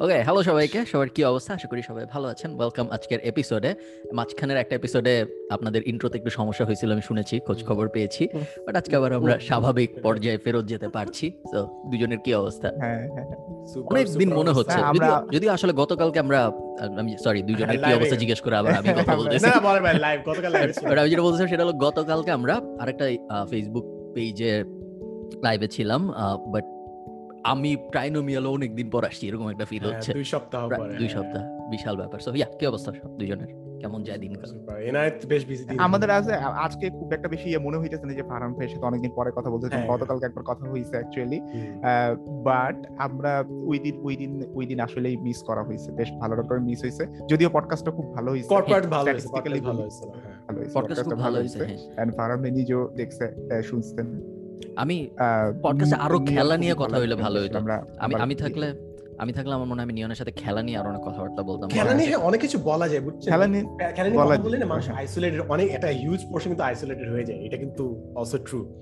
Okay hello সবাইকে। সবার কি অবস্থা? আশা করি সবাই ভালো আছেন। ওয়েলকাম আজকের এপিসোডে মাঝখানের একটা এপিসোডে আপনাদের ইন্ট্রোতে একটু সমস্যা হয়েছিল আমি শুনেছি খোঁজ খবর পেয়েছি। বাট আজকে আবার আমরা স্বাভাবিক পর্যায়ে ফেরত যেতে পারছি। তো দুজনের কি অবস্থা? হ্যাঁ হ্যাঁ অনেক দিন মনে হচ্ছে। হ্যাঁ, যদিও আসলে গতকালকে আমরা আমি সরি দুজনের কি অবস্থা জিজ্ঞেস করে আবার আমি কথা বলতেছি। আমি যেটা বলতেছিলাম সেটা হলো গতকালকে আমরা আরেকটা ফেসবুক পেজে লাইভে ছিলাম বাট আমি ট্রাইনোমিয়াল অনেকদিন পর আসছি এরকম একটা ফিল হ্যাঁ, হচ্ছে। দুই সপ্তাহ পরে দুই হ্যাঁ। সপ্তাহ বিশাল ব্যাপার। সো ইয়া কি অবস্থা সব দুজনের কেমন যায় দিনকাল. এনায়েত বেশ বিজি দিন। আমাদের আছে আজকে খুব একটা বেশি ইয়ে মনে হইতেছে না যে ফারহান ভাইয়ের সাথে অনেকদিন পরে কথা বলতেছি হ্যাঁ। গতকালকে একবার কথা হয়েছে অ্যাকচুয়ালি বাট আমরা ওই দিন ওই দিন ওই দিন আসলেই মিস করা হয়েছে বেশ ভালো রকম মিস হয়েছে যদিও পডকাস্টটা খুব ভালো হয়েছে কর্পোরেট ভালো podcast ভালো। হয়েছে হ্যাঁ। ভালো হয়েছে পডকাস্ট খুব ভালো হয়েছে হ্যাঁ। And ফারহান নিজেও দেখছে শুনছেন। আমি এ আরও খেলা নিয়ে কথা হইলে ভালো হইতো। আমি আমি থাকলে আমি থাকলে আমার মনে হয় আমি নিয়নের সাথে খেলা নিয়ে আরও অনেক কথাবার্তা বলতাম। খেলা নিয়ে হ্যাঁ, অনেক কিছু বলা যায় বুঝছেন? খেলা নিয়ে খেলা নিয়ে বলা কথা বললে না মানুষ। আইসোলেটেড অনেক একটা হিউজ পোর্শন কিন্তু আইসোলেটেড হয়ে যায়। এটা কিন্তু অলসো ট্রু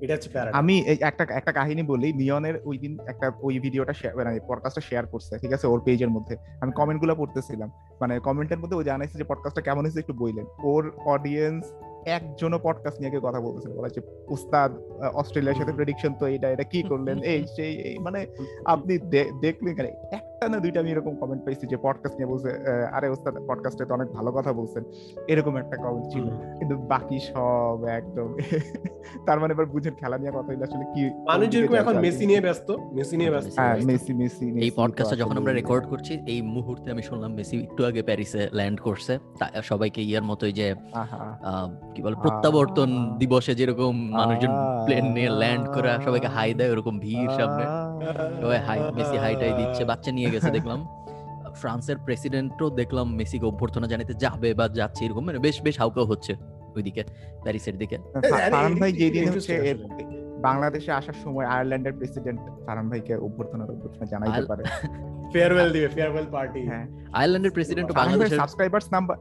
এটা হচ্ছে প্যারা আমি এই একটা একটা কাহিনী বলি নিয়নের ওই দিন একটা ওই ভিডিওটা শেয়ার মানে পডকাস্টটা শেয়ার করছে ঠিক আছে? ওর পেজের মধ্যে। আমি কমেন্টগুলো পড়তেছিলাম। মানে কমেন্টের মধ্যে ও জানাইছে যে পডকাস্টটা কেমন হয়েছে একটু বললেন ওর অডিয়েন্স একজনও পডকাস্ট নিয়ে কেউ কথা বলতেছে বলা যে উস্তাদ অস্ট্রেলিয়ার সাথে প্রেডিকশন তো এটা এটা কি করলেন? এই সেই এই মানে আপনি দেখলেন কেন? একটা না দুইটা আমি এরকম কমেন্ট পাইছি যে পডকাস্ট নিয়ে বলছে আরে ওস্তাদ পডকাস্টে তো অনেক ভালো কথা বলছেন। এরকম একটা কমেন্ট ছিল। কিন্তু বাকি সব একদম তার মানে এবার বুঝেন খেলা নিয়ে কথা হইলে আসলে কি মানুষ যেরকম এখন মেসি নিয়ে ব্যস্ত মেসি নিয়ে ব্যস্ত। হ্যাঁ মেসি মেসি এই পডকাস্টটা যখন আমরা রেকর্ড করছি এই মুহূর্তে আমি শুনলাম মেসি একটু আগে প্যারিসে ল্যান্ড করছে। সবাইকে ইয়ার মতোই যে কি বলে প্রত্যাবর্তন দিবসে যেরকম মানুষজন প্লেন নিয়ে ল্যান্ড করে সবাইকে হাই দেয় ওরকম ভিড় সামনে। সবাই হাই মেসি হাইটাই দিচ্ছে বাচ্চা নিয়ে গেছে দেখলাম। ফ্রান্সের প্রেসিডেন্টও দেখলাম মেসিকে অভ্যর্থনা জানাতে যাবে বা যাচ্ছে এরকম মানে বেশ বেশ হাউকাও হচ্ছে ওইদিকে প্যারিসের দিকে। ভাই যেদিন হচ্ছে এর- আসলে। বাংলাদেশে আসার সময় আয়ারল্যান্ডের প্রেসিডেন্ট ফারহান ভাইকে অভ্যর্থনা অভ্যর্থনা জানাইতে পারে। ফেয়ারওয়েল দিবে ফেয়ারওয়েল পার্টি হ্যাঁ। আয়ারল্যান্ডের প্রেসিডেন্ট বাংলাদেশের সাবস্ক্রাইবার্স নাম্বার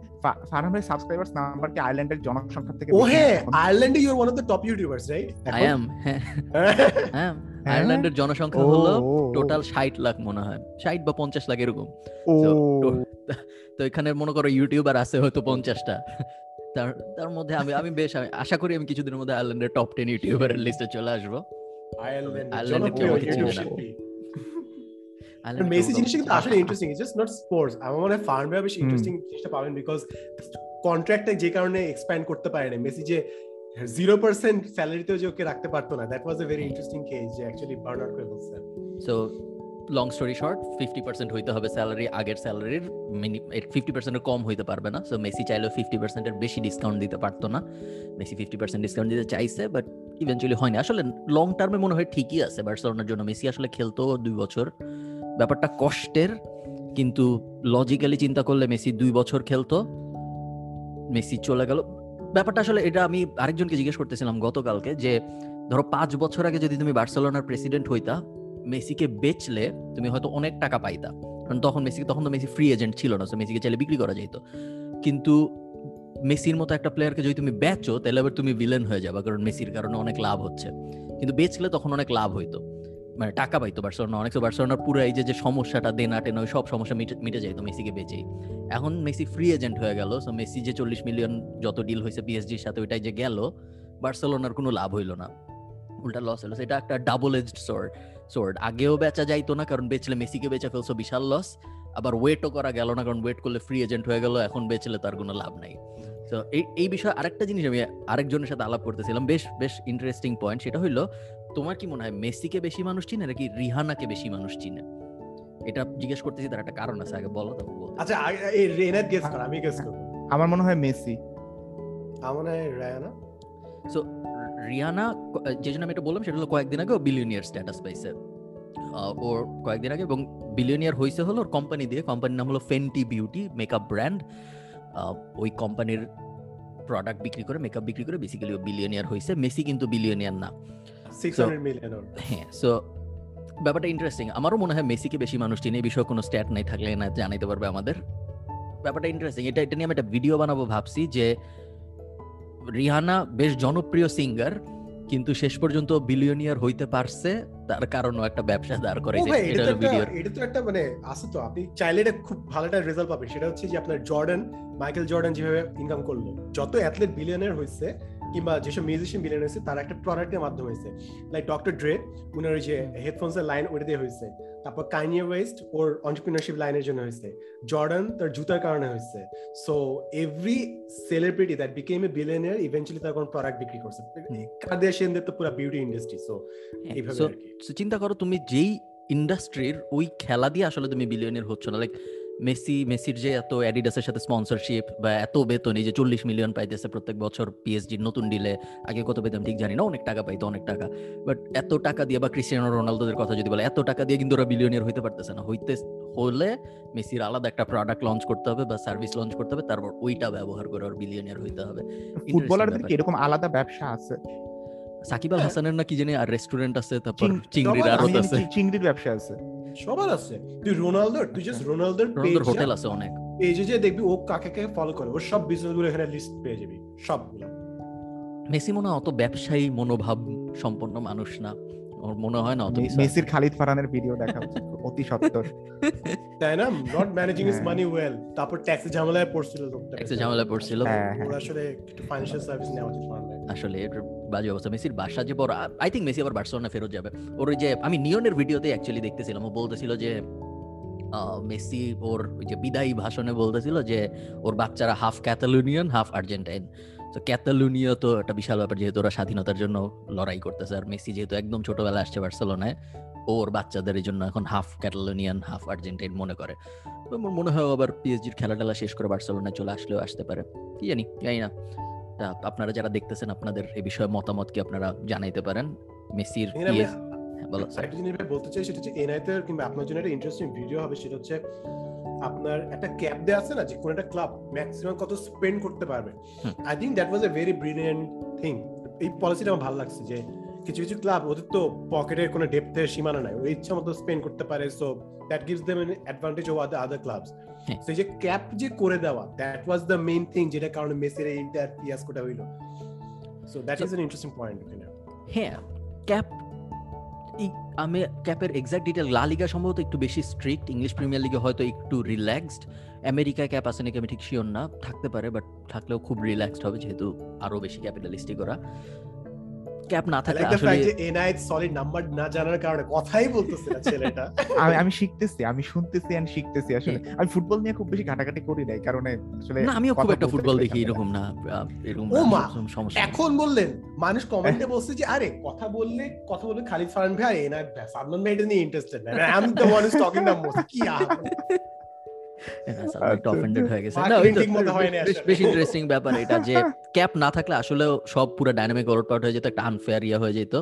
ফারহান ভাই সাবস্ক্রাইবার্স নাম্বার কি আয়ারল্যান্ডের জনসংখ্যা থেকে ও বেশি? হ্যাঁ? আয়ারল্যান্ডে you are one of the top YouTubers right I am হ্যাঁ। হ্যাঁ আয়ারল্যান্ডের জনসংখ্যা হলো টোটাল ষাট লাখ মনে হয়। ষাট বা পঞ্চাশ লাখ এরকম। তো এখানে মনে করো ইউটিউবার আছে হয়তো পঞ্চাশটা। তার তার মধ্যে আমি আমি বেশ আমি আশা করি আমি কিছুদিনের মধ্যে আয়ারল্যান্ডের টপ টেন ইউটিউবারের লিস্টে চলে আসব। আয়ারল্যান্ড আয়ারল্যান্ডে কেউ। মেসি জিনিসটা কিন্তু আসলে interesting it's just not sports আমার মনে হয় ফার্ম বেশি ইন্টারেস্টিং জিনিসটা পাবেন বিকজ কন্ট্রাক্টটা যে কারণে এক্সপ্যান্ড করতে পারে না মেসি যে জিরো পার্সেন্ট স্যালারিতেও যে ওকে রাখতে পারতো না that was a very interesting case যে অ্যাকচুয়ালি বার্ন আউট করে ফেলছে so long story short fifty percent হইতে হবে স্যালারি আগের স্যালারির মিনি ফিফটি পার্সেন্টের কম হইতে পারবে না। সো মেসি চাইলেও ফিফটি পার্সেন্টের বেশি ডিসকাউন্ট দিতে পারতো না। মেসি ফিফটি পার্সেন্ট ডিসকাউন্ট দিতে চাইছে বাট ইভেন্চুয়ালি হয়নি আসলে লং টার্মে মনে হয় ঠিকই আছে বার্সেলোনার জন্য। মেসি আসলে খেলতো দুই বছর। ব্যাপারটা কষ্টের, কিন্তু লজিক্যালি চিন্তা করলে মেসি দুই বছর খেলতো। মেসি চলে গেল। ব্যাপারটা আসলে এটা আমি আরেকজনকে জিজ্ঞেস করতেছিলাম গতকালকে যে, ধরো পাঁচ বছর আগে যদি তুমি বার্সেলোনার প্রেসিডেন্ট হইতা মেসিকে বেচলে তুমি হয়তো অনেক টাকা পাইতা। কারণ তখন মেসি তখন তো মেসি ফ্রি এজেন্ট ছিল না মেসিকে চাইলে বিক্রি করা যেত কিন্তু মেসির মতো একটা প্লেয়ারকে যদি তুমি বেচো, তাহলে আবার তুমি ভিলেন হয়ে যাবে, কারণ মেসির কারণে অনেক লাভ হচ্ছে। কিন্তু বেচলে তখন অনেক লাভ হইতো। মানে টাকা পাইতো বার্সেলোনা, অনেক বার্সেলোনার পুরো এই যে সমস্যাটা দেনা টেনা সব সমস্যা মিটে মিটে যাইতো মেসিকে বেচেই। এখন মেসি ফ্রি এজেন্ট হয়ে গেল সো মেসি যে চল্লিশ মিলিয়ন যত ডিল হয়েছে পিএসজির সাথে, ওইটাই যে গেল, বার্সেলোনার কোনো লাভ হইল না। উল্টা লস হলো সেটা একটা ডাবল এজড সোর্ড সোর্ড আগেও বেচা যাইতো না কারণ বেচলে মেসিকে বেচা ফেলছো বিশাল লস আবার ওয়েটও করা গেল না কারণ ওয়েট করলে ফ্রি এজেন্ট হয়ে গেল এখন বেচলে তার কোনো লাভ নাই। তো এই এই বিষয়ে আরেকটা জিনিস আমি আরেকজনের সাথে আলাপ করতেছিলাম বেশ বেশ ইন্টারেস্টিং পয়েন্ট সেটা হইল তোমার কি মনে হয় মেসিকে বেশি মানুষ চিনে নাকি রিহানাকে বেশি মানুষ চিনে? এটা জিজ্ঞেস করতেছি তার একটা কারণ আছে আগে বলো তারপর বলতে আচ্ছা আগে- এই রেনাত গেস কর আমি গেস করব। আমার মনে হয় মেসি। আমার মনে হয় রায়ানা সো রিয়ানা যে জন্য আমি এটা বললাম সেটা হলো কয়েকদিন আগে বিলিয়নিয়ার স্ট্যাটাস পাইছে। ওর কয়েকদিন আগে এবং বিলিয়নিয়ার হয়েছে হলো ওর কোম্পানি দিয়ে। কোম্পানির নাম হলো ফেন্টি বিউটি মেকআপ ব্র্যান্ড ওই কোম্পানির প্রোডাক্ট বিক্রি করে মেকআপ বিক্রি করে বেসিক্যালি ও বিলিয়নিয়ার হয়েছে মেসি কিন্তু বিলিয়নিয়ার না। 600 মিলিয়ন ওর হ্যাঁ সো ব্যাপারটা ইন্টারেস্টিং আমারও মনে হয় মেসিকে বেশি মানুষ চিনে এই বিষয়ে কোনো স্ট্যাট নাই থাকলে না জানাইতে পারবে আমাদের। ব্যাপারটা ইন্টারেস্টিং এটা এটা নিয়ে আমি একটা ভিডিও বানাবো ভাবছি যে রিহানা বেশ জনপ্রিয় সিঙ্গার কিন্তু শেষ পর্যন্ত বিলিয়নিয়ার হইতে পারছে তার কারণও একটা ব্যবসা দাঁড় করে এটা তো একটা মানে আছে তো আপনি চাইলে এটা খুব ভালো একটা রেজাল্ট পাবেন। সেটা হচ্ছে যে আপনার জর্ডান মাইকেল জর্ডান যেভাবে ইনকাম করল যত অ্যাথলেট বিলিয়নিয়ার হয়েছে কিংবা যেসব মিউজিশিয়ান বিলিয়ন হয়েছে তার একটা প্রোডাক্টের মাধ্যমে হয়েছে। লাইক ডক্টর ড্রে উনার ওই যে হেডফোনস এর লাইন ওইটা দিয়ে হয়েছে। তারপর কাইনিয়া ওয়েস্ট ওর অন্টারপ্রিনারশিপ লাইনের জন্য হয়েছে। জর্ডান তার জুতার কারণে হয়েছে। So every celebrity that became a billionaire eventually তার কোন প্রোডাক্ট বিক্রি করছে। কার্ডিয়াশিয়ানদের তো পুরো বিউটি ইন্ডাস্ট্রি সো এইভাবে চিন্তা করো তুমি যেই ইন্ডাস্ট্রির ওই খেলা দিয়ে আসলে তুমি বিলিয়নের হচ্ছ না। লাইক মেসি মেসির যে এত অ্যাডিডাসের সাথে স্পন্সরশিপ বা এত বেতন এই যে চল্লিশ মিলিয়ন পাইতেছে প্রত্যেক বছর পিএসজির নতুন ডিলে আগে কত পেতাম ঠিক জানি না অনেক টাকা পাইতো অনেক টাকা। বাট এত টাকা দিয়ে বা ক্রিস্টিয়ানো রোনালদোদের কথা যদি বলে এত টাকা দিয়ে কিন্তু ওরা বিলিয়নিয়ার হইতে পারতেছে না। হইতে হলে মেসির আলাদা একটা প্রোডাক্ট লঞ্চ করতে হবে বা সার্ভিস লঞ্চ করতে হবে তারপর ওইটা ব্যবহার করে ওর বিলিয়নিয়ার হইতে হবে। ফুটবলারদের কি এরকম আলাদা ব্যবসা আছে? সাকিব আল। হাসানের না কি জানি আর রেস্টুরেন্ট আছে তারপর চিংড়ির আড়ত আছে চিংড়ির ব্যবসা আছে। সবার আছে। তুই রোনালদোর তুই জাস্ট রোনালদোর রোনালদোর হোটেল আছে অনেক। পেজে যে দেখবি ও কাকে কাকে ফলো করে। ওর সব বিজনেসগুলো এখানে লিস্ট পেয়ে যাবি সবগুলো। মেসি মনে অত ব্যবসায়ী মনোভাব সম্পন্ন মানুষ না। ওর মনে হয় না অত মেসির খালিদ ফারহানের ভিডিও দেখা উচিত অতি সত্তর। তাই না? Not managing is. Money well তারপর ট্যাক্স ঝামেলায় পড়ছিল লোকটা একটা ঝামেলা পড়ছিল। হ্যাঁ হ্যাঁ। আসলে একটু ফাইন্যান্সিয়াল সার্ভিস নেওয়া উচিত আসলে বাজে অবস্থা মেসির বাসা যে বড় আই থিঙ্ক মেসি আবার বার্সেলোনা ফেরত যাবে। ওর ওই যে, আমি নিয়নের ভিডিওতে অ্যাকচুয়ালি দেখতেছিলাম, ও বলতেছিল যে মেসি ওর ওই যে বিদায়ী ভাষণে বলতেছিল যে, ওর বাচ্চারা হাফ ক্যাতালুনিয়ান হাফ আর্জেন্টাইন তো ক্যাতালুনিয়া তো একটা বিশাল ব্যাপার, যেহেতু ওরা স্বাধীনতার জন্য লড়াই করতেছে। আর মেসি যেহেতু একদম ছোটবেলায় আসছে বার্সেলোনায় ওর বাচ্চাদের এই জন্য এখন হাফ ক্যাটালোনিয়ান হাফ আর্জেন্টাইন মনে করে। তো মনে হয় আবার পিএসজির খেলা টেলা শেষ করে বার্সেলোনায় চলে আসলেও আসতে পারে। কি জানি জানি না। আপনারা যারা দেখতেছেন আপনাদের এই বিষয়ে মতামত কি আপনারা জানাইতে পারেন? মেসির হ্যাঁ, বলো স্যার জিনিস বলতে চাই সেটা হচ্ছে কিংবা আপনার জন্য একটা ইন্টারেস্টিং ভিডিও হবে সেটা হচ্ছে আপনার একটা ক্যাপ আছে না যে কোন একটা ক্লাব ম্যাক্সিমাম কত স্পেন্ড করতে পারবে। I think that was a very brilliant thing এই পলিসিটা আমার ভালো লাগছে যে কিছু কিছু ক্লাব ওদের তো পকেটের কোনো ডেপথের সীমানা নাই ওই ইচ্ছা মতো স্পেন্ড করতে পারে so that gives them advantage over other clubs হ্যাঁ। সো যে ক্যাপ যে করে দেওয়া that was the main thing যেটা কারণে মেসির এই ইন্টার ফিয়াসকোটা হইল। So that is an interesting point হ্যাঁ ক্যাপ আমি ক্যাপের এক্সাক্ট ডিটেল লা লিগা সম্ভবত একটু বেশি স্ট্রিক্ট ইংলিশ প্রিমিয়ার লিগে হয়তো একটু রিল্যাক্সড আমেরিকায় ক্যাপ আছে নাকি আমি ঠিক শিওর না থাকতে পারে বাট থাকলেও খুব রিল্যাক্সড হবে যেহেতু আরও বেশি ক্যাপিটালিস্টিক ওরা। ক্যাপ না থাকলে আসলে fact সলিড নাম্বার না জানার কারণে কথাই বলতেছে না ছেলেটা। আমি আমি শিখতেছি আমি শুনতেছি আর শিখতেছি আসলে। আমি ফুটবল নিয়ে খুব বেশি ঘাটাঘাটি করি নাই কারণ আসলে না আমিও খুব একটা ফুটবল দেখি না। এরকম না এরকম সমস্যা এখন বললেন মানুষ কমেন্টে বলছে যে আরে কথা বললে কথা বললে খালিদ ফারহান ভাই এনআইট সাদমান ভাই এটা নিয়ে ইন্টারেস্টেড না। I am the one is talking the most কি আর? বেশ- ইন্টারেস্টিং ব্যাপার এটা যে ক্যাপ না থাকলে আসলে সব পুরো ডাইনামিক ওলট হয়ে যেত একটা আনফেয়ার ইয়ে হয়ে যেত।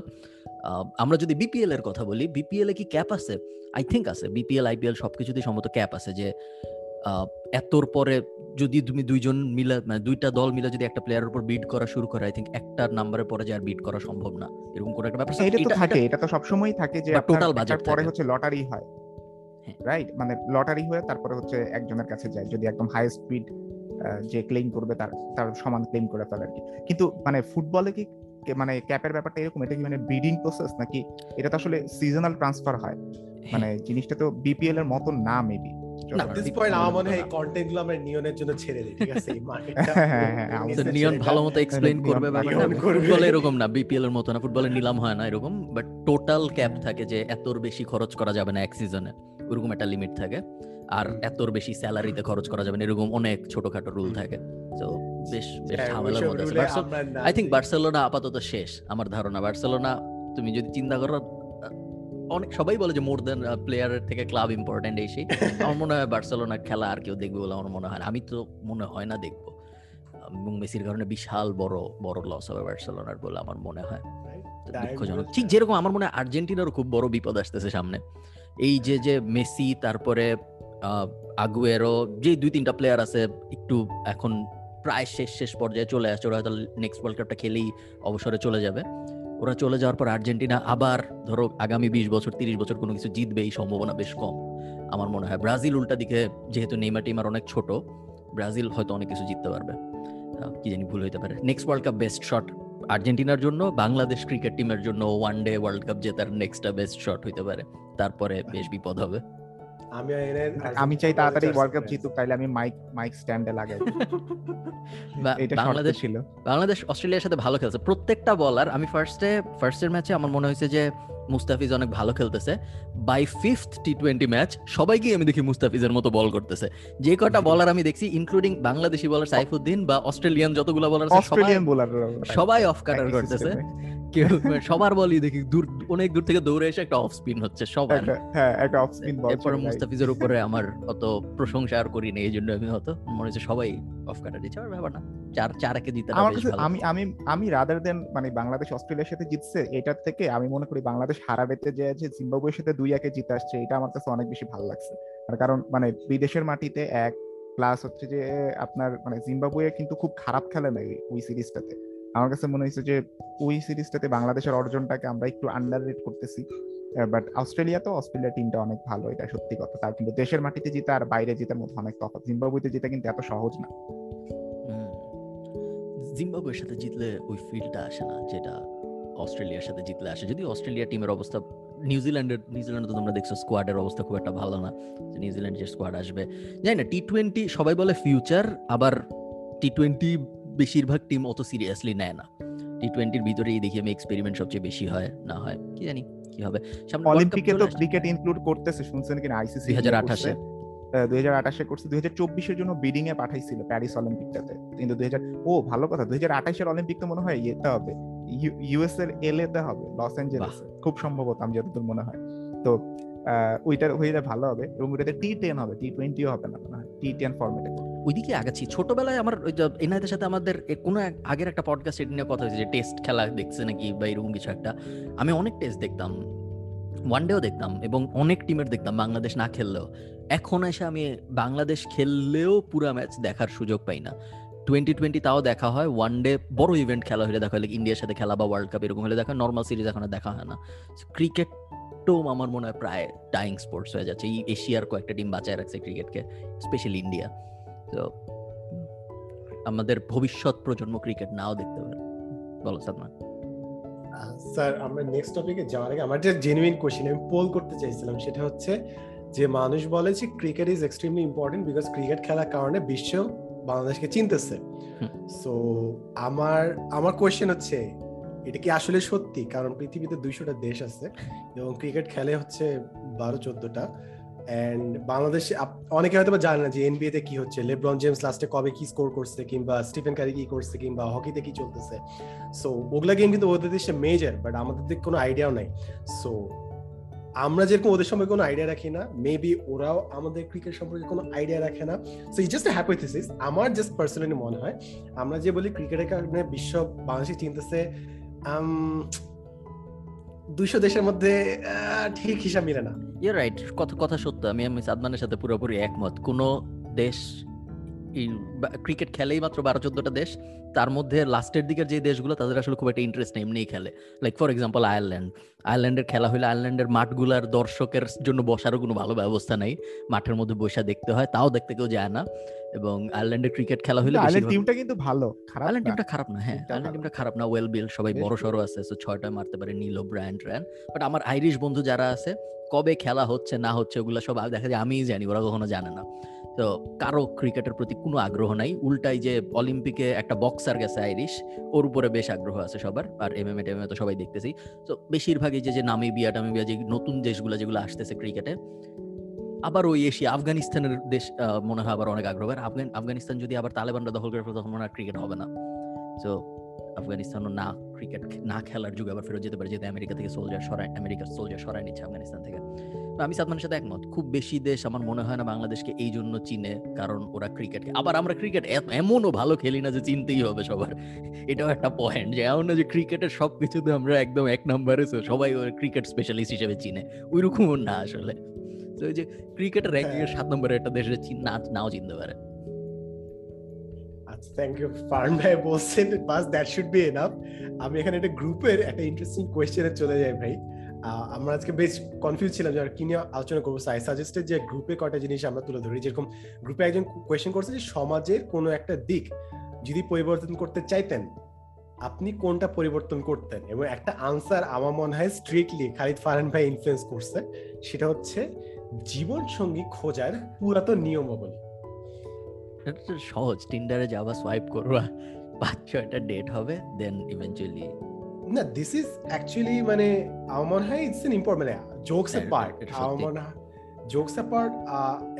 আমরা যদি বিপিএল এর কথা বলি বিপিএল এ কি ক্যাপ আছে? আই থিঙ্ক আছে। বিপিএল আইপিএল সবকিছুতেই সম্ভবত ক্যাপ আছে যে আহ, এতর পরে যদি তুমি দুইজন মিলে মানে দুইটা দল মিলে যদি একটা প্লেয়ারের উপর বিড করা শুরু করে আই থিঙ্ক একটা নাম্বারের পরে যে আর বিড করা সম্ভব না। এরকম কোনো একটা ব্যাপার এটা তো থাকে এটা তো সবসময় থাকে যে বা আপনার total পরে হচ্ছে লটারি হ্যাঁ। রাইট মানে লটারি হয়ে তারপরে হচ্ছে একজনের কাছে যায়। যদি একদম হাই স্পিড যে ক্লেম করবে তার তার সমান ক্লেম করে ফেলে আর কি কিন্তু মানে ফুটবলে কি মানে ক্যাপের ব্যাপারটা এরকম? এটা কি মানে ব্রিডিং প্রসেস নাকি এটা তো আসলে সিজনাল ট্রান্সফার হয়? হ্যাঁ, মানে জিনিসটা তো বিপিএল এর মতন না মেবি না, এর হয় হ্যাঁ, নিয়ন ভালো মতো করবে। ফুটবলে এরকম না বিপিএল এর মতো না ফুটবলে নিলাম হয় না এরকম। বাট টোটাল ক্যাপ থাকে যে এতর বেশি খরচ করা যাবে না এক সিজনে ওরকম একটা লিমিট থাকে। আর এতর বেশি স্যালারিতে খরচ করা যাবে না এরকম অনেক ছোটখাটো রুল থাকে। তো বেশ বেশ হ্যাঁ, ঝামেলার মধ্যে আছে। আই থিঙ্ক বার্সেলোনা আপাতত শেষ আমার ধারণা। বার্সেলোনা তুমি যদি চিন্তা করো অনেক সবাই বলে যে মোর দেন প্লেয়ারের থেকে ক্লাব ইম্পর্টেন্ট এই সেই। আমার মনে হয় বার্সেলোনা খেলা আর কেউ দেখবে বলে আমার মনে হয় না। আমি তো মনে হয় না দেখব। এবং মেসির কারণে বিশাল বড় বড় লস হবে বার্সেলোনার বলে আমার মনে হয়। দুঃখজনক। ঠিক যেরকম আমার মনে হয় আর্জেন্টিনারও খুব বড় বিপদ আসতেছে সামনে। এই যে যে মেসি, তারপরে আগুয়েরো যে দুই, তিনটা প্লেয়ার আছে, একটু এখন প্রায় শেষ শেষ পর্যায়ে চলে আসছে ওরা নেক্সট ওয়ার্ল্ড কাপটা খেলেই অবসরে চলে যাবে। ওরা চলে যাওয়ার পর আর্জেন্টিনা আবার, ধরো, আগামী বিশ বছর, তিরিশ বছর কোনো কিছু জিতবে, এই সম্ভাবনা বেশ কম, আমার মনে হয়। ব্রাজিল উল্টা দিকে, যেহেতু নেইমার টিমার অনেক ছোট, ব্রাজিল হয়তো অনেক কিছু জিততে পারবে। কি জানি ভুল হইতে পারে। Next world cup best shot আর্জেন্টিনার জন্য বাংলাদেশ ক্রিকেট টিমের জন্য ওয়ান ডে ওয়ার্ল্ড কাপ জেতার নেক্সটটা বেস্ট শট হইতে পারে। তারপরে বেশ বিপদ হবে। আমি আমি চাই তাড়াতাড়ি ওয়ার্ল্ড কাপ জিতুক তাইলে আমি মাইক মাইক স্ট্যান্ডে লাগাই। এটা বাংলাদেশ ছিল। বাংলাদেশ অস্ট্রেলিয়ার সাথে ভালো খেলছে। প্রত্যেকটা বলার আমি ফার্স্টে ফার্স্টের ম্যাচে আমার মনে হয়েছে যে মুস্তাফিজ অনেক ভালো খেলতেছে। By fifth T twenty match সবাইকে আমি দেখি মুস্তাফিজের মতো বল করতেছে। যে কটা বলার আমি দেখছি ইনক্লুডিং বাংলাদেশি বলার সাইফুদ্দিন বা অস্ট্রেলিয়ান যতগুলো বলার সবাই অস্ট্রেলিয়ান বোলার সবাই অফ কাটার করতেছে। কেউ সবার বলই দেখি দূর অনেক দূর থেকে দৌড়ে এসে একটা অফ স্পিন হচ্ছে সবার। হ্যাঁ একটা অফ স্পিন বল এরপরে মুস্তাফিজের উপরে আমার অত প্রশংসা আর করি না এই জন্য আমি হয়তো মনে হচ্ছে সবাই অফ কাটার দিচ্ছে ব্যাপার না। চার চার একে জিতে আমার কাছে আমি আমি আমি রাদার দেন মানে বাংলাদেশ অস্ট্রেলিয়ার সাথে জিতছে এটার থেকে আমি মনে করি বাংলাদেশ হারাবেতে যে যে জিম্বাবুয়ের সাথে দুই একে জিতে আসছে, এটা আমার কাছে অনেক বেশি ভালো লাগছে। তার কারণ মানে বিদেশের মাটিতে এক প্লাস হচ্ছে যে, আপনার মানে জিম্বাবুয়ে কিন্তু খুব খারাপ খেলে নাই ওই সিরিজটাতে। আমার কাছে মনে হয়েছে যে, ওই সিরিজটাতে বাংলাদেশের অর্জনটাকে আমরা একটু আন্ডার করতেছি। বাট অস্ট্রেলিয়া তো, অস্ট্রেলিয়া টিমটা অনেক ভালো, এটা সত্যি কথা। তার কিন্তু দেশের মাটিতে জিতে আর বাইরে জিতার মধ্যে অনেক তফাৎ। জিম্বাবুয়েতে জিতে কিন্তু এত সহজ না। জিম্বাবুয়ের সাথে জিতলে ওই ফিলটা আসে না, যেটা অস্ট্রেলিয়ার সাথে জিতলে আসে। যদি অস্ট্রেলিয়া টিমের অবস্থা নিউজিল্যান্ডের নিউজিল্যান্ডে তো তোমরা দেখছ স্কোয়াডের অবস্থা খুব একটা ভালো না। যে নিউজিল্যান্ড যে স্কোয়াড আসবে। জানি না টি টোয়েন্টি সবাই বলে ফিউচার আবার টি টোয়েন্টি বেশিরভাগ টিম অত সিরিয়াসলি নেয় না। টি টোয়েন্টির ভিতরেই দেখি আমি এক্সপেরিমেন্ট সবচেয়ে বেশি হয় না হয় কি জানি কি হবে। সামনে অলিম্পিকে তো ক্রিকেট ইনক্লুড করতেছে শুনছেন কিনা? আইসিসি 2028 এ। দুই হাজার আঠাশে। করছে। দুই হাজার চব্বিশের জন্য বিডিং এ পাঠাইছিল প্যারিস অলিম্পিকটাতে কিন্তু দুই হাজার ও ভালো কথা দুই হাজার আঠাশের অলিম্পিক তো মনে হয় ইয়েতে হবে। ইউএস এর এল তে হবে লস অ্যাঞ্জেলেসে খুব সম্ভবত আমি যতদূর মনে হয়। তো ওইটার হইলে ভালো হবে এবং ওইটাতে টি টেন হবে টি টোয়েন্টিও হবে না মনে হয় টি টেন ফর্মেটে ওইদিকে আগাচ্ছি। ছোটবেলায় আমার ওই যে এনাদের সাথে আমাদের কোনো আগের একটা পডকাস্ট এটা নিয়ে কথা হয়েছে যে টেস্ট খেলা দেখছে নাকি বা এরকম কিছু একটা। আমি অনেক টেস্ট দেখতাম ওয়ান ডেও দেখতাম এবং অনেক টিমের দেখতাম বাংলাদেশ না খেললেও। এখন এসে আমি বাংলাদেশ খেললেও পুরা ম্যাচ দেখার সুযোগ পাই না। টোয়েন্টি টোয়েন্টি তাও দেখা হয় ওয়ান ডে বড় ইভেন্ট খেলা হলে দেখা হয় ইন্ডিয়ার সাথে খেলা বা ওয়ার্ল্ড কাপ এরকম হলে দেখা নর্মাল সিরিজ এখন দেখা হয় না। ক্রিকেটও আমার মনে হয় প্রায় ডাইং স্পোর্টস হয়ে যাচ্ছে। এই এশিয়ার কয়েকটা টিম বাঁচায় রাখছে ক্রিকেটকে স্পেশালি ইন্ডিয়া তো আমাদের ভবিষ্যৎ প্রজন্ম ক্রিকেট নাও দেখতে পারে। বলো, সাদমান। স্যার, আমরা নেক্সট টপিকে যাওয়ার আগে আমার যে জেনুইন কোশ্চেন আমি পোল করতে চাইছিলাম, সেটা হচ্ছে যে মানুষ বলে যে cricket is extremely important because cricket খেলার কারণে বিশ্ব বাংলাদেশকে চিনতেছে। সো আমার আমার কোয়েশ্চেন হচ্ছে এটা কি আসলে সত্যি? কারণ পৃথিবীতে দুইশোটা দেশ আছে এবং ক্রিকেট খেলে হচ্ছে বারো চোদ্দটা। অ্যান্ড বাংলাদেশে অনেকে হয়তো বা জানে না যে এনবিএ তে কি হচ্ছে। লেব্রন জেমস লাস্টে কবে কি স্কোর করছে কিংবা স্টিফেন কারি কি করছে কিংবা হকিতে কি চলতেছে। সো ওগুলা গেম কিন্তু ওদের দেশে মেজর বাট আমাদের দিকে কোনো আইডিয়াও নাই। সো আমরা যেরকম ওদের সম্পর্কে কোনো আইডিয়া রাখি না মেবি ওরাও আমাদের ক্রিকেট সম্পর্কে কোনো আইডিয়া রাখে না। সো ইট জাস্ট হ্যাপোথিসিস আমার জাস্ট পার্সোনালি মনে হয়, আমরা যে বলি ক্রিকেটের কারণে বিশ্ব বাংলাদেশে চিনতেছে দুইশো দেশের মধ্যে ঠিক হিসাব মিলে না। ইয়ে রাইট কথা কথা সত্য। আমি আমি সাদমানের সাথে পুরোপুরি একমত। কোন দেশ ক্রিকেট খেলেই মাত্র বারো চোদ্দটা দেশ। তার মধ্যে লাস্টের দিকের যে দেশগুলো তাদের আসলে খুব একটা ইন্টারেস্ট নেই এমনিই খেলে। লাইক ফর এক্সাম্পল আয়ারল্যান্ড আয়ারল্যান্ডের খেলা হলে আয়ারল্যান্ডের মাঠগুলার দর্শকের জন্য বসারও কোনো ভালো ব্যবস্থা নাই। মাঠের মধ্যে বসে দেখতে হয় তাও দেখতে কেউ যায় না। এবং আয়ারল্যান্ডের ক্রিকেট খেলা হলে টিমটা কিন্তু ভালো খারাপ আয়ারল্যান্ড না। টিমটা খারাপ না হ্যাঁ। আয়ারল্যান্ড টিমটা খারাপ। না ওয়েল বিল সবাই বড় সড়ো আছে সো ছয়টা মারতে পারে নিলো ব্র্যান্ড র্যান বাট আমার আইরিশ বন্ধু যারা আছে কবে খেলা হচ্ছে না হচ্ছে ওগুলো সব দেখা যায় আমিই জানি ওরা কখনো জানে না। তো কারও ক্রিকেটের প্রতি কোনো আগ্রহ নাই। উল্টাই যে অলিম্পিকে একটা বক্সার গেছে আইরিশ ওর উপরে বেশ আগ্রহ আছে সবার। আর এম এমএমএ টেমএ তো সবাই দেখতেছি। তো বেশিরভাগই যে যে নামিবিয়া, টামিবিয়া, যে নতুন দেশগুলো যেগুলো আসতেছে ক্রিকেটে, আবার ওই এশিয়া, আফগানিস্তানের দেশ মনে হয় আবার অনেক আগ্রহ। আর আফগান, আফগানিস্তান যদি আবার তালেবানরা দখল করে তখন মনে হয় ক্রিকেট হবে না। তো আফগানিস্তানও না ক্রিকেট না খেলার যুগে আবার ফেরত যেতে পারে যেহেতু আমেরিকা থেকে সোলজার সরাই আমেরিকার সোলজার সরাই নিচ্ছে আফগানিস্তান থেকে। তো আমি সাদমানের সাথে একমত। খুব বেশি দেশ আমার মনে হয় না বাংলাদেশকে এই জন্য চিনে কারণ ওরা ক্রিকেট আবার আমরা ক্রিকেট এমনও ভালো খেলি না যে চিনতেই হবে সবার। এটাও একটা পয়েন্ট যে এমন না যে ক্রিকেটের সব কিছুতে আমরা একদম এক নম্বরে সবাই ক্রিকেট স্পেশালিস্ট হিসেবে চিনে। ওইরকমও না আসলে। তো ওই যে ক্রিকেটের র্যাঙ্কিংয়ের সাত নম্বরে একটা দেশের চিন- না নাও চিনতে পারে। থ্যাংক ইউ ফার্ন ভাই বলছেন, বাস দ্যাট শুড বি এনাফ আমি এখানে একটা গ্রুপের একটা ইন্টারেস্টিং কোয়েশ্চেনে চলে যাই ভাই। আমরা আজকে বেশ কনফিউজ ছিলাম যে কি নিয়ে আলোচনা করব। আই সাজেস্টেড যে গ্রুপে কয়টা জিনিস আমরা তুলে ধরি। যেরকম গ্রুপে একজন কোয়েশ্চেন করছে যে সমাজের কোনো একটা দিক যদি পরিবর্তন করতে চাইতেন, আপনি কোনটা পরিবর্তন করতেন? এবং একটা আনসার আমার মনে হয় স্ট্রিক্টলি খালিদ ফারহান ভাই ইনফ্লুয়েন্স করছে। সেটা হচ্ছে জীবন সঙ্গী খোঁজার পুরাতন নিয়মাবলী। এটা তো সহজ টিন্ডারে যাবা সোয়াইপ করবা পাঁচ ছয়টা ডেট হবে দেন ইভেনচুয়ালি না দিস ইজ অ্যাকচুয়ালি মানে আমার মনে হয় ইটস এন ইম্পর্ট মানে জোকস এ পার্ট আমার। মনে হয় জোকস এ পার্ট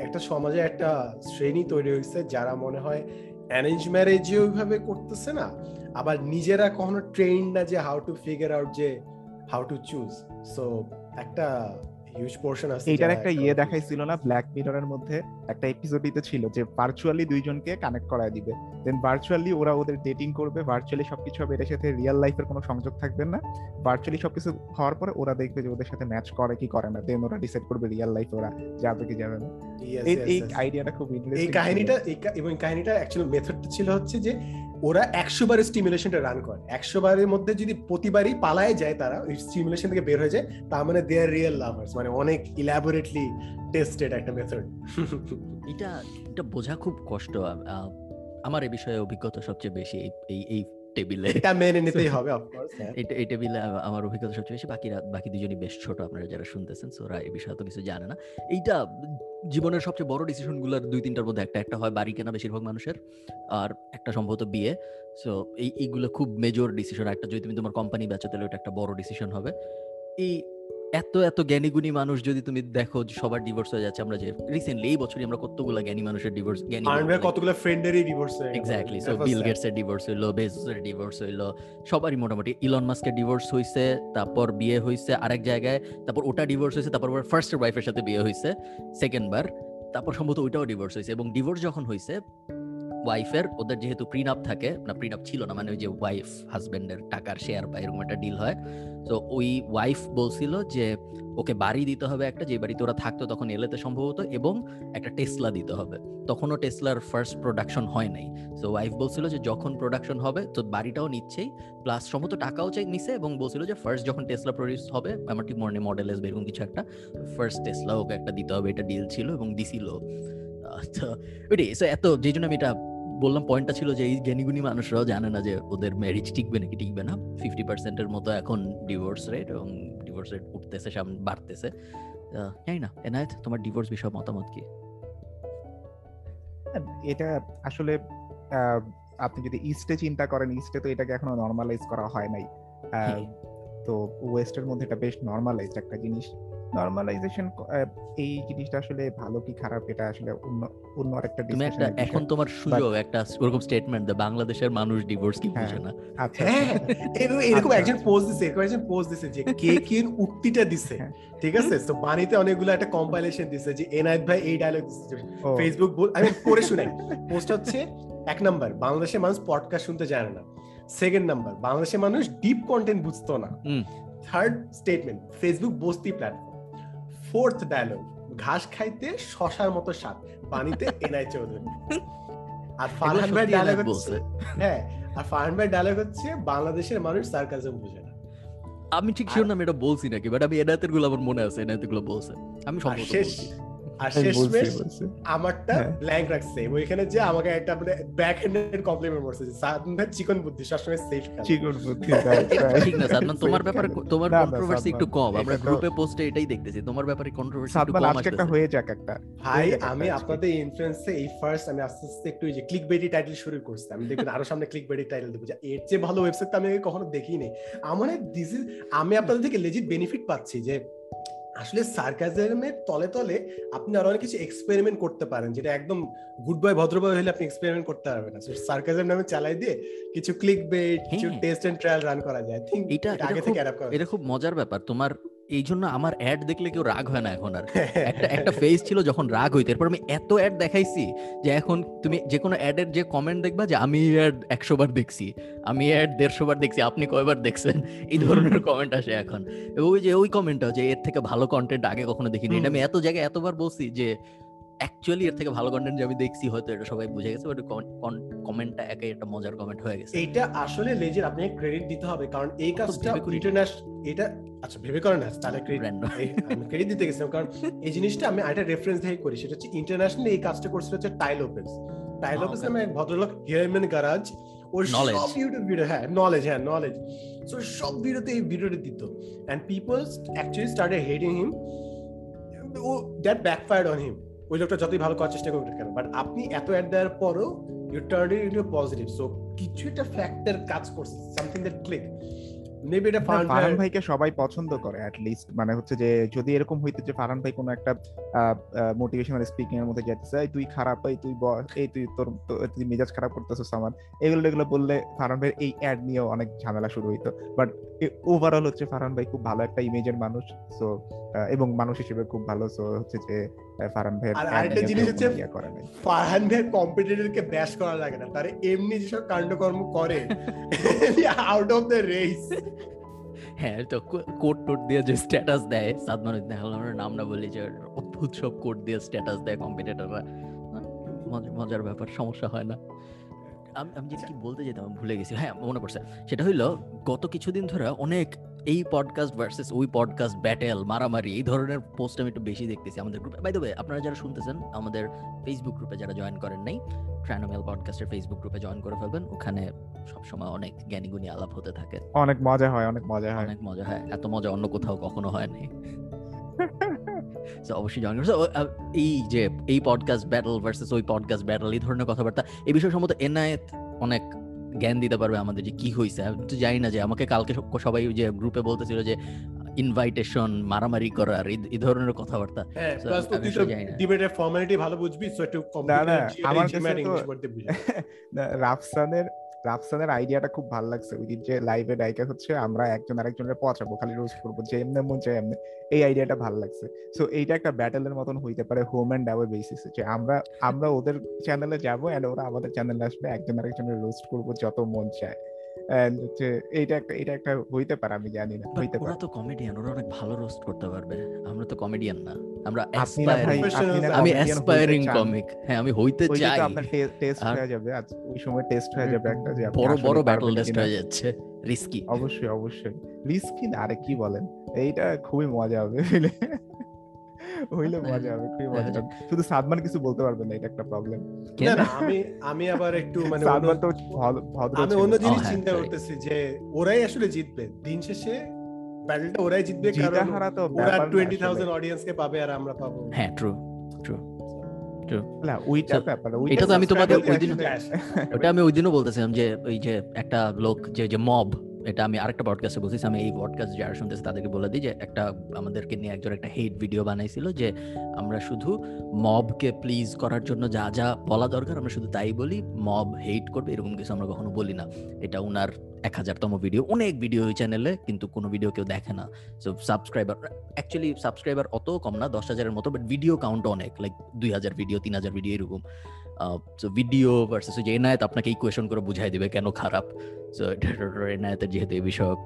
একটা সমাজে একটা শ্রেণি তৈরি হয়েছে যারা মনে হয় অ্যারেঞ্জ ম্যারেজে ওইভাবে করতেছে না আবার নিজেরা কখনো ট্রেন না যে হাউ টু ফিগার আউট যে হাউ টু চুজ সো একটা হিউজ পোর্শন আছে এইটার একটা ইয়ে দেখাইছিল না ব্ল্যাক মিররের মধ্যে একটা এপিসোডিতে ছিল যে ভার্চুয়ালি দুইজনকে কানেক্ট করায় দিবে। দেন ভার্চুয়ালি ওরা ওদের ডেটিং করবে ভার্চুয়ালি সবকিছু হবে এটার সাথে রিয়েল লাইফের কোনো সংযোগ থাকবে না। ভার্চুয়ালি সবকিছু হওয়ার পরে ওরা দেখবে যে ওদের সাথে ম্যাচ করে কি করে না দেন ওরা ডিসাইড করবে রিয়েল লাইফে ওরা যাবে কি যাবে না। এই yes, এই yes. আইডিয়াটা খুব এই কাহিনীটা এই এবং কাহিনীটা অ্যাকচুয়ালি মেথডটা ছিল হচ্ছে যে ওরা একশো বারের স্টিমুলেশনটা রান করে। একশো বারের মধ্যে যদি প্রতিবারই পালায় যায় তারা ওই স্টিমুলেশন থেকে বের হয়ে যায় তার মানে দে আর রিয়েল লাভার্স মানে অনেক ইলাবোরেটলি টেস্টেড একটা মেথড এটা এটা বোঝা খুব কষ্ট আমার এ বিষয়ে অভিজ্ঞতা সবচেয়ে বেশি এই এই এই টেবিলে এটা মেনে নিতেই হবে অফকোর্স এটা এই টেবিলে আমার অভিজ্ঞতা সবচেয়ে বেশি। বাকিরা বাকি দুজনই বেশ ছোট আপনারা যারা শুনতেছেন সো ওরা এই বিষয়ে তো কিছু জানে না। এইটা জীবনের সবচেয়ে বড় ডিসিশনগুলোর দুই তিনটার মধ্যে একটা। একটা হয় বাড়ি কেনা বেশিরভাগ মানুষের আর একটা সম্ভবত বিয়ে। সো এই এইগুলো খুব মেজর ডিসিশন একটা যদি তুমি তোমার কোম্পানি বেচো তাহলে ওটা একটা বড় ডিসিশন হবে। এই এত এত জ্ঞানীগুণী মানুষ যদি তুমি দেখো সবার ডিভোর্স হয়ে যাচ্ছে আমরা যে রিসেন্টলি এই বছরই আমরা কতগুলো জ্ঞানী মানুষের ডিভোর্স জ্ঞানী কতগুলো ফ্রেন্ডেরই ডিভোর্স হয়ে এক্স্যাক্টলি সো বিল. গেটস এর ডিভোর্স হইল বেজোস এর ডিভোর্স হইল সবারই মোটামুটি। ইলন মাস্কের ডিভোর্স হইছে তারপর বিয়ে হইছে আরেক জায়গায় তারপর ওটা ডিভোর্স হইছে তারপর ফার্স্ট ওয়াইফের সাথে বিয়ে হইছে সেকেন্ড বার তারপর সম্ভবত ওইটাও ডিভোর্স হইছে এবং ডিভোর্স যখন হইছে ওয়াইফের ওদের যেহেতু প্রিনাপ থাকে, না প্রিনাপ ছিল না মানে ওই যে ওয়াইফ হাজবেন্ডের টাকার শেয়ার বা এরকম একটা ডিল হয়, তো ওই ওয়াইফ বলছিল যে, ওকে বাড়ি দিতে হবে একটা, যে বাড়িতে ওরা থাকতো তখন এলেতে সম্ভবত এবং একটা টেসলা দিতে হবে। তখনও টেসলার ফার্স্ট প্রোডাকশন হয় নাই। সো ওয়াইফ বলছিল যে, যখন প্রোডাকশন হবে, তো বাড়িটাও নিচ্ছেই প্লাস সম্ভবত টাকাও চাই নিছে এবং বলছিল যে ফার্স্ট যখন টেসলা প্রডিউস হবে, আমার ঠিক মনে মডেল আসবে এরকম কিছু একটা ফার্স্ট টেসলা ওকে একটা দিতে হবে, এটা ডিল ছিল এবং দিছিল। তো ওইটাই so এত যেই জন্য আমি এটা বললাম পয়েন্টটা ছিল যে এই জ্ঞানীগুণী মানুষরাও জানে না যে ওদের ম্যারেজ টিকবে নাকি টিকবে না। ফিফটি পার্সেন্টের মতো এখন ডিভোর্স রেট এবং ডিভোর্স রেট উঠতেছে সামনে বাড়তেছে। জানি না। এনায়েত তোমার ডিভোর্স বিষয়ে মতামত কি? এটা আসলে আপনি যদি ইস্টে চিন্তা করেন ইস্টে তো এটাকে এখনও নর্মালাইজ করা হয় নাই। আহ, তো ওয়েস্টের মধ্যে এটা বেশ নর্মালাইজড একটা জিনিস। নর্মালাইজেশন এই জিনিসটা আসলে ভালো কি খারাপ এটা আসলে অন্য অন্য আরেকটা তুমি একটা এখন তোমার সুযোগ একটা ওরকম স্টেটমেন্ট দে বাংলাদেশের মানুষ ডিভোর্স কি হ্যাঁ। বুঝে না? আচ্ছা হ্যাঁ এরকম এরকম আচ্ছা, একজন আচ্ছা। পোস্ট দিছে এরকম একজন পোস্ট দিছে যে কে কে উক্তিটা দিছে হ্যাঁ। ঠিক আছে? তো বাণীতে অনেকগুলো একটা কম্পাইলেশন দিছে যে এনায়েত ভাই এই ডায়লগ দিছে। ও, ফেসবুক আমি পড়ে শুনাই পোস্ট হচ্ছে এক নাম্বার বাংলাদেশের মানুষ পডকাস্ট শুনতে জানে না। সেকেন্ড নাম্বার বাংলাদেশের মানুষ ডিপ কন্টেন্ট বুঝতো না। থার্ড স্টেটমেন্ট ফেসবুক বস্তি প্ল্যাটফর্ম ফোর্থ ডায়লগ ঘাস খাইতে শশার মতো স্বাদ পানিতে এনআই চৌধুরী। আর ফারহান ভাই ডায়লগ হচ্ছে হ্যাঁ আর ফারহান ভাই ডায়লগ হচ্ছে বাংলাদেশের মানুষ সার্কাজম বুঝে না। আমি ঠিক শিওর না আমি এটা বলছি নাকি বাট আমি এনায়েতেরগুলো আমার মনে আছে এনায়েতেরগুলো বলছে। আমি সম্ভবত শেষ। আর বলছি, শেষমেশ আমারটা হ্যাঁ। ব্ল্যাঙ্ক রাখছে। এখানে যে আমাকে একটা মানে ব্যাক হ্যান্ডেড কমপ্লিমেন্ট করছে যে সাদন চিকন বুদ্ধি সবসময় সেফ চিকন বুদ্ধি. ঠিক না সাদমান তোমার ব্যাপারে তোমার কন্ট্রোভার্সি একটু কম। আমরা গ্রুপে পোস্টে এটাই দেখতেছি। তোমার ব্যাপারে কন্ট্রোভার্সি একটু কম আজকে একটা হয়ে যাক একটা। ভাই আমি আপনাদের ইনফ্লুয়েন্সে এই ফার্স্ট আমি আস্তে আস্তে একটু যে ক্লিক বেডি টাইটেল শুরু করছি। আমি দেখবেন আরও সামনে ক্লিক বেডি টাইটেল দেবো। যে এর চেয়ে ভালো ওয়েবসাইট তো আমি কখনো দেখিনি আমার দিস ইজ আমি আপনাদের থেকে লেজিট বেনিফিট পাচ্ছি যে আসলে সার্কাজমের তলে তলে আপনি আরও অনেক কিছু এক্সপেরিমেন্ট করতে পারেন যেটা একদম গুড বয় ভদ্র বয় হলে আপনি এক্সপেরিমেন্ট করতে পারবেন না। সার্কাজম নামে চালাই দিয়ে কিছু ক্লিক বেড কিছু। টেস্ট এন্ড ট্রায়াল রান করা যায়। থিঙ্ক এটা- আগে থেকে অ্যাডাপ্ট করা এটা খুব মজার ব্যাপার। তোমার এই জন্য আমার অ্যাড দেখলে কেউ রাগ হয় না এখন আর। একটা। একটা ফেজ ছিল যখন রাগ হইতো। এরপর আমি এত অ্যাড দেখাইছি যে এখন তুমি যে কোনো অ্যাডের যে কমেন্ট দেখবা যে আমি অ্যাড একশো বার দেখছি। আমি অ্যাড দেড়শো বার দেখছি। আপনি কয়বার দেখছেন? এই ধরনের কমেন্ট আসে এখন। ওই যে ওই কমেন্টটা যে এর থেকে ভালো কন্টেন্ট আগে কখনো দেখিনি। এটা আমি এত জায়গায় এতবার বলছি যে অ্যাকচুয়ালি এর থেকে ভালো কন্টেন্ট যে আমি দেখছি হয়তো এটা সবাই বুঝে গেছে বাট কমেন্টটা একাই একটা মজার কমেন্ট হয়ে গেছে। এটা আসলে লেজের আপনি ক্রেডিট দিতে হবে কারণ এই কাজটা ইন্টারন্যাশনাল এটা আচ্ছা ভেবে করেন না তাহলে. আমি ক্রেডিট দিতে গেছিলাম কারণ এই জিনিসটা আমি একটা রেফারেন্স দিয়ে করি সেটা হচ্ছে ইন্টারন্যাশনালি এই কাজটা করছিল হচ্ছে টাইল লোপেজ টাইল okay. নামে এক ভদ্রলোক হিয়ারম্যান গারাজ ওর সব ইউটিউব ভিডিও হ্যাঁ নলেজ হ্যাঁ নলেজ সো সব ভিডিওতে এই ভিডিওটা দিত। And people actually started hating him O that backfired on him ওই লোকটা যতই ভালো করার চেষ্টা করুক কেন বাট আপনি এত অ্যাড দেওয়ার পরও you turn it into positive so কিছু একটা ফ্যাক্টর কাজ করছে সামথিং দ্যাট ক্লিক মেবি এটা ভাইকে সবাই পছন্দ করে অ্যাট লিস্ট মানে হচ্ছে যে যদি এরকম হইতো যে ভাই কোনো একটা মোটিভেশনাল স্পিকিং এর মধ্যে "এই তুই খারাপ এই তুই এই তুই তোর তুই মেজাজ খারাপ করতেছিস আমার এগুলো এগুলো বললে ফারহান ভাই এই অ্যাড নিয়েও অনেক ঝামেলা শুরু হইতো। বাট ওভারঅল হচ্ছে ফারহান ভাই খুব ভালো একটা ইমেজের মানুষ সো এবং মানুষ হিসেবে খুব ভালো সো হচ্ছে যে ফারহান ভাই আর আরেকটা জিনিস হচ্ছে ফারহান ভাই কম্পিটিটরকে ব্যাশ করা লাগে না। তার এমনি যেসব কাণ্ডকর্ম করে আউট অফ দ্য রেস হ্যাঁ তো কোড টোড দিয়ে যে স্ট্যাটাস দেয় সাদমান নাম না বলি যে অদ্ভুত সব কোড দিয়ে স্ট্যাটাস দেয় কম্পিটিটররা মজার ব্যাপার সমস্যা হয় না। আমি আমি যেটা কি বলতে যেতাম ভুলে গেছি। হ্যাঁ মনে পড়ছে। সেটা হইল গত কিছুদিন ধরে অনেক এই পডকাস্ট ভার্সেস ওই পডকাস্ট ব্যাটেল মারামারি এই ধরনের পোস্ট আমি একটু বেশি দেখতেছি আমাদের গ্রুপে বাই দ্য ওয়ে আপনারা যারা শুনতেছেন আমাদের ফেসবুক গ্রুপে যারা জয়েন করেন নাই ট্রানোমেল পডকাস্টের ফেসবুক গ্রুপে জয়েন করে ফেলবেন। ওখানে সবসময় অনেক জ্ঞানী গুণী আলাপ হতে থাকে। অনেক মজা হয় অনেক মজা হয়। অনেক মজা হয়। এত মজা অন্য কোথাও কখনো হয়নি So, অবশ্যই জয়েন করছে এই যে এই পডকাস্ট ব্যাটল ভার্সেস ওই পডকাস্ট ব্যাটল এই ধরনের কথাবার্তা এই বিষয়ে সম্ভবত এনায়েত অনেক জ্ঞান দিতে পারবে আমাদের যে কি হয়েছে আমি তো জানি না যে আমাকে কালকে সবাই যে গ্রুপে বলতেছিল যে ইনভাইটেশন মারামারি করার এই- এই ধরনের কথাবার্তা। হ্যাঁ। ডিবেটের ফর্মালিটি ভালো বুঝবি সো একটু না, না, আমার কাছে তো- ইংলিশ করতে বুঝি না, রাফসানের রাফসানের আইডিয়াটা খুব ভালো লাগছে। ওই দিন যে লাইভে ডাইকা হচ্ছে আমরা একজন আরেকজনের পচাবো, খালি রোজ করব, যে এমনি মন চাই এমনি। এই আইডিয়াটা ভালো লাগছে। সো এইটা একটা ব্যাটেলের মতন হইতে পারে হোম অ্যান্ড অ্যাওয়ে বেসিসে যে আমরা আমরা ওদের চ্যানেলে যাব এন্ড ওরা আমাদের চ্যানেলে আসবে, একজন আরেকজনের রোস্ট করব যত মন চায়। হচ্ছে এইটা একটা এটা একটা হইতে পারে আমি জানি না But হইতে ওরা তো কমেডিয়ান ওরা অনেক ভালো রোস্ট করতে পারবে। আমরা তো কমেডিয়ান না। আমরা আপনি না ভাই aspiring- আপনি না আমি হইতে অ্যাসপায়ারিং কমিক হ্যাঁ আমি হইতে চাই। আপনার টেস্ট হয়ে যাবে। আজ ওই সময় টেস্ট হয়ে যাবে একটা যে বড় বড় ব্যাটল টেস্ট হয়ে যাচ্ছে। রিস্কি অবশ্যই অবশ্যই। রিস্কি না আরে কি বলেন? এইটা খুবই মজা হবে। হইলে মজা হবে খুবই মজা হবে শুধু সাদমান কিছু বলতে পারবেন না এটা একটা প্রবলেম না না আমি আমি আবার একটু মানে সাদমান তো ভদ্র- ভদ্র আমি অন্য জিনিস হ্যাঁ, চিন্তা করতেছি যে ওরাই আসলে জিতবে। দিন শেষে ব্যাটলটা ওরাই জিতবে কারণ হারা তো ওরা ব্যাপার না টোয়েন্টি আসলে। থাউজেন্ড অডিয়েন্সকে পাবে আর আমরা পাবো। হ্যাঁ ট্রু ব্যাপার এটা তো আমি তোমাদের ওই দিন- ওটা আমি ওই দিনও বলতেছিলাম যে ওই যে একটা লোক যে যে মব এটা আমি আরেকটা পডকাস্টে বলতেছি আমি এই পডকাস্ট যারা শুনতেছে তাদেরকে বলে দিই যে, একটা আমাদেরকে নিয়ে একজন একটা হেট ভিডিও বানাইছিল যে, আমরা শুধু মবকে প্লিজ করার জন্য যা যা বলা দরকার আমরা শুধু তাই বলি মব হেট করবে, এরকম কিছু আমরা কখনো বলি না। এটা উনার এক হাজারতম ভিডিও অনেক ভিডিও ওই চ্যানেলে কিন্তু কোনো ভিডিও কেউ দেখে না। সো সাবস্ক্রাইবার অ্যাকচুয়ালি সাবস্ক্রাইবার অত কম না, দশ হাজারের মতো বাট ভিডিও কাউন্ট অনেক লাইক দুই হাজার ভিডিও তিন হাজার ভিডিও এরকম। ভিডিও ভার্সেস যে এনায়েত আপনাকে ইকুয়েশন করে বুঝাই দিবে কেন খারাপ। সো এনায়েতের যেহেতু এই বিষয়ক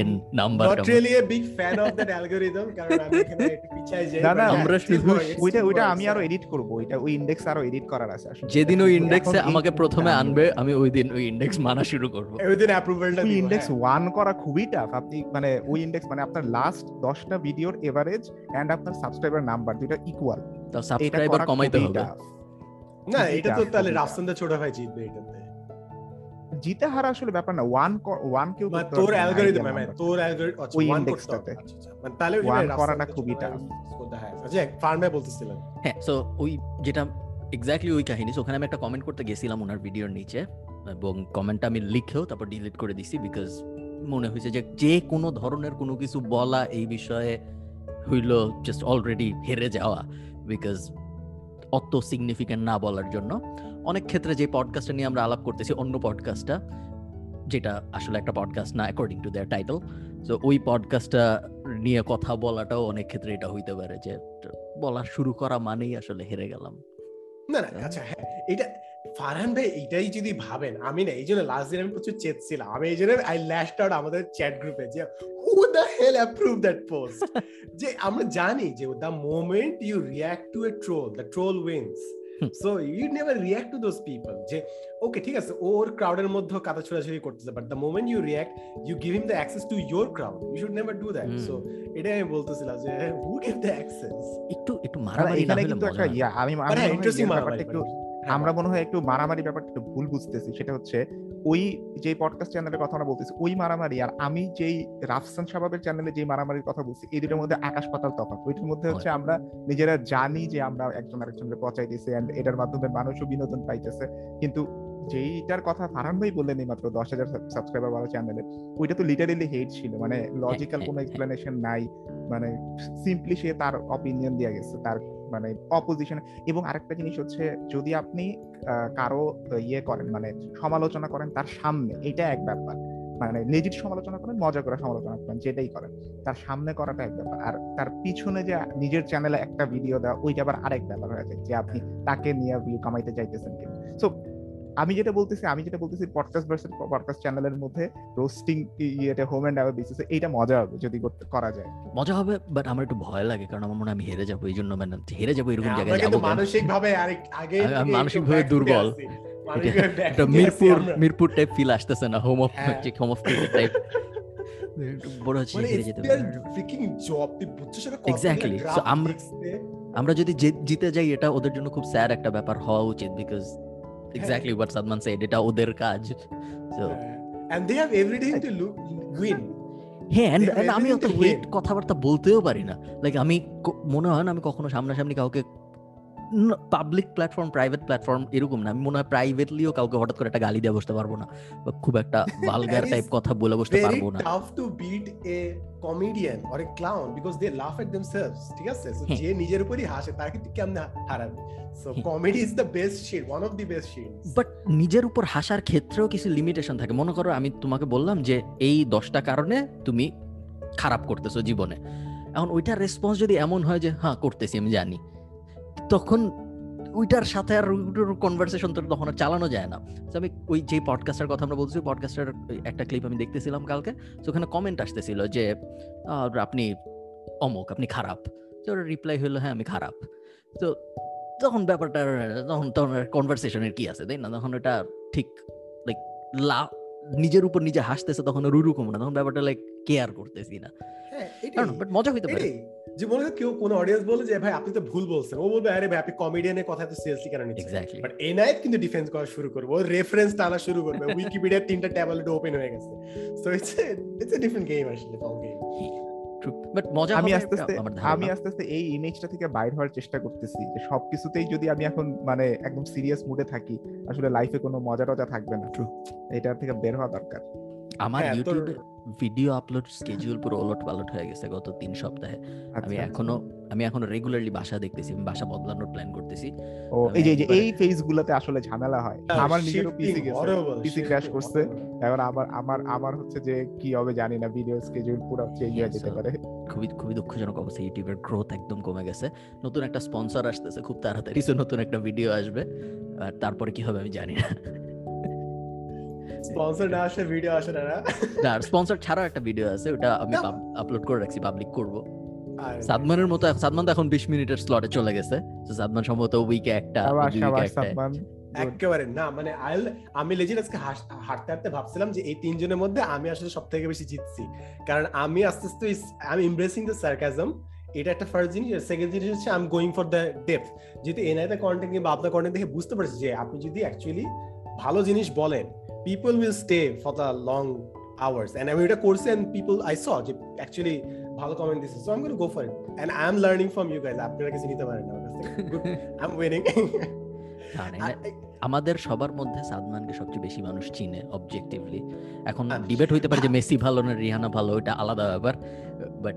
and number not really a big fan of that algorithm কারণ আমি এখানে একটু পিছাই যাই না, না, আমরা শুধু ওইটা ওইটা আমি আরও এডিট করব ওইটা ওই ইন্ডেক্স আরও এডিট করার আছে আসলে। যেদিন ওই এখন আমাকে প্রথমে আনবে আমি ওই দিন ওই ইন্ডেক্স মানা শুরু করব। অ্যাপ্রুভালটা ওই দিব ইন্ডেক্স হ্যাঁ। ওয়ান করা খুবই টাফ আপনি মানে ওই ইন্ডেক্স মানে আপনার লাস্ট দশটা ভিডিওর এভারেজ এন্ড আপনার সাবস্ক্রাইবার নাম্বার দুটো ইকুয়াল তো সাবস্ক্রাইবার করা কমাইতে খুবই হবে। tough। না এটা তো তাহলে রাফসানদা ছোট ভাই জিতবে এটাতে। জিতে হারা আসলে ব্যাপার না ওয়ান ওয়ান কেউ মানে তোর অ্যালগরিদম মানে তোর অ্যালগরিদম আচ্ছা ওয়ান করতে। আচ্ছা আচ্ছা মানে তাহলে ভাই করাটা খুবই। করতে হয় আচ্ছা ফার্ম হ্যাঁ সো ওই যেটা এক্স্যাক্টলি ওই কাহিনী ওখানে আমি একটা কমেন্ট করতে গেছিলাম ওনার ভিডিওর নিচে এবং কমেন্টটা আমি লিখেও তারপর ডিলিট করে দিছি বিকজ মনে হয়েছে যে যে কোনো ধরনের কোনো কিছু বলা এই বিষয়ে হইল জাস্ট অলরেডি হেরে যাওয়া বিকজ অত সিগনিফিকেন্ট না বলার জন্য। অনেক ক্ষেত্রে যে পডকাস্টটা নিয়ে আমরা আলাপ করতেছি, অন্য পডকাস্টটা যেটা আসলে একটা পডকাস্ট না অ্যাকর্ডিং টু দেয়ার টাইটেল তো ওই পডকাস্টটা নিয়ে কথা বলাটাও অনেক ক্ষেত্রে এটা হইতে পারে যে, বলা শুরু করা মানেই আসলে হেরে গেলাম। না না আচ্ছা হ্যাঁ এটা ফারহান ভাই এটাই যদি ভাবেন আমি না এই জন্য লাস্ট দিন আমি প্রচুর চেতছিলাম আমি এই জন্য আই ল্যাশড আউট আমাদের চ্যাট গ্রুপে যে who the hell approve that post যে আমরা জানি যে the moment you react to a troll the troll wins. So you never react to those people যে ওকে ঠিক আছে ওর ক্রাউডের মধ্যে কাদা ছোড়াছুড়ি করতেছে but the moment you react you give him the access to your crowd you should never do that so এটাই আমি বলতেছিলাম যে হু গিভ দ্য অ্যাক্সেস একটু একটু না, মারামারি না হলে কিন্তু মজা আমি আমি মনে ইন্টারেস্টিং মারামারি ব্যাপারটা একটু আমরা মনে হয় একটু মারামারি ব্যাপারটা একটু ভুল বুঝতেছি। সেটা হচ্ছে ওই যে পডকাস্ট চ্যানেলের কথা আমরা বলতেছি ওই মারামারি আর আমি যেই রাফসান সাবাবের চ্যানেলে যে মারামারির কথা বলছি এই দুটোর মধ্যে আকাশ পাতাল তফাৎ। ওইটার মধ্যে হচ্ছে আমরা নিজেরা জানি যে আমরা একজন আরেকজনকে পচাইতেছি এন্ড এটার মাধ্যমে মানুষও বিনোদন পাইতেছে। কিন্তু যেইটার কথা ফারহান ভাই বললেন এই মাত্র দশ হাজার সাবস্ক্রাইবার বালা চ্যানেলে ওইটা তো লিটারেলি হেট ছিল মানে লজিক্যাল কোনো এক্সপ্লেনেশন নাই মানে সিম্পলি সে তার অপিনিয়ন দিয়ে গেছে তার মানে অপোজিশন এবং আরেকটা জিনিস হচ্ছে যদি আপনি কারও ইয়ে করেন মানে সমালোচনা করেন তার সামনে এটা এক ব্যাপার। মানে লেজিট সমালোচনা করেন মজা করে সমালোচনা করেন যেটাই করেন তার সামনে করাটা এক ব্যাপার। আর তার পিছনে যে নিজের চ্যানেলে একটা ভিডিও দেওয়া ওইটা আবার আরেক ব্যাপার হয়ে যায় যে আপনি তাকে নিয়ে ভিউ কামাইতে চাইতেছেন সো আমি যেটা বলতেছি আমি যেটা বলতেছি পডকাস্ট ভার্সেস পডকাস্ট চ্যানেলের মধ্যে রোস্টিং ইয়েটা হোম এন্ড অ্যাওয়ে বেসিসে এইটা মজা হবে যদি করা যায়। মজা হবে বাট আমার একটু ভয় লাগে কারণ আমার মনে হয় আমি হেরে যাব এই জন্য মানে হেরে যাব এরকম জায়গায় যাব মানসিক ভাবে আরেক আগে মানসিক ভাবে দুর্বল। এটা মিরপুর মিরপুর টাইপ ফিল আসতেছে না home of home of type বড় হচ্ছে মানে হেরে যেতে এক্স্যাক্টলি আমরা আমরা যদি জিতে যাই এটা ওদের জন্য খুব স্যাড একটা ব্যাপার হওয়া উচিত because exactly what Sadman said এটা ওদের কাজ so and they have everything to win. হ্যাঁ আমি অত হেট কথাবার্তা বলতেও পারি না। লাইক আমি মনে হয় না আমি কখনো সামনাসামনি কাউকে পাবলিক প্ল্যাটফর্ম প্রাইভেট প্ল্যাটফর্ম এরকম না। আমি মনে হয় প্রাইভেটলিও কাউকে হঠাৎ করে একটা গালি দিয়ে বসতে পারব না। বা খুব একটা ভালগার টাইপ কথা বলে বসতে পারব না। Tough to beat a comedian or a clown because they laugh at ঠিক আছে? সো হ্যাঁ। যে নিজের উপরই হাসে কেমনে so comedy is best shit one of the best but নিজের উপর হাসার ক্ষেত্রেও কিছু লিমিটেশন থাকে। মনে করো আমি তোমাকে বললাম যে এই দশটা কারণে তুমি খারাপ করতেছো জীবনে। এখন ওইটার রেসপন্স যদি এমন হয় যে হ্যাঁ করতেছি আমি জানি। তখন ওইটার সাথে আর কনভারসেশন তো তখন চালানো যায় না। তো আমি ওই যে পডকাস্টের কথা আমরা বলছি পডকাস্টের একটা ক্লিপ আমি দেখতেছিলাম কালকে। তো ওখানে কমেন্ট আসতেছিল যে আপনি অমুক, আপনি খারাপ। তো রিপ্লাই হলো হ্যাঁ আমি খারাপ। তো তখন ব্যাপারটা তখন তখন কনভারসেশনের কি আছে, তাই না? তখন ওটা ঠিক লাইক লা, নিজের উপর নিজে হাসতেছে, তখন ওর ওরকম না। তখন ব্যাপারটা লাইক কেয়ার করতেছি না। হ্যাঁ বাট মজা হইতে পারে। যে মনে কেউ কোন অডিয়েন্স বলে যে ভাই আপনি তো ভুল বলছেন। ও বলবে আরে ভাই আপনি কমেডিয়ানের কথা তো সিরিয়াসলি কেন নিচ্ছেন? বাট কিন্তু ডিফেন্স করা শুরু করবে। ও রেফারেন্স টানা শুরু করবে। উইকিপিডিয়ার তিনটা ট্যাব অলরেডি ওপেন হয়ে গেছে। So it's it's a different game আসলে গেম বাট মজা আমি আস্তে আস্তে আমি আস্তে আস্তে এই ইমেজটা থেকে বাইর হওয়ার চেষ্টা করতেছি যে সবকিছুতেই যদি আমি এখন মানে একদম সিরিয়াস মুডে থাকি আসলে লাইফে কোনো মজা টজা থাকবে না। এটার থেকে বের হওয়া দরকার। আমার ইউটিউবে ভিডিও আপলোড স্কেজুল পুরো ওলট পালট হয়ে গেছে গত তিন সপ্তাহে। আমি এখনও আমি এখনও রেগুলারলি বাসা দেখতেছি আমি বাসা বদলানোর প্ল্যান করতেছি। ও এই যে এই ফেজ গুলাতে আসলে ঝামেলা হয়। আমার নিজেরও পিসি গেছে পিসি ক্র্যাশ করছে। এখন আমার আমার আমার হচ্ছে যে কি হবে জানি না ভিডিও স্কেজুল পুরো চেঞ্জ হয়ে যেতে পারে। খুবই খুবই দুঃখজনক অবস্থা ইউটিউবের গ্রোথ একদম কমে গেছে। নতুন একটা স্পন্সর আসতেছে খুব তাড়াতাড়ি নতুন একটা ভিডিও আসবে। আর তারপরে কি হবে আমি জানি না। স্পন্সর না ভিডিও আসে না না? স্পন্সর ছাড়াও একটা ভিডিও আছে ওটা আমি আপলোড করে রাখছি পাবলিক করব। সাদমানের মতো সাদমান তো এখন 20 মিনিটের স্লটে চলে গেছে। তো সাদমান সম্ভবত উইকে একটা উইকে একটা। একেবারে না মানে আইল আমি লেজিট আজকে হাঁটতে হাঁটতে ভাবছিলাম যে এই তিনজনের মধ্যে আমি আসলে সব থেকে বেশি জিতছি। কারণ আমি আস্তে আস্তে আমি এমব্রেসিং দ্য সার্কাজম এটা একটা ফার্স্ট জিনিস। সেকেন্ড জিনিস হচ্ছে I am going for the depth যেহেতু এনআইতে কন্টেন্ট কিংবা আপনার কন্টেন্ট দেখে বুঝতে পারছি যে আপনি যদি অ্যাকচুয়ালি ভালো জিনিস বলেন people will stay for the long hours and আমি এটা করছি এন্ড পিপল আই স যে অ্যাকচুয়ালি ভালো কমেন্ট দিছে so I am gonna go for it and I am learning from you guys আপনারা কিছু নিতে পারেন আমার কাছ থেকে। আই এম উইনিং আমাদের সবার মধ্যে সাদমানকে সবচেয়ে বেশি মানুষ চিনে অবজেক্টিভলি এখন ডিবেট হইতে পারে যে মেসি ভালো না রিহানা ভালো এটা আলাদা ব্যাপার বাট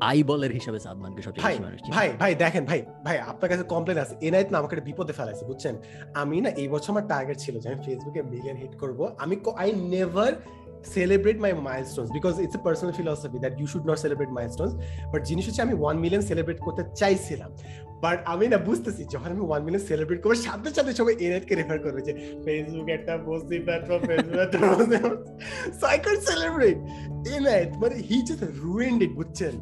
আই বলের হিসাবে সাদমানকে বেশি মানুষ ভাই ভাই দেখেন ভাই ভাই আপনার কাছে কমপ্লেন আছে। এনাইত না আমাকে বিপদে ফেলাইছে বুঝছেন? আমি না এই বছর আমার টার্গেট ছিল যে আমি ফেসবুকে মিলিয়ন হিট করব। আমি I never celebrate my milestones because it's a personal philosophy that you should not celebrate milestones. But জিনিস হচ্ছে আমি 1 মিলিয়ন সেলিব্রেট করতে চাইছিলাম। বাট আমি না বুঝতেছি যখন আমি 1 মিলিয়ন সেলিব্রেট করব সাথে সাথে সবাই এনএটকে রেফার করবে যে ফেসবুক একটা বসতি প্ল্যাটফর্ম ফেসবুক একটা সো আই ক্যান সেলিব্রেট এনএট মানে হি জাস্ট রুইন্ড ইট বুঝছেন?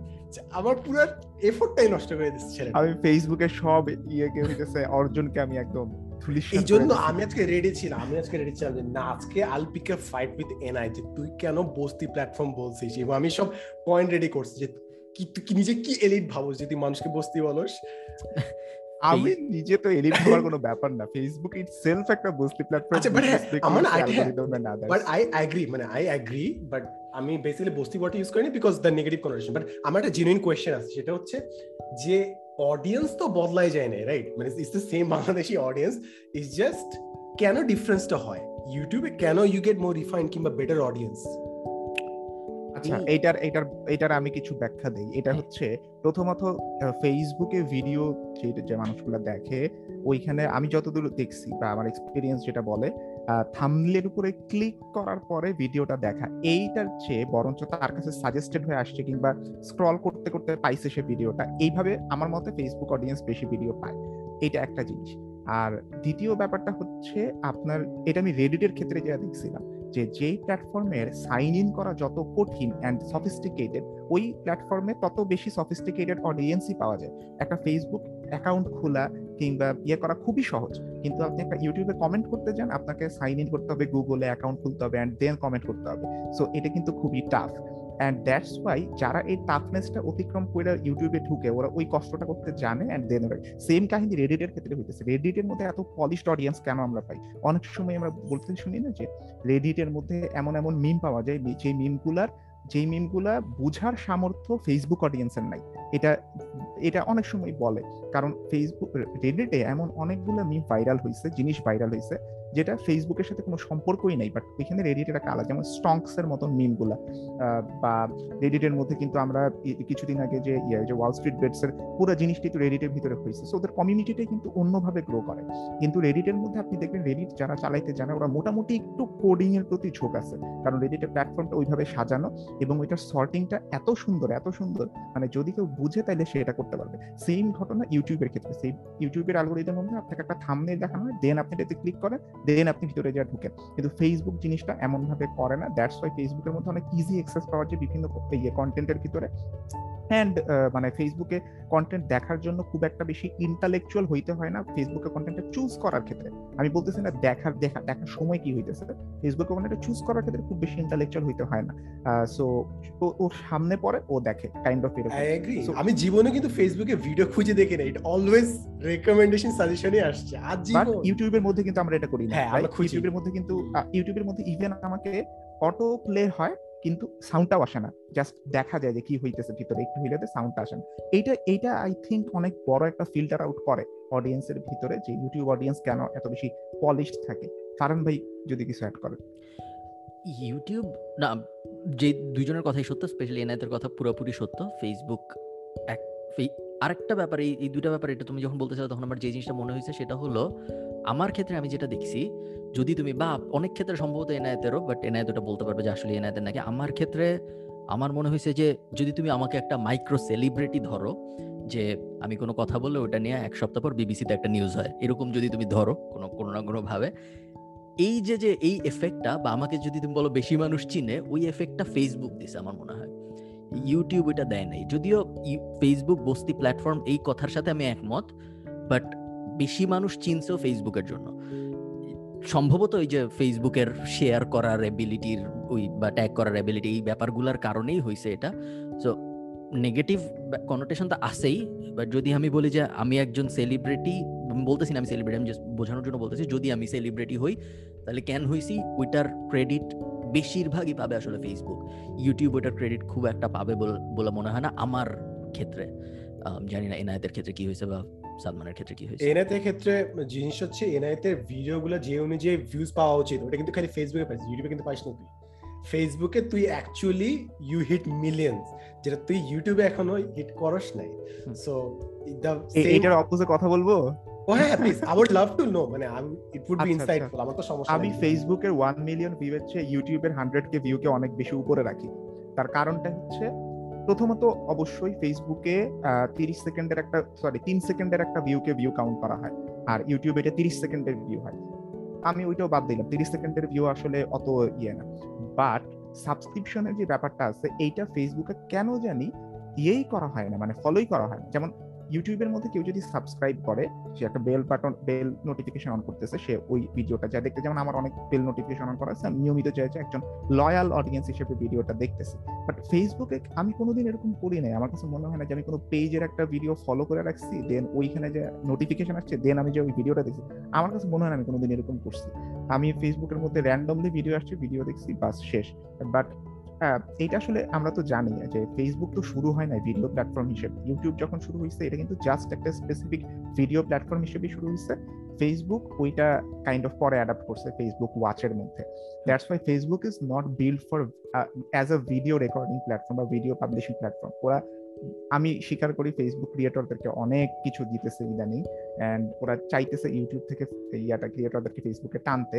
আমার পুরো এফোর্টটাই নষ্ট করে দিচ্ছে আমি ফেসবুকে সব ইয়েকে হইতেছে অর্জুনকে আমি একদম এই জন্য আমি আজকে রেডি ছিলাম আমি আজকে রেডি ছিলাম যে না আজকে I'll pick a fight with NI যে তুই কেন বস্তি প্ল্যাটফর্ম বলছিস? এবং আমি সব পয়েন্ট রেডি করছি যে কি তুই নিজে কি এলিট ভাবোস যদি মানুষকে বস্তি বলস? আমি নিজে তো এডিট করার কোনো ব্যাপার না। ফেসবুক ইটসেলফ একটা বস্তি প্ল্যাটফর্ম আচ্ছা, but আমার idea- বাট আই অ্যাগ্রি মানে আই অ্যাগ্রি বাট আমি বেসিক্যালি বস্তি ওয়ার্ড ইউজ করিনি because the negative connotation but আমার একটা জেনুইন কোয়েশ্চেন আছে সেটা হচ্ছে যে অডিয়েন্স তো বদলাই যায় না রাইট মানে it's the same Bangladeshi audience is just কেন ডিফারেন্সটা হয়? ইউটিউবে কেন ইউ গেট মোর রিফাইন কিংবা বেটার অডিয়েন্স আচ্ছা এই- এইটার এইটার এইটার আমি কিছু ব্যাখ্যা দেই। এটা হ্যাঁ। হচ্ছে প্রথমত ফেসবুকে ভিডিও যে যে মানুষগুলো দেখে ওইখানে আমি যতদূর দেখছি বা আমার এক্সপিরিয়েন্স যেটা বলে থামলের উপরে ক্লিক করার পরে ভিডিওটা দেখা। এইটার চেয়ে বরঞ্চ তার কাছে সাজেস্টেড হয়ে আসছে কিংবা স্ক্রল করতে করতে পাইছে সে ভিডিওটা এইভাবে আমার মতে ফেসবুক অডিয়েন্স বেশি ভিডিও পায়। এটা একটা জিনিস। আর দ্বিতীয় ব্যাপারটা হচ্ছে আপনার এটা আমি রেডিটের ক্ষেত্রে যা দেখছিলাম যে যেই প্ল্যাটফর্মের সাইন ইন করা যত কঠিন অ্যান্ড সফিস্টিকেটেড ওই প্ল্যাটফর্মে তত বেশি সফিস্টিকেটেড অডিয়েন্সই পাওয়া যায়। একটা ফেসবুক অ্যাকাউন্ট খোলা কিংবা ইয়ে করা খুবই সহজ। কিন্তু আপনি একটা ইউটিউবে কমেন্ট করতে যান, আপনাকে সাইন ইন করতে হবে গুগলে অ্যাকাউন্ট খুলতে হবে অ্যান্ড দেন কমেন্ট করতে হবে। সো এটা কিন্তু খুবই টাফ অ্যান্ড দ্যাটস ওয়াই যারা এই টাফনেসটা অতিক্রম করে ইউটিউবে ঢুকে, ওরা ওই কষ্টটা করতে জানে অ্যান্ড দেন সেম কাহিনী রেডিটের ক্ষেত্রে হইতেছে। রেডিটের মধ্যে এত পলিশড অডিয়েন্স কেন আমরা পাই? অনেক সময় আমরা বলতে শুনি না যে রেডিটের মধ্যে এমন এমন মিম পাওয়া যায়, যে মিমগুলার যেই মিমগুলা বুঝার সামর্থ্য ফেসবুক অডিয়েন্সের নাই। এটা এটা অনেক সময় বলে। কারণ ফেসবুক রেডিটে এমন অনেকগুলো মিম ভাইরাল হয়েছে জিনিস ভাইরাল হয়েছে যেটা ফেসবুকের সাথে কোনো সম্পর্কই নাই বাট ওইখানে রেডিটের একটা আলাদা, যেমন স্টংস এর মতন মিমগুলা বা রেডিটের মধ্যে কিন্তু আমরা কিছুদিন আগে যে ইয়ে যে ওয়াল স্ট্রিট বেটস এর পুরো জিনিসটি তো রেডিটের ভিতরে হয়েছে। সো ওদের কমিউনিটিটাই কিন্তু অন্যভাবে গ্রো করে। কিন্তু রেডিটের মধ্যে আপনি দেখবেন রেডিট যারা চালাইতে জানে, ওরা মোটামুটি একটু কোডিং এর প্রতি ঝোঁক আছে। কারণ রেডিটের প্ল্যাটফর্মটা ওইভাবে সাজানো এবং ওইটার সর্টিংটা এত সুন্দর এত সুন্দর মানে যদি কেউ বুঝে তাইলে সে এটা করতে পারবে। সেম ঘটনা ইউটিউবের ক্ষেত্রে সেই ইউটিউবের অ্যালগোরিদমের মধ্যে আপনাকে একটা থাম্বনেল দেখানো হয় দেন আপনি এটাতে ক্লিক করেন দেন আপনি ভিতরে যা ঢুকেন। কিন্তু ফেসবুক জিনিসটা এমনভাবে করে না দ্যাটস ওয়াই ফেসবুকের মধ্যে অনেক ইজি অ্যাক্সেস পাওয়া যায় বিভিন্ন ইয়ে কন্টেন্টের ভিতরে। অ্যান্ড মানে ফেসবুকে কন্টেন্ট দেখার জন্য খুব একটা বেশি ইন্টালেকচুয়াল হইতে হয় না। ফেসবুকে কন্টেন্টটা চুজ করার ক্ষেত্রে। আমি বলতেছি না দেখার দেখা দেখার সময় কি হইতেছে। ফেসবুকে কন্টেন্টটা চুজ করার ক্ষেত্রে খুব বেশি ইন্টালেকচুয়াল হইতে হয় না। সো ওর সামনে পরে ও দেখে কাইন্ড অফ আমি জীবনে কিন্তু ফেসবুকে ভিডিও খুঁজে দেখি না। ইট অলওয়েজ রেকমেন্ডেশন সাজেশনই আসছে। জীবন ইউটিউবের মধ্যে কিন্তু আমরা এটা করি না হ্যাঁ, ইউটিউবের মধ্যে কিন্তু ইউটিউবের মধ্যে ইভেন আমাকে অটো প্লে হয়। কিন্তু সাউন্ডটাও আসে না। জাস্ট দেখা যায় যে কি হইতেছে, ভিতরে একটু হইলে সাউন্ডটা আসে না। এইটা এইটা আই থিঙ্ক অনেক বড় একটা ফিল্টার আউট করে অডিয়েন্সের ভিতরে যে ইউটিউব অডিয়েন্স কেন এত বেশি পলিশড থাকে। কারণ ভাই, যদি কিছু অ্যাড করে ইউটিউব না, যে দুইজনের কথাই সত্য স্পেশালি এনায়েতের কথা পুরোপুরি সত্য। ফেসবুক এক আরেকটা ব্যাপার, এই দুইটা ব্যাপার এটা তুমি যখন বলতে চাও তখন আমার যে জিনিসটা মনে হয়েছে সেটা হলো আমার ক্ষেত্রে আমি যেটা দেখছি, যদি তুমি, বা অনেক ক্ষেত্রে সম্ভবত এনায়েতেরও বাট এনায়েত ওটা বলতে পারবে যে আসলে এনায়েতের নাকি, আমার ক্ষেত্রে আমার মনে হয়েছে যে, যদি তুমি আমাকে একটা মাইক্রো সেলিব্রিটি ধরো, যে আমি কোনো কথা বললে ওটা নিয়ে এক সপ্তাহ পর বিবিসিতে একটা নিউজ হয়, এরকম যদি তুমি ধরো, কোনো কোনো না কোনোভাবে, এই যে যে এই এফেক্টটা বা আমাকে যদি তুমি বলো বেশি মানুষ চিনে, ওই এফেক্টটা ফেসবুক দিছে আমার মনে হয়। ইউটিউব এটা দেয় নাই, যদিও ফেসবুক বস্তি প্ল্যাটফর্ম এই কথার সাথে আমি একমত বাট বেশি মানুষ চিনছেও ফেসবুকের জন্য। সম্ভবত ওই যে ফেসবুকের শেয়ার করার অ্যাবিলিটির ওই বা ট্যাগ করার এবিলিটি এই ব্যাপারগুলোর কারণেই হয়েছে এটা। সো নেগেটিভ কনোটেশন তো আসেই বাট যদি আমি বলি যে আমি একজন সেলিব্রিটি বলতেছি না আমি সেলিব্রিটি আমি বোঝানোর জন্য বলতেছি, যদি আমি সেলিব্রিটি হই, তাহলে কেন হইছি? ওইটার ক্রেডিট বেশিরভাগই পাবে আসলে ফেসবুক ইউটিউব ওইটার ক্রেডিট খুব একটা পাবে বল- মনে হয় না আমার ক্ষেত্রে। জানি না এনায়েতের ক্ষেত্রে কি হয়েছে বা সালমানের ক্ষেত্রে কি হয়েছে? এনায়েতের ক্ষেত্রে জিনিস হচ্ছে এনায়েতের ভিডিওগুলো যে অনুযায়ী ভিউজ পাওয়া উচিত ওটা কিন্তু খালি ফেসবুকে পাইছিস ইউটিউবে কিন্তু পাইস না তুই। ফেসবুকে তুই অ্যাকচুয়ালি ইউ হিট মিলিয়ন্স যেটা তুই ইউটিউবে এখনও হিট করস নাই। সো দ্য এ- এইটার অপোজে কথা বলব? ও হ্যাঁ please I would love to know মানে ইট উড বি ইনসাইটফুল আমার তো সমস্যা আমি। ফেসবুকের ওয়ান মিলিয়ন ভিউ হচ্ছে ইউটিউবের হান্ড্রেড কে ভিউকে অনেক বেশি উপরে রাখি। তার কারণটা হচ্ছে প্রথমত অবশ্যই ফেসবুকে তিরিশ সেকেন্ডের একটা সরি তিন সেকেন্ডের একটা ভিউকে ভিউ কাউন্ট করা হয়। আর ইউটিউবে এটা তিরিশ সেকেন্ডের ভিউ হয়। আমি ওইটাও বাদ দিলাম। তিরিশ সেকেন্ডের ভিউ আসলে অত ইয়ে না। বাট সাবস্ক্রিপশনের যে ব্যাপারটা আছে, এইটা ফেসবুকে কেন জানি ইয়েই করা হয় না মানে ফলোই করা হয় যেমন ইউটিউবের মধ্যে কেউ যদি সাবস্ক্রাইব করে, সে একটা bell button bell notification on করতেছে, সে ওই ভিডিওটা যা দেখতে, যেমন আমার অনেক বেল নোটিফিকেশন অন করা আছে, আমি নিয়মিত চাইছে একজন লয়াল অডিয়েন্স হিসেবে ভিডিওটা দেখতেছি। বাট ফেসবুকে আমি কোনোদিন এরকম করি নাই। আমার কাছে মনে হয় না যে আমি কোনো পেজের একটা ভিডিও ফলো করে রাখছি দেন ওইখানে যে নোটিফিকেশন আসছে দেন আমি যে ওই ভিডিওটা দেখছি, আমার কাছে মনে হয় না আমি কোনোদিন এরকম করছি। আমি ফেসবুকের মধ্যে র্যান্ডমলি ভিডিও আসছে ভিডিও দেখছি, বাস শেষ। বাট এইটা আসলে আমরা তো জানি যে ফেসবুক তো শুরু হয় না ভিডিও প্ল্যাটফর্ম হিসেবে। ইউটিউব যখন শুরু হয়েছে এটা কিন্তু জাস্ট একটা স্পেসিফিক ভিডিও প্ল্যাটফর্ম হিসেবে শুরু হয়েছে ফেসবুক ওইটা কাইন্ড অফ পরে অ্যাডাপ্ট করছে ফেসবুক ওয়াচের মধ্যে। That's why Facebook is not build for as a video recording platform বা ভিডিও পাবলিশিং প্ল্যাটফর্ম ওরা, আমি স্বীকার করি ফেসবুক ক্রিয়েটরদেরকে অনেক কিছু দিতেছে ইদানিং। অ্যান্ড ওরা চাইতেছে ইউটিউব থেকে ইয়াটা ক্রিয়েটরদেরকে ফেসবুকে টানতে।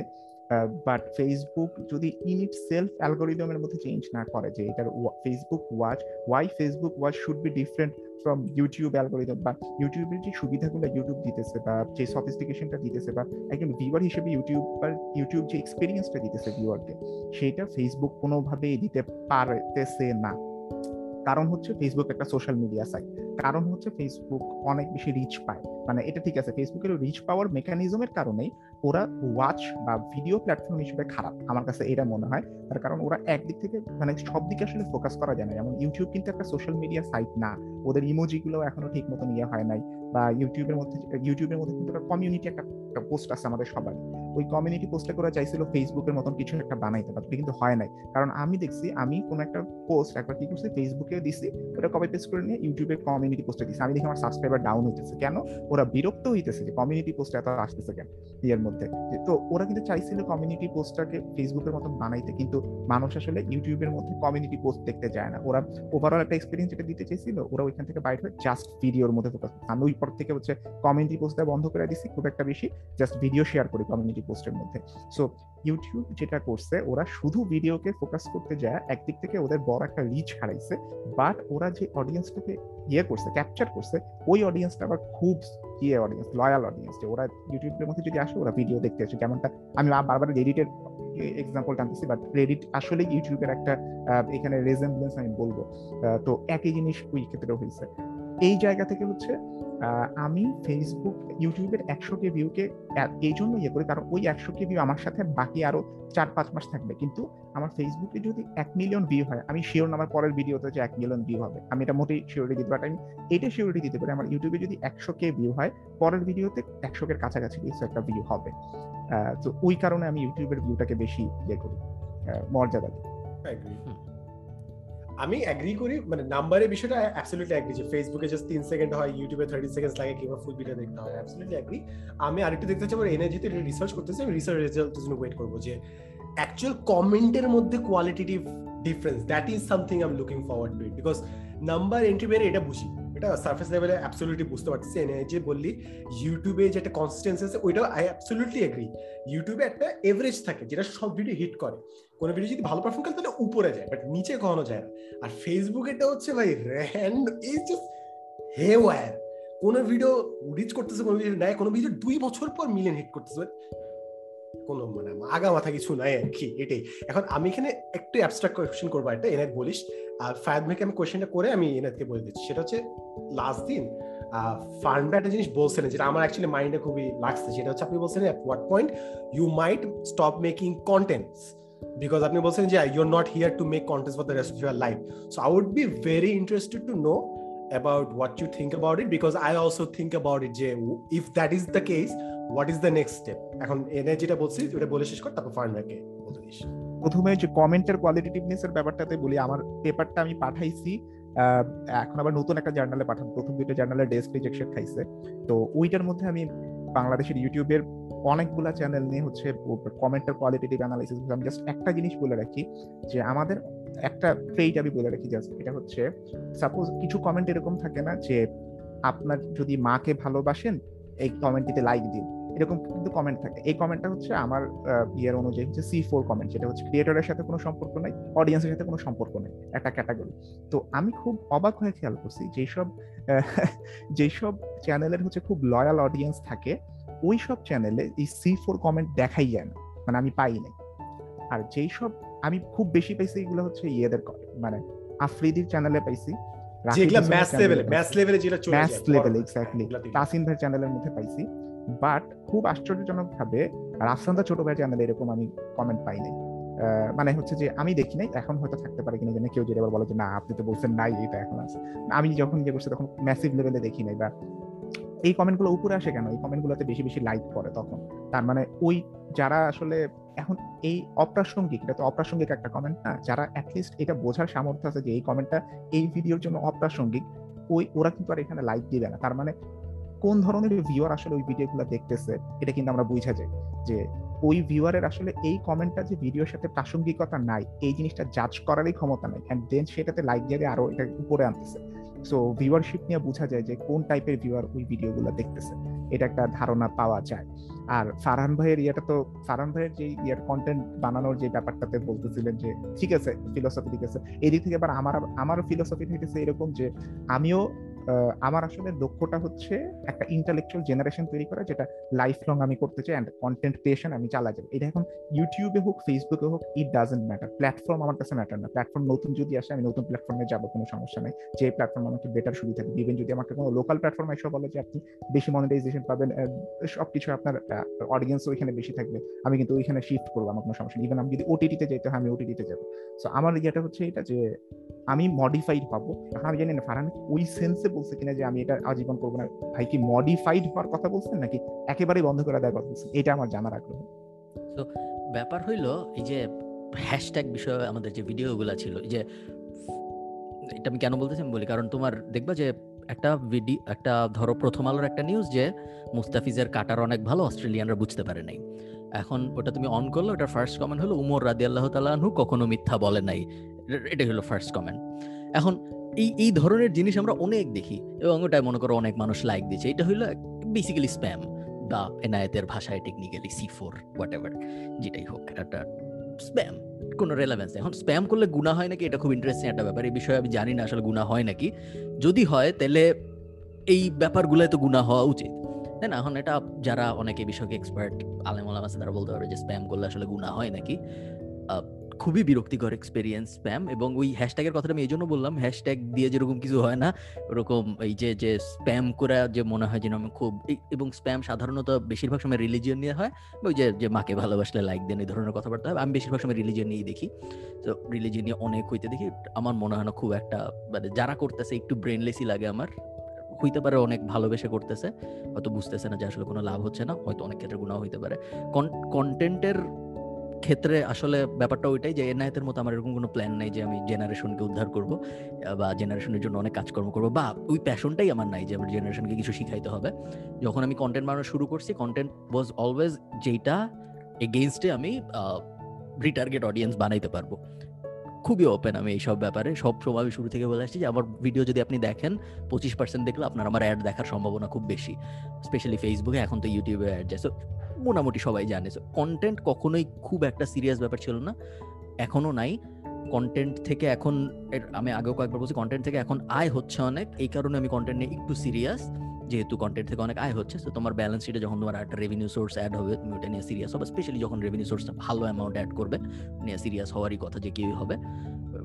বাট ফেসবুক যদি ইন ইট সেলফ অ্যালগোরিদমের মধ্যে চেঞ্জ না করে যে এটার Facebook watch why Facebook watch should be different from YouTube algorithm বা ইউটিউবের যে সুবিধাগুলো ইউটিউব দিতেছে বা যে সফিস্টিকেশনটা দিতেছে বা একজন ভিউয়ার হিসেবে ইউটিউব বা ইউটিউব যে এক্সপিরিয়েন্সটা দিতেছে ভিউয়ারকে সেটা ফেসবুক কোনোভাবেই দিতে পারতেছে না। কারণ হচ্ছে ফেসবুক একটা সোশ্যাল মিডিয়া সাইট কারণ হচ্ছে ফেসবুক অনেক বেশি রিচ পায়। মানে এটা ঠিক আছে ফেসবুকের রিচ পাওয়ার মেকানিজমের কারণেই ওরা ওয়াচ বা ভিডিও প্ল্যাটফর্ম হিসেবে খারাপ, আমার কাছে এটা মনে হয়। তার কারণ ওরা একদিক থেকে মানে সব দিকে আসলে ফোকাস করা যায় না। যেমন ইউটিউব কিন্তু একটা সোশ্যাল মিডিয়া সাইট না। ওদের ইমোজিগুলো এখনও ঠিক মতো ইয়ে হয় নাই। বা ইউটিউবের মধ্যে ইউটিউবের মধ্যে কিন্তু একটা কমিউনিটি একটা পোস্ট আছে আমাদের সবার। ওই কমিউনিটি পোস্টে করে চাইছিল ফেসবুকের মতন কিছু একটা বানাইতে বাট কিন্তু হয় নাই। কারণ আমি দেখছি, আমি কোন একটা পোস্ট একবার কি করছি ফেসবুকে দিছি, ওটা কপি পেস্ট করে নিয়ে ইউটিউবে কমিউনিটি পোস্টে দিছি। আমি দেখি আমার সাবস্ক্রাইবার ডাউন হইতেছে। কেন? ওরা বিরক্ত হইতেছে যে কমিউনিটি পোস্ট এত আসতেছে কেন ইয়ের মধ্যে। তো ওরা কিন্তু চাইছিল কমিউনিটি পোস্টটাকে ফেসবুকের মতন বানাইতে, কিন্তু মানুষ আসলে ইউটিউবের মধ্যে কমিউনিটি পোস্ট দেখতে যায় না। ওরা ওভারঅল একটা এক্সপিরিয়েন্স যেটা দিতে চাইছিল, ওরা ওইখান থেকে বাইরে হয়ে জাস্ট ভিডিওর মধ্যে ফোকাস আমি ওই পর থেকে হচ্ছে কমিউনিটি পোস্টটা বন্ধ করে দিছি, খুব একটা বেশি জাস্ট ভিডিও শেয়ার করি কমিউনিটি পোস্টের মধ্যে। সো ইউটিউব যেটা করছে, ওরা শুধু ভিডিওকে ফোকাস করতে যায়, একদিক থেকে ওদের বড় একটা রিচ হারাইছে বাট ওরা যে অডিয়েন্সটাকে ইয়ে করছে ক্যাপচার করছে, ওই অডিয়েন্সটা আবার খুব ইয়ে অডিয়েন্স লয়াল অডিয়েন্স যে ওরা ইউটিউবের মধ্যে যদি আসে, ওরা ভিডিও দেখতে আসে। যেমনটা আমি বারবার রেডিটের এক্সাম্পল টানতেছি বাট রেডিট আসলে ইউটিউবের একটা এখানে রেজেম্বলেন্স আমি বলব। তো একই জিনিস ওই ক্ষেত্রে হয়েছে। এই জায়গা থেকে হচ্ছে আমি ফেসবুক ইউটিউবের একশো কে ভিউকে এই জন্য ইয়ে করি। কারণ ওই একশো কে ভিউ আমার সাথে বাকি আরও চার পাঁচ মাস থাকবে। কিন্তু আমার ফেসবুকে যদি এক মিলিয়ন ভিউ হয় আমি শিওর আমার পরের ভিডিওতে যে এক মিলিয়ন ভিউ হবে। আমি এটা মোটেই শিওরিটি দিতে পারি আমি এটা শিওরিটি দিতে পারি। আমার ইউটিউবে যদি একশো কে ভিউ হয় পরের ভিডিওতে একশো কের কাছাকাছি কিছু একটা ভিউ হবে। তো ওই কারণে আমি ইউটিউবের ভিউটাকে বেশি ইয়ে করি। মর্যাদা দিই। আমি অ্যাগ্রি করি মানে নাম্বারের বিষয়টা অ্যাবসলিউটলি অ্যাগ্রি যে ফেসবুকে জাস্ট তিন সেকেন্ড হয় ইউটিউবে থার্টি সেকেন্ডস লাগে, কিংবা ফুল ভিডিও দেখতে হয় অ্যাবসলিউটলি অ্যাগ্রি আমি আরেকটু দেখতে চাই, আমার এনার্জিতে রিসার্চ করতেছি, আমি রিসার্চ রেজাল্টের জন্য ওয়েট করব যে অ্যাকচুয়াল কমেন্টের মধ্যে qualitative difference that is something I am looking forward to it because number entry বেড়ে এটা বুঝি, এটা সার্ফেস লেভেলে অ্যাবসলিউটলি বুঝতে পারতেছি এনে যে বললি ইউটিউবে যে একটা কনসিস্টেন্সি আছে ওইটা আই অ্যাবসলিউটলি এগ্রি ইউটিউবে একটা এভারেজ থাকে, যেটা সব ভিডিও হিট করে। কোনো ভিডিও যদি ভালো পারফর্ম করে তাহলে উপরে যায় বাট নিচে কখনো যায় না। আর ফেসবুক এটা হচ্ছে ভাই র্যান্ড ইজ জাস্ট হে ওয়ার কোনো ভিডিও রিচ করতেছে, কোনো ভিডিও নেয়, কোনো ভিডিও দুই বছর পর মিলিয়ন হিট করতেছে কোনো মানে আগা মাথা কিছু নাই আর কি, এটাই। এখন আমি এখানে একটু অ্যাবস্ট্রাক্ট কোয়েশ্চেন করব একটা এনায়ত বলিস। আর ফায়াদ ভাইকে আমি কোয়েশ্চেনটা করে আমি এনায়তকে বলে দিচ্ছি। সেটা হচ্ছে লাস্ট দিন ফান্ডা একটা জিনিস বলছিলেন যেটা আমার অ্যাকচুয়ালি মাইন্ডে খুবই লাগছে। সেটা হচ্ছে আপনি at what point you might stop making contents because আপনি বলছেন যে you are not here to make contest for the rest of your life so I would be very interested to know about what you think about it because I also think about it যে if that is the case what is the next step এখন এনে যেটা বলছিস ওটা বলে শেষ কর, তারপর ফার্নারকে বলিস প্রথমে যে, কমেন্টের কোয়ালিটিভনেস এর ব্যাপারটাতে বলি, আমার পেপারটা আমি পাঠাইছি এখন আবার নতুন একটা জার্নালে পাঠান প্রথম দুইটা জার্নালে ডেস্ক রিজেকশন খাইছে। তো, ওইটার মধ্যে আমি বাংলাদেশের ইউটিউবের অনেকগুলা চ্যানেল নিয়ে হচ্ছে কমেন্টের কোয়ালিটিভ অ্যানালাইসিস আমি জাস্ট একটা জিনিস বলে রাখি যে আমাদের একটা ট্রেড আমি বলে রাখি জাস্ট এটা হচ্ছে সাপোজ কিছু কমেন্ট এরকম থাকে না যে আপনার যদি মাকে ভালোবাসেন, এই কমেন্টটিতে লাইক দিন। এরকম কিন্তু কমেন্ট থাকে। এই কমেন্টটা হচ্ছে আমার ইয়ের অনুযায়ী হচ্ছে সি ফোর কমেন্ট যেটা হচ্ছে ক্রিয়েটরের সাথে কোনো সম্পর্ক নাই অডিয়েন্সের সাথে কোনো সম্পর্ক নেই, একটা ক্যাটাগরি তো আমি খুব অবাক হয়ে খেয়াল করছি যেসব যেসব চ্যানেলের হচ্ছে খুব লয়াল অডিয়েন্স থাকে ওই সব চ্যানেলে এই সি ফোর কমেন্ট দেখাই যায় না। মানে আমি পাই নাই। আর যেই সব আমি খুব বেশি পাইছি এগুলো হচ্ছে ইয়েদের মানে আফ্রিদির চ্যানেলে পাইছি রাকিব যেগুলা হোসেনের ম্যাচ লেভেলে ম্যাচ লেভেলে যেটা চলে ম্যাচ যায় এক্স্যাক্টলি তাসিন ভাই চ্যানেলের মধ্যে পাইছি। বাট খুব আশ্চর্যজনক ভাবে রাফসান্দা ছোট ভাই চ্যানেলে এরকম আমি কমেন্ট পাই নাই। আহ, মানে হচ্ছে যে আমি দেখি নাই এখন হয়তো থাকতে পারে কিনা জানি কেউ যদি আবার বলে যে না আপনি তো বলছেন নাই এটা এখন আছে। আমি যখন ইয়ে করছি তখন ম্যাসিভ লেভেলে দেখি নাই বা এই কমেন্টগুলো উপরে আসে কেন? এই কমেন্টগুলোতে বেশি বেশি লাইক করে তখন। তার মানে ওই যারা আসলে এখন এই অপ্রাসঙ্গিক, এটা তো অপ্রাসঙ্গিক একটা কমেন্ট না, যারা অ্যাটলিস্ট এটা বোঝার সামর্থ্য আছে যে এই কমেন্টটা এই ভিডিওর জন্য অপ্রাসঙ্গিক, ওই ওরা কিন্তু আর এখানে লাইক দিবে না। তার মানে কোন ধরনের ভিউয়ার আসলে ওই ভিডিওগুলো দেখতেছে, এটা কিন্তু আমরা বুঝা যাই যে ওই ভিউয়ারের আসলে এই কমেন্টটা যে ভিডিওর সাথে প্রাসঙ্গিকতা নাই, এই জিনিসটা জাজ করারই ক্ষমতা নাই। অ্যান্ড দেন সেটাতে লাইক দিয়ে আরও এটা উপরে আনতেছে। সো ভিউয়ারশিপ নিয়ে বোঝা যায় যে কোন টাইপের ভিউয়ার ওই ভিডিওগুলো দেখতেছে। এটা একটা ধারণা পাওয়া যায়। আর ফারহান ভাইয়ের ইয়েটা তো, ফারহান ভাইয়ের যে ইয়ার কন্টেন্ট বানানোর যে ব্যাপারটাতে বলতেছিলেন যে, ঠিক আছে ফিলোসফি ঠিক আছে। এদিক থেকে আবার আমার আমার ফিলোসফি থেকেছে এরকম যে, আমিও আমার আসলে লক্ষ্যটা হচ্ছে একটা ইন্টালেকচুয়াল জেনারেশন তৈরি করা, যেটা লাইফ লং আমি করতে চাই অ্যান্ড কন্টেন্ট ক্রিয়েশন আমি চালা যাব। এটা এখন ইউটিউবে হোক ফেসবুকে হোক ইট ডাজেন্ট ম্যাটার প্ল্যাটফর্ম আমার কাছে ম্যাটার না। প্ল্যাটফর্ম নতুন যদি আসে, আমি নতুন প্ল্যাটফর্মে যাব, কোনো সমস্যা নেই। যে প্ল্যাটফর্ম আমাকে বেটার সুবিধা দেবে। ইভেন যদি আমাকে কোনো লোকাল প্ল্যাটফর্ম এসে বলে যে আপনি বেশি মনিটাইজেশন পাবেন সব কিছু আপনার অডিয়েন্স ওইখানে বেশি থাকবে। আমি কিন্তু ওইখানে শিফট করব, আমার কোনো সমস্যা নেই। ইভেন আমি যদি ওটিটিতে যেতে হয়, আমি ওটিটিতে যাব। সো আমার ইয়েটা হচ্ছে এটা যে আমি মডিফাইড হব। এখন আমি জানি না, ফারহান ওই সেন্সে বলছে কিনা যে আমি এটা আজীবন করব না। ভাই কি মডিফাইড হওয়ার কথা বলছেন নাকি একেবারেই বন্ধ করে দেওয়ার কথা বলছেন এটা আমার জানার আগ্রহ। ব্যাপার হইল এই যে হ্যাশট্যাগ বিষয়ে আমাদের যে ভিডিওগুলো ছিল যে এটা আমি কেন বলতেছি আমি বলি, কারণ তোমার দেখবা যে একটা ভিডিও একটা ধরো প্রথম আলোর একটা নিউজ যে মুস্তাফিজের কাটার অনেক ভালো অস্ট্রেলিয়ানরা বুঝতে পারে নাই। এখন ওটা তুমি অন করল, ওটার ফার্স্ট কমেন্ট হলো, উমর রাদি আল্লাহ তালাহু কখনো মিথ্যা বলে নাই। এটাই হলো ফার্স্ট কমেন্ট এখন এই এই ধরনের জিনিস আমরা অনেক দেখি এবং ওটাই মনে করো অনেক মানুষ লাইক দিচ্ছে এটা হলো বেসিক্যালি স্প্যাম বা এনায়েতের ভাষায় technically C four whatever যেটাই হোক একটা স্প্যাম কোনো রেলেভেন্স এখন স্প্যাম করলে গুণা হয় নাকি? এটা খুব ইন্টারেস্টিং একটা ব্যাপার। এই বিষয়ে আমি জানি না আসলে গুণা হয় নাকি। যদি হয়, তাহলে এই ব্যাপারগুলোয় তো গুণা হওয়া উচিত। তাই না? এখন এটা যারা অনেকে বিষয়কে এক্সপার্ট আলেম আলাম আছে, তারা বলতে পারবে যে স্প্যাম করলে আসলে গুণা হয় নাকি? খুবই বিরক্তিকর এক্সপিরিয়েন্স স্প্যাম এবং ওই হ্যাশট্যাগের কথাটা আমি এই জন্য বললাম হ্যাশট্যাগ দিয়ে যেরকম কিছু হয় না, ওরকম এই যে যে স্প্যাম করে যে মনে হয় যেন আমি খুব এবং স্প্যাম সাধারণত বেশিরভাগ সময় রিলিজিয়ন নিয়ে হয়, ওই যে যে মাকে ভালোবাসলে লাইক দেন, এই ধরনের কথাবার্তা হয়, আমি বেশিরভাগ সময় রিলিজিয়ন নিয়েই দেখি। তো রিলিজিয়ন নিয়ে অনেক হইতে দেখি, আমার মনে হয় না খুব একটা মানে যারা করতেছে একটু ব্রেনলেসই লাগে আমার, হইতে পারে অনেক ভালোবেসে করতেছে, হয়তো বুঝতেছে না যে আসলে কোনো লাভ হচ্ছে না, হয়তো অনেক ক্ষেত্রে গুণাও হইতে পারে। কন্টেন্টের ক্ষেত্রে আসলে ব্যাপারটা ওইটাই যে এনায়েতের মতো আমার এরকম কোনো প্ল্যান নাই যে আমি জেনারেশনকে উদ্ধার করব বা জেনারেশনের জন্য অনেক কাজকর্ম করব বা ওই প্যাশনটাই আমার নাই যে আমার জেনারেশনকে কিছু শিখাইতে হবে। যখন আমি কন্টেন্ট বানানো শুরু করছি কন্টেন্ট ওয়াজ অলওয়েজ যেটা এগেইনস্টে আমি রিটার্গেট অডিয়েন্স বানাইতে পারব। খুবই ওপেন আমি এইসব ব্যাপারে। সব সময় আমি শুরু থেকে বলে আসছি যে আমার ভিডিও যদি আপনি দেখেন পঁচিশ পার্সেন্ট দেখলে আপনার আমার অ্যাড দেখার সম্ভাবনা খুব বেশি। স্পেশালি ফেসবুকে এখন তো ইউটিউবে অ্যাড যায়। So, মোটামুটি সবাই জানে। কন্টেন্ট কখনোই খুব একটা সিরিয়াস ব্যাপার ছিল না। এখনও নাই। কন্টেন্ট থেকে এখন আমি আগেও কয়েকবার বলছি কন্টেন্ট থেকে এখন আয় হচ্ছে অনেক। এই কারণে আমি কন্টেন্ট নিয়ে একটু সিরিয়াস যেহেতু কন্টেন্ট থেকে অনেক আয় হচ্ছে তো তোমার ব্যালেন্স শিটে যখন তোমার একটা রেভিনিউ সোর্স অ্যাড হবে, তুমি ওটা নিয়ে সিরিয়াস হবে। স্পেশালি যখন রেভিনিউ সোর্সটা ভালো অ্যামাউন্ট অ্যাড করবে, নিয়ে সিরিয়াস হওয়ারই কথা যে কেউই হবে।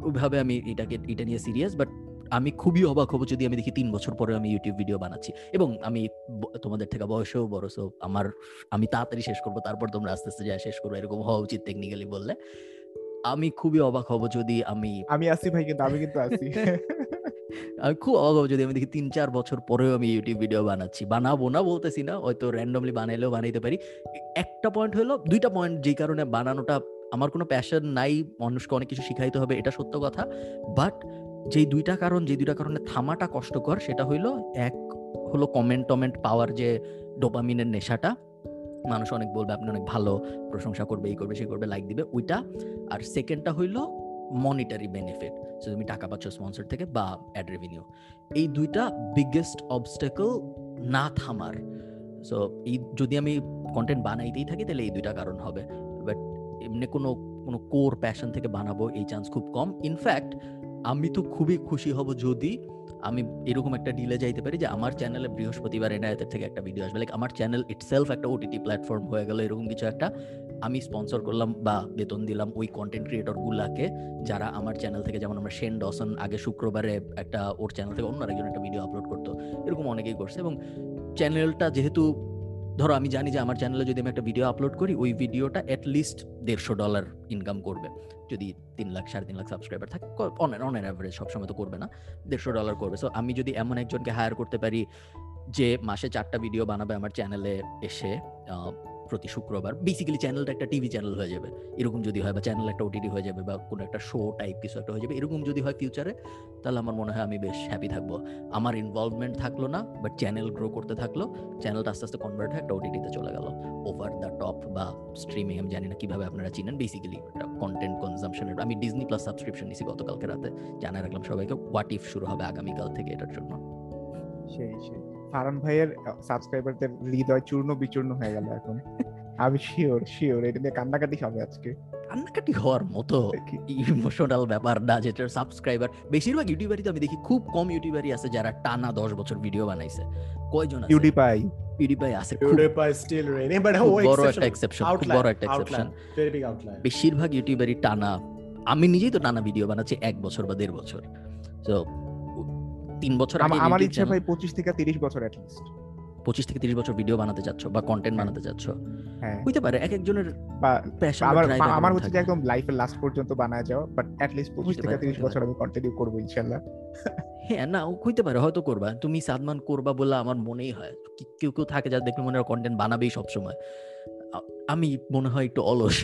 ওইভাবে আমি এটাকে, এটা নিয়ে সিরিয়াস বাট আমি খুবই অবাক হব যদি আমি দেখি তিন বছর পরে আমি ইউটিউব ভিডিও বানাচ্ছি। এবং আমি তোমাদের থেকে বয়সেও বড় সো আমার আমি তাড়াতাড়ি শেষ করব তারপর তোমরা আস্তে আস্তে যা শেষ করব এরকম হওয়া উচিত টেকনিক্যালি বললে। আমি খুবই অবাক হব যদি আমি আমি আসি ভাই কিন্তু আমি কিন্তু আসি আমি খুব অবাক হব যদি আমি দেখি তিন চার বছর পরেও আমি ইউটিউব ভিডিও বানাচ্ছি। বানাবো না বলতেছি না হয়তো র্যান্ডমলি বানাইলেও বানাইতে পারি। একটা পয়েন্ট হলো দুইটা পয়েন্ট যেই কারণে বানানোটা আমার কোনো প্যাশন নাই মানুষকে অনেক কিছু শিখাইতে হবে এটা সত্য কথা। বাট যেই দুইটা কারণ যে দুইটা কারণে থামাটা কষ্টকর, সেটা হইল, এক হলো কমেন্ট টমেন্ট পাওয়ার যে ডোপামিনের নেশাটা। মানুষ অনেক বলবে, আপনি অনেক ভালো, প্রশংসা করবে, এই করবে, সে করবে লাইক দিবে। ওইটা। আর সেকেন্ডটা হইল মনিটারি বেনিফিট সো তুমি টাকা পাচ্ছ স্পন্সর থেকে বা অ্যাড রেভিনিউ এই দুইটা বিগেস্ট অবস্টেকল না থামার। সো এই যদি আমি কন্টেন্ট বানাইতেই থাকি, তাহলে এই দুইটা কারণ হবে। বাট এমনি কোনো কোনো কোর প্যাশন থেকে বানাবো, এই চান্স খুব কম। ইনফ্যাক্ট আমি তো খুবই খুশি হব যদি আমি এরকম একটা ডিলে যাইতে পারি যে আমার চ্যানেলে বৃহস্পতিবার এনায়েতের থেকে একটা ভিডিও আসবে। লাইক আমার চ্যানেল ইটসেলফ একটা ওটিটি প্ল্যাটফর্ম হয়ে গেল, এরকম কিছু একটা। আমি স্পন্সর করলাম বা বেতন দিলাম ওই কন্টেন্ট ক্রিয়েটর গুলাকে, যারা আমার চ্যানেল থেকে, যেমন আমরা শেন ডসন, আগে শুক্রবারে একটা ওর চ্যানেল থেকে অন্য একজন একটা ভিডিও আপলোড করতো, এরকম অনেকেই করছে। এবং চ্যানেলটা যেহেতু, ধরো আমি জানি যে আমার চ্যানেলে যদি আমি একটা ভিডিও আপলোড করি, ওই ভিডিওটা অ্যাটলিস্ট দেড়শো ডলার ইনকাম করবে। যদি তিন লাখ, সাড়ে তিন লাখ সাবস্ক্রাইবার থাকে অন অন অ্যাভারেজ সবসময় তো করবে না, দেড়শো ডলার করবে। সো আমি যদি এমন একজনকে হায়ার করতে পারি, যে মাসে চারটা ভিডিও বানাবে আমার চ্যানেলে এসে প্রতি শুক্রবার। বেসিক্যালি চ্যানেলটা একটা টিভি চ্যানেল হয়ে যাবে। এরকম যদি হয় বা চ্যানেল একটা ওটিটি হয়ে যাবে বা কোনো একটা শো টাইপ কিছু একটা হয়ে যাবে, এরকম যদি হয় ফিউচারে তাহলে আমার মনে হয় আমি বেশ হ্যাপি থাকব। আমার ইনভলভমেন্ট থাকল না বাট চ্যানেল গ্রো করতে থাকল। চ্যানেলটা আস্তে আস্তে কনভার্ট হয়ে একটা ওটিটিতে চলে গেল। ওভার দ্য টপ বা স্ট্রিমিং আমি জানি না কীভাবে আপনারা চিনেন। বেসিক্যালি একটা কন্টেন্ট কনজামশনের আমি ডিজনি প্লাস সাবস্ক্রিপশন নিছি গতকালকে রাতে। জানাই রাখলাম সবাইকে হোয়াট ইফ শুরু হবে আগামীকাল থেকে এটার জন্য। সেই সেই। ফারান ভাইয়ের সাবস্ক্রাইবারদের হৃদয় চূর্ণ বিচূর্ণ হয়ে গেল এখন। আমি শিওর শিওর এটা নিয়ে কান্নাকাটি হবে আজকে। কান্নাকাটি হওয়ার মতো ইমোশনাল ব্যাপার না যেটার সাবস্ক্রাইবার বেশিরভাগ ইউটিউবারই তো আমি দেখি খুব কম ইউটিউবারই আছে যারা টানা দশ বছর ভিডিও বানাইছে। কয়জন আছে? ইউটিউবাই আছে বড় একটা এক্সেপশন খুব বড় একটা এক্সেপশন. বেশিরভাগ ইউটিউবারই টানা আমি নিজেই তো টানা ভিডিও বানাচ্ছি এক বছর বা দেড় বছর। তো তিন বছর আগে আমার ইচ্ছা ভাই পঁচিশ থেকে তিরিশ বছর অ্যাটলিস্ট পঁচিশ থেকে তিরিশ বছর ভিডিও বানাতে চাচ্ছ বা কন্টেন্ট হ্যাঁ। বানাতে চাচ্ছ হ্যাঁ। হইতে পারে এক একজনের প্যাশন আমার হচ্ছে একদম লাইফের লাস্ট পর্যন্ত বানায় যাওয়া বাট অ্যাটলিস্ট পঁচিশ হইতে থেকে তিরিশ বছর আমি কন্টিনিউ করব ইনশাল্লাহ। হ্যাঁ না হইতে পারে হয়তো করবা। তুমি সাদমান করবা বলে আমার মনেই হয়। কেউ কেউ থাকে যারা দেখলে মনে হয় কন্টেন্ট বানাবেই সবসময়। আমি মনে হয় একটু অলস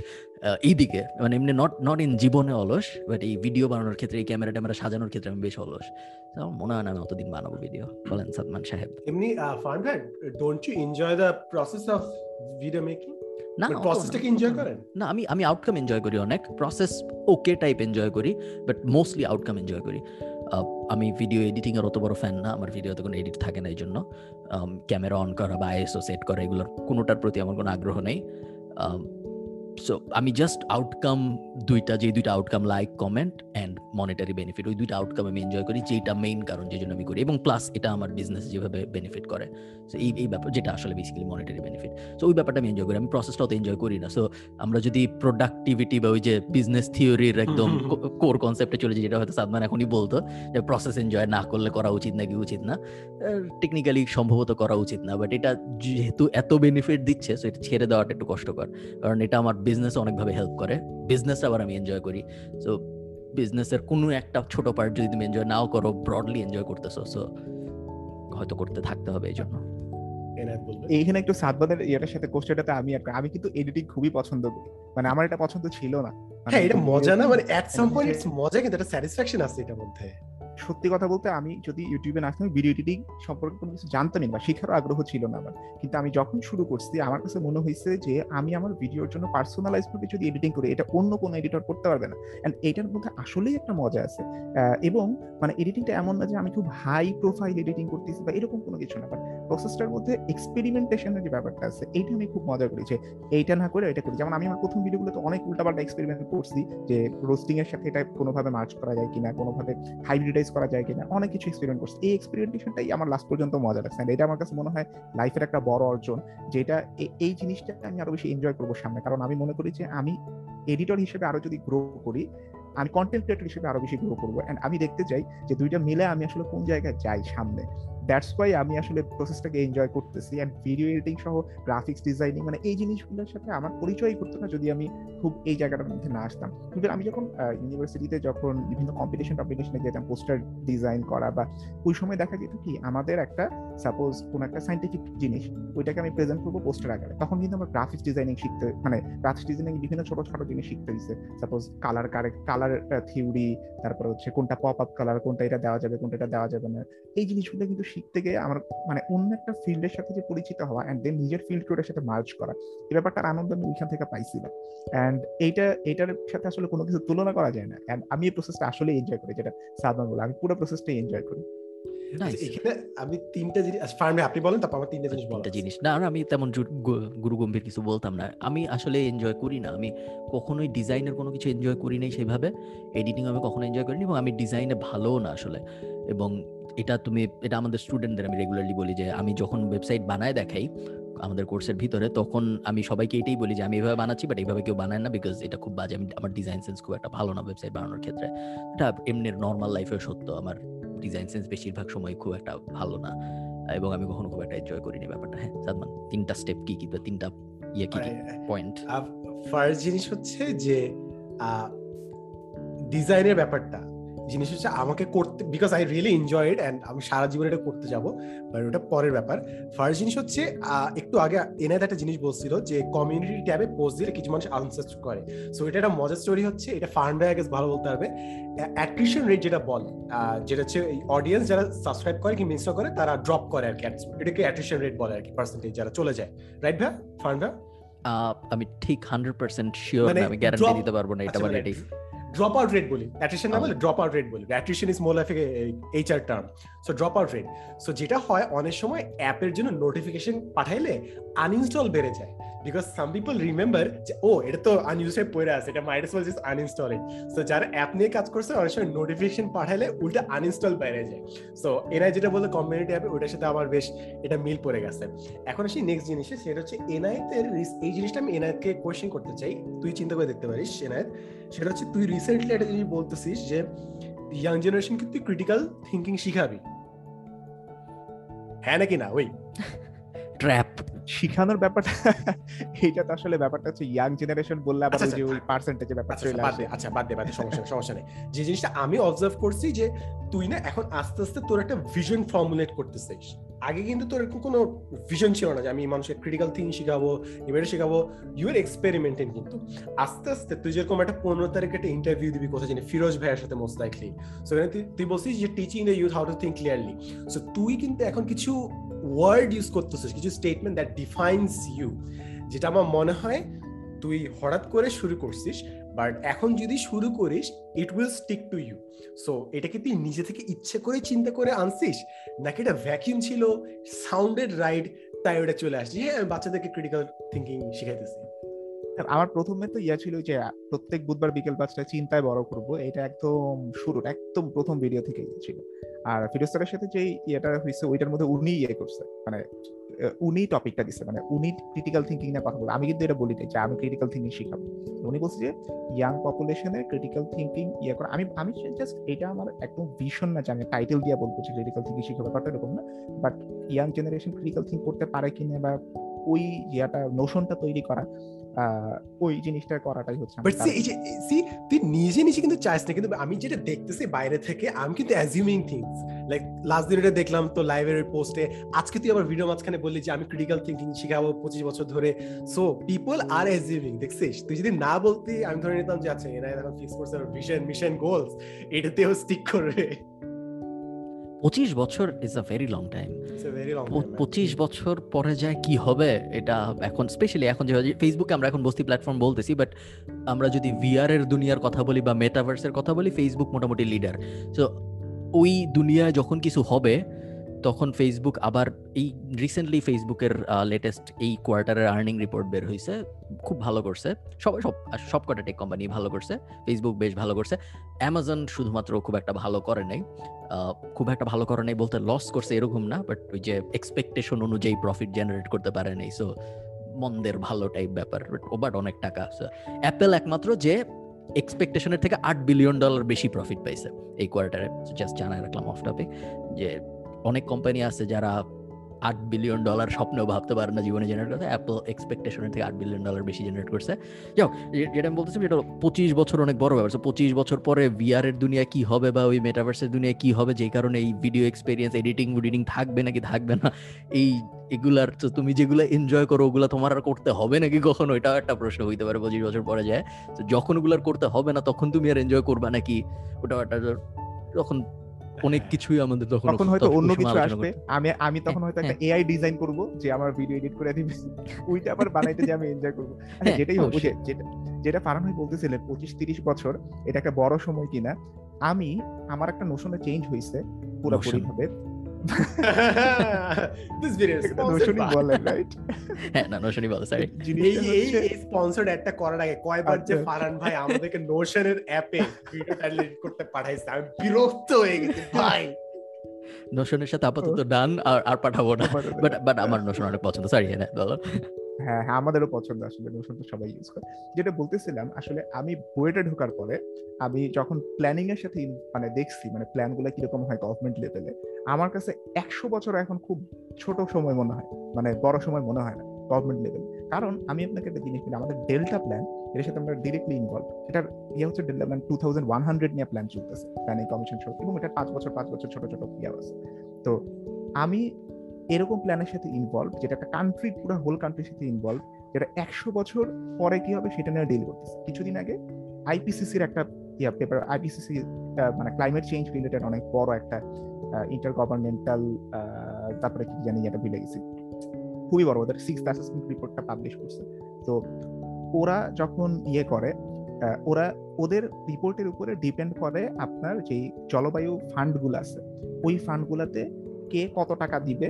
এইদিকে। মানে এমনি নট নট ইন জীবনে অলস বাট এই ভিডিও বানানোর ক্ষেত্রে এই ক্যামেরা ট্যামেরা সাজানোর ক্ষেত্রে আমি বেশ অলস। আমার মনে হয় না আমি অতদিন বানাবো ভিডিও বলেন সাদমান সাহেব। এমনি ভাই don't you enjoy the process of video making না প্রসেসটাকে এনজয়। করেন? না আমি আমি আউটকাম এনজয় করি অনেক। প্রসেস ওকে টাইপ এনজয় করি বাট মোস্টলি আউটকাম এনজয় করি। আমি ভিডিও এডিটিং এর অত বড় ফ্যান না, আমার ভিডিওতে কোনো এডিট থাকে না এই জন্য ক্যামেরা অন করা বা আইএসও সেট করা, এগুলোর কোনোটার প্রতি আমার কোনো আগ্রহ নেই। সো আমি জাস্ট আউটকাম দুইটা যে দুইটা outcome like comment and monetary benefit ওই দুইটা আউটকাম আমি এনজয় করি যেটা মেইন কারণ যে জন্য আমি করি এবং প্লাস এটা আমার বিজনেস যেভাবে বেনিফিট করে। সো এই এই ব্যাপার যেটা আসলে বেসিক্যালি মনিটারি বেনিফিট সো ওই ব্যাপারটা আমি এনজয় করি আমি প্রসেসটা অত এনজয় করি না। সো আমরা যদি প্রোডাক্টিভিটি বা ওই যে বিজনেস থিওরির একদম কোর কনসেপ্টে চলে যাই যেটা হয়তো সাদমান এখনই বলতো যে প্রসেস এনজয় না করলে করা উচিত নাকি উচিত না। টেকনিক্যালি সম্ভবত করা উচিত না বাট এটা যেহেতু এত বেনিফিট দিচ্ছে সো এটা ছেড়ে দেওয়াটা একটু কষ্টকর। কারণ এটা আমার বিজনেস অনেকভাবে হেল্প করে। বিজনেস আবার আমি এনজয় করি। সো বিজনেসের কোনো একটা ছোট পার্ট যদি তুমি এনজয় নাও করো ব্রডলি এনজয় করতেছো সো হয়তো করতে থাকতে হবে এই জন্য এইখানে একটু সাদবাদের ইয়েটার সাথে কোশ্চেনটাতে আমি একটা আমি কিন্তু এডিটিং খুবই পছন্দ করি। মানে আমার এটা পছন্দ ছিল না। মানে হ্যাঁ এটা মজা না? মানে এট সাম পয়েন্ট ইটস মজা কিন্তু একটা স্যাটিসফ্যাকশন আছে এটার মধ্যে। সত্যি কথা বলতে আমি যদি ইউটিউবে না আসতাম ভিডিও এডিটিং সম্পর্কে কোনো কিছু জানতামই বা শেখারও আগ্রহ ছিল না আমার। কিন্তু আমি যখন শুরু করছি, আমার কাছে মনে হয়েছে যে আমি আমার ভিডিওর জন্য পার্সোনালাইজ করে যদি এডিটিং করি, এটা অন্য কোনো এডিটর করতে পারবে না। এন্ড এটার মধ্যে আসলেই একটা মজা আছে। এবং মানে এডিটিংটা এমন না যে আমি খুব হাই প্রোফাইল এডিটিং করতেছি বা এরকম কোনো কিছু না বাট প্রসেসটার মধ্যে এক্সপেরিমেন্টেশনের যে ব্যাপারটা আছে, এইটা আমি খুব মজা করি যে এইটা না করে এটা করি। যেমন আমি আমার প্রথম ভিডিওগুলোতে অনেক উল্টাপাল্টা এক্সপেরিমেন্ট করছি যে রোস্টিং এর সাথে এটা কোনোভাবে মার্চ করা যায় কিনা, কোনোভাবে হাইব্রিডাইজ করা যায় কিনা? অনেক কিছু এক্সপেরিমেন্ট করছে। এই এক্সপেরিমেন্টেশনটাই আমার লাস্ট পর্যন্ত মজা লাগছে। এটা আমার কাছে মনে হয় লাইফের একটা বড় অর্জন, যেটা এই জিনিসটা আমি আরও বেশি এনজয় করব সামনে। কারণ আমি মনে করি যে আমি এডিটর হিসেবে আরও যদি গ্রো করি, আমি কন্টেন্ট ক্রিয়েটর হিসেবে আরও বেশি গ্রো করব। অ্যান্ড আমি দেখতে চাই যে দুইটা মিলে আমি আসলে কোন জায়গায় যাই সামনে। দ্যাটস ওয়াই আমি আসলে প্রসেসটাকে এনজয় করতেছি অ্যান্ড ভিডিও এডিটিং সহ গ্রাফিক্স ডিজাইনিং মানে এই জিনিসগুলোর সাথে আমার পরিচয় করতো না যদি আমি খুব এই জায়গাটার মধ্যে না আসতাম। কিন্তু আমি যখন ইউনিভার্সিটিতে যখন বিভিন্ন কম্পিটিশন টম্পিটিশনে যেতাম পোস্টার ডিজাইন করা বা ওই সময় দেখা যেত কি আমাদের একটা সাপোজ কোনো একটা সাইন্টিফিক জিনিস ওইটাকে আমি প্রেজেন্ট করব পোস্টার আকারে। তখন কিন্তু আমার গ্রাফিক্স ডিজাইনিং শিখতে মানে গ্রাফিক্স ডিজাইনিং বিভিন্ন ছোট ছোট জিনিস শিখতে দিচ্ছে suppose colour correct colour theory তারপর হচ্ছে কোনটা পপ আপ কালার কোনটা এটা দেওয়া যাবে, কোনটা এটা দেওয়া যাবে না। এই জিনিসগুলো কিন্তু শিখতে গিয়ে আমার মানে অন্য একটা ফিল্ডের সাথে যে পরিচিত হওয়া অ্যান্ড দেন নিজের ফিল্ডকে ওটার সাথে মার্চ করা এই ব্যাপারটার আনন্দ আমি ওইখান থেকে পাইছিলাম। অ্যান্ড এইটা এটার সাথে আসলে কোনো কিছু তুলনা করা যায় না। অ্যান্ড আমি এই প্রসেসটা আসলে এনজয় করি যেটা সাদমান বলে আমি পুরো প্রসেসটাই এনজয় করি। আচ্ছা, এখানে আমি তিনটা জিনিস ফার্মে আপনি বলেন তারপর আমার তিনটা জিনিস বলা জিনিস। না না, আমি তেমন গুরু গম্ভীর কিছু বলতাম না। আমি আসলে এনজয় করি না। আমি কখনোই ডিজাইনের কোনো কিছু এনজয় করি নাই সেভাবে। এডিটিং আমি কখনো এনজয় করিনি এবং আমি ডিজাইনে ভালোও না আসলে। এবং এটা তুমি এটা আমাদের স্টুডেন্টদের আমি রেগুলারলি বলি যে আমি যখন ওয়েবসাইট বানায় দেখাই আমাদের কোর্সের ভিতরে তখন আমি সবাইকে এটাই বলি যে আমি এভাবে বানাচ্ছি বাট এইভাবে কেউ বানায় না বিকজ এটা খুব বাজে। আমি আমার ডিজাইন সেন্স খুব একটা ভালো না ওয়েবসাইট বানানোর ক্ষেত্রে। এটা এমনি নর্মাল লাইফেও সত্য আমার ডিজাইন সেন্স বেশিরভাগ সময় খুব একটা ভালো না এবং আমি কখনো খুব একটা এনজয় করিনি ব্যাপারটা। হ্যাঁ সাদমান তিনটা স্টেপ কি কি বা তিনটা ইয়ে কি পয়েন্ট ফার্স্ট জিনিস হচ্ছে যে ডিজাইনের ব্যাপারটা জিনিস হচ্ছে আমাকে করতে because I really enjoy it and আমি সারা জীবন এটা করতে যাব বাট ওটা পরের ব্যাপার। ফার্স্ট জিনিস হচ্ছে একটু আগে এনায়ত একটা জিনিস বলছিল যে কমিউনিটি ট্যাবে পোস্ট দিলে কিছু মানুষ আনসার করে। সো এটা একটা মজার স্টোরি হচ্ছে এটা ফান্ডা আগে ভালো বলতে পারবে। অ্যাট্রিশন রেট যেটা বলে যেটা হচ্ছে অডিয়েন্স যারা সাবস্ক্রাইব করে কি ইনস্টল করে তারা ড্রপ করে আর কি এটাকে অ্যাট্রিশন রেট বলে আর কি পার্সেন্টেজ যারা চলে যায়। রাইট ভাই ফান্ডা? আমি ঠিক হান্ড্রেড পার্সেন্ট শিওর আমি গ্যারান্টি দিতে পারব না এটা মানে ড্রপ আউট রেট বলি অ্যাট্রিশন না বলে ড্রপ আউট রেট বলি attrition is more like HR term so drop out rate so যেটা হয় অনেক সময় অ্যাপের জন্য নোটিফিকেশন পাঠাইলে আনইনস্টল বেড়ে যায়। বিকজ সাম পিপল রিমেম্বার যে, ও, এটা তো আনইউজড পড়ে আছে, এটা might was just uninstall it so যারা অ্যাপ নিয়ে কাজ করছে, অনেক সময় নোটিফিকেশন পাঠাইলে উল্টা আনইনস্টল বেড়ে যায়। সো এরা যেটা বলতে কমিউনিটি অ্যাপে ওটার সাথে আমার বেশ এটা মিল পড়ে গেছে। এখন আসি নেক্সট জিনিসে, সেটা হচ্ছে এনআইতের এই জিনিসটা আমি এনআইতকে কোয়েশ্চেন করতে চাই, তুই চিন্তা করে দেখতে পারিস এনআইত সেটা হচ্ছে, তুই রিসেন্টলি একটা জিনিস বলতেছিস যে ইয়াং জেনারেশনকে তুই ক্রিটিক্যাল থিঙ্কিং শিখাবি। হ্যাঁ নাকি না? ওই। ট্র্যাপ শিখানোর ব্যাপারটা এইটা তো আসলে ব্যাপারটা হচ্ছে ইয়াং জেনারেশন বললে আবার আচ্ছা, যে আচ্ছা। ওই পার্সেন্টেজের ব্যাপার আচ্ছা চলে আচ্ছা, আসে। আচ্ছা বাদ দে বাদ সমস্যা সমস্যা নেই। যে জিনিসটা আমি অবজার্ভ করছি যে তুই না এখন আস্তে আস্তে তোর একটা ভিশন ফর্মুলেট করতেছিস। আগে কিন্তু তোর এরকম কোনো ভিশন ছিল না যে আমি মানুষের ক্রিটিক্যাল থিং শিখাবো এবারে শিখাবো। ইউ আর এক্সপেরিমেন্টিং কিন্তু। আস্তে আস্তে তুই যেরকম একটা পনেরো তারিখে একটা ইন্টারভিউ দিবি কোথায় জানি ফিরোজ ভাইয়ের সাথে মোস্ট লাইকলি সো তুই বলছিস যে teaching the youth how to think clearly so তুই কিন্তু এখন কিছু ওয়ার্ড ইউজ করতেছিস, কিছু স্টেটমেন্ট দ্যাট ডিফাইন্স ইউ যেটা আমার মনে হয় তুই হঠাৎ করে শুরু করছিস বাট এখন যদি শুরু করিস it will stick to you so এটাকে তুই নিজে থেকে ইচ্ছে করে চিন্তা করে আনছিস? নাকি এটা ভ্যাকিউম ছিল সাউন্ডেড রাইড তাই ওটা চলে আসছে? হ্যাঁ আমি বাচ্চাদেরকে ক্রিটিক্যাল থিঙ্কিং শিখাইতেছি। আমার প্রথমে তো ইয়া ছিল যে, প্রত্যেক বুধবার বিকেল পাঁচটায় চিন্তায় বড় করব, এটা একদম শুরুর, একদম প্রথম ভিডিও থেকে ছিল। আর ফিরোজ স্যারের সাথে যে ইয়েটা হয়েছে ওইটার মধ্যে উনি ইয়ে করছে মানে উনি টপিকটা দিচ্ছে মানে উনি ক্রিটিক্যাল থিঙ্কিং নিয়ে কথা বলে। আমি কিন্তু এটা বলি নাই যে আমি ক্রিটিক্যাল থিঙ্কিং শিখাবো। উনি বলছে যে ইয়াং পপুলেশনের ক্রিটিক্যাল থিঙ্কিং ইয়ে করা, আমি আমি জাস্ট এটা আমার একদম ভীষণ না যে আমি টাইটেল দিয়ে বলব যে ক্রিটিক্যাল থিঙ্কিং শিখা ব্যাপারটা এরকম না। But young generation critical think করতে পারে কিনা বা ওই ইয়াটা নোশনটা তৈরি করা ওই জিনিসটা করাটাই হচ্ছে বাট সি সি তুই নিজে নিজে কিন্তু চাইস না কিন্তু আমি যেটা দেখতেছি বাইরে থেকে আমি কিন্তু অ্যাজিউমিং থিংস লাইক লাস্ট দিন এটা দেখলাম তো পোস্টে আজকে তুই আবার ভিডিও মাঝখানে বললি যে আমি ক্রিটিক্যাল থিঙ্কিং শিখাবো পঁচিশ বছর ধরে। সো পিপল আর অ্যাজিউমিং দেখছিস? তুই যদি না বলতি আমি ধরে নিতাম যে আচ্ছা এরা এখন ফিক্স করছে ভিশন মিশন গোলস এটাতেও স্টিক করবে। পঁচিশ বছর is a very long time পঁচিশ বছর পরে যায় কি হবে? এটা এখন স্পেশালি এখন যেভাবে ফেসবুকে আমরা এখন বস্তি প্ল্যাটফর্ম বলতেছি বাট আমরা যদি ভিআর এর দুনিয়ার কথা বলি বা মেটাভার্সের কথা বলি ফেসবুক মোটামুটি লিডার সো ওই দুনিয়ায় যখন কিছু হবে তখন ফেসবুক আবার এই রিসেন্টলি ফেসবুকের লেটেস্ট এই কোয়ার্টারের আর্নিং রিপোর্ট বের হয়েছে খুব ভালো করছে। সবাই সব সব কটা টেক কোম্পানি ভালো করছে ফেসবুক বেশ ভালো করছে। অ্যামাজন শুধুমাত্র খুব একটা ভালো করে নাই। খুব একটা ভালো করে নাই বলতে লস করছে এরকম না বাট ওই যে এক্সপেকটেশন অনুযায়ী প্রফিট জেনারেট করতে পারে নাই সো মন্দের ভালো টাইপ ব্যাপার বাট অনেক টাকা অ্যাপেল একমাত্র যে এক্সপেকটেশনের থেকে আট বিলিয়ন ডলার বেশি প্রফিট পাইছে এই কোয়ার্টারে জাস্ট জানাই রাখলাম অফ টপিক যে অনেক কোম্পানি আছে যারা আট বিলিয়ন ডলার স্বপ্নেও ভাবতে পারে না জীবনে জেনারেট করতে। অ্যাপল এক্সপেকটেশনের থেকে আট বিলিয়ন ডলার বেশি জেনারেট করছে। যাও যে- যেটা আমি বলতেছি সেটা পঁচিশ বছর অনেক বড় ব্যাপার। পঁচিশ বছর পরে ভিআর দুনিয়া কি হবে বা ওই মেটাভার্সের দুনিয়া কি হবে, যেই কারণে এই ভিডিও এক্সপিরিয়েন্স এডিটিং উডিটিং থাকবে নাকি থাকবে না, এই এগুলার তো তুমি যেগুলো এনজয় করো, ওগুলো তোমার আর করতে হবে নাকি কখনো? এটাও একটা প্রশ্ন হইতে পারে পঁচিশ বছর পরে যায় তো যখন ওগুলার করতে হবে না, তখন তুমি আর এনজয় করবা নাকি? ওটাও একটা তখন অনেক কিছুই আমাদের তখন তখন হয়তো অন্য কিছু আসবে। আমি আমি তখন হয়তো একটা এআই ডিজাইন করব যে আমার ভিডিও এডিট করে দিবে। ওইটা আবার বানাইতে যে আমি এনজয় করব। আরে হ্যাঁ, যেটাই হোক যেটা যেটা ফারান ভাই বলতেছিলেন পঁচিশ তিরিশ বছর এটা একটা বড় সময় কিনা। আমি আমার একটা নোশনে চেঞ্জ হয়েছে পুরোপুরি ভাবে। দিস ভিডিও নোশনই বলেন রাইট হ্যাঁ না নশনি বলো সরি এই এই হচ্ছে একটা করার আগে কয়বার যে আচ্ছা। ফারান ভাই আমাদেরকে নোশনের অ্যাপে ভিডিও টাইটেল করতে পাঠাইছে আমি বিরক্ত হয়ে গেছি ভাই। নোশনের সাথে আপাতত ডান আর আর পাঠাবো না। বাট বাট আমার নোশন অনেক পছন্দ সরি হ্যাঁ বলো। হ্যাঁ হ্যাঁ আমাদেরও পছন্দ আসলে নোশন তো সবাই ইউজ করে। যেটা বলতেছিলাম, আসলে আমি বুয়েটে ঢোকার পরে আমি যখন প্ল্যানিং এর সাথে মানে দেখছি মানে প্ল্যানগুলো কীরকম হয় গভর্নমেন্ট লেভেলে আমার কাছে একশো বছর এখন খুব ছোট সময় মনে হয় মানে বড় সময় মনে হয় না গভর্নমেন্ট লেভেল কারণ আমি আপনাকে একটা জিনিস বলি, আমাদের ডেল্টা প্ল্যান এর সাথে আমরা ডিরেক্টলি ইনভলভ এটার ইয়ে হচ্ছে delta plan two thousand one hundred নিয়ে প্ল্যান চলতেছে প্ল্যানিং কমিশন সহ, এবং এটা পাঁচ বছর পাঁচ বছর ছোট ছোট ইয়ে আছে। তো আমি এরকম প্ল্যানের সাথে ইনভলভ যেটা একটা কান্ট্রি পুরো হোল কান্ট্রির সাথে ইনভলভ যেটা একশো বছর পরে কি হবে সেটা নিয়ে ডিল করতেছে। কিছুদিন আগে আইপিসিসির একটা, ইয়া পেপার আইপিসিসি মানে ক্লাইমেট চেঞ্জ রিলেটেড অনেক বড় একটা ইন্টার গভর্নমেন্টাল তারপরে কি জানি এটা ভুলে গেছি। খুবই বড়, ওদের সিক্স অ্যাসেসমেন্ট রিপোর্টটা পাবলিশ করছে। তো ওরা যখন ইয়ে করে ওরা, ওদের রিপোর্টের উপরে ডিপেন্ড করে আপনার যেই জলবায়ু ফান্ডগুলো আছে, ওই ফান্ডগুলোতে কে কত টাকা দিবে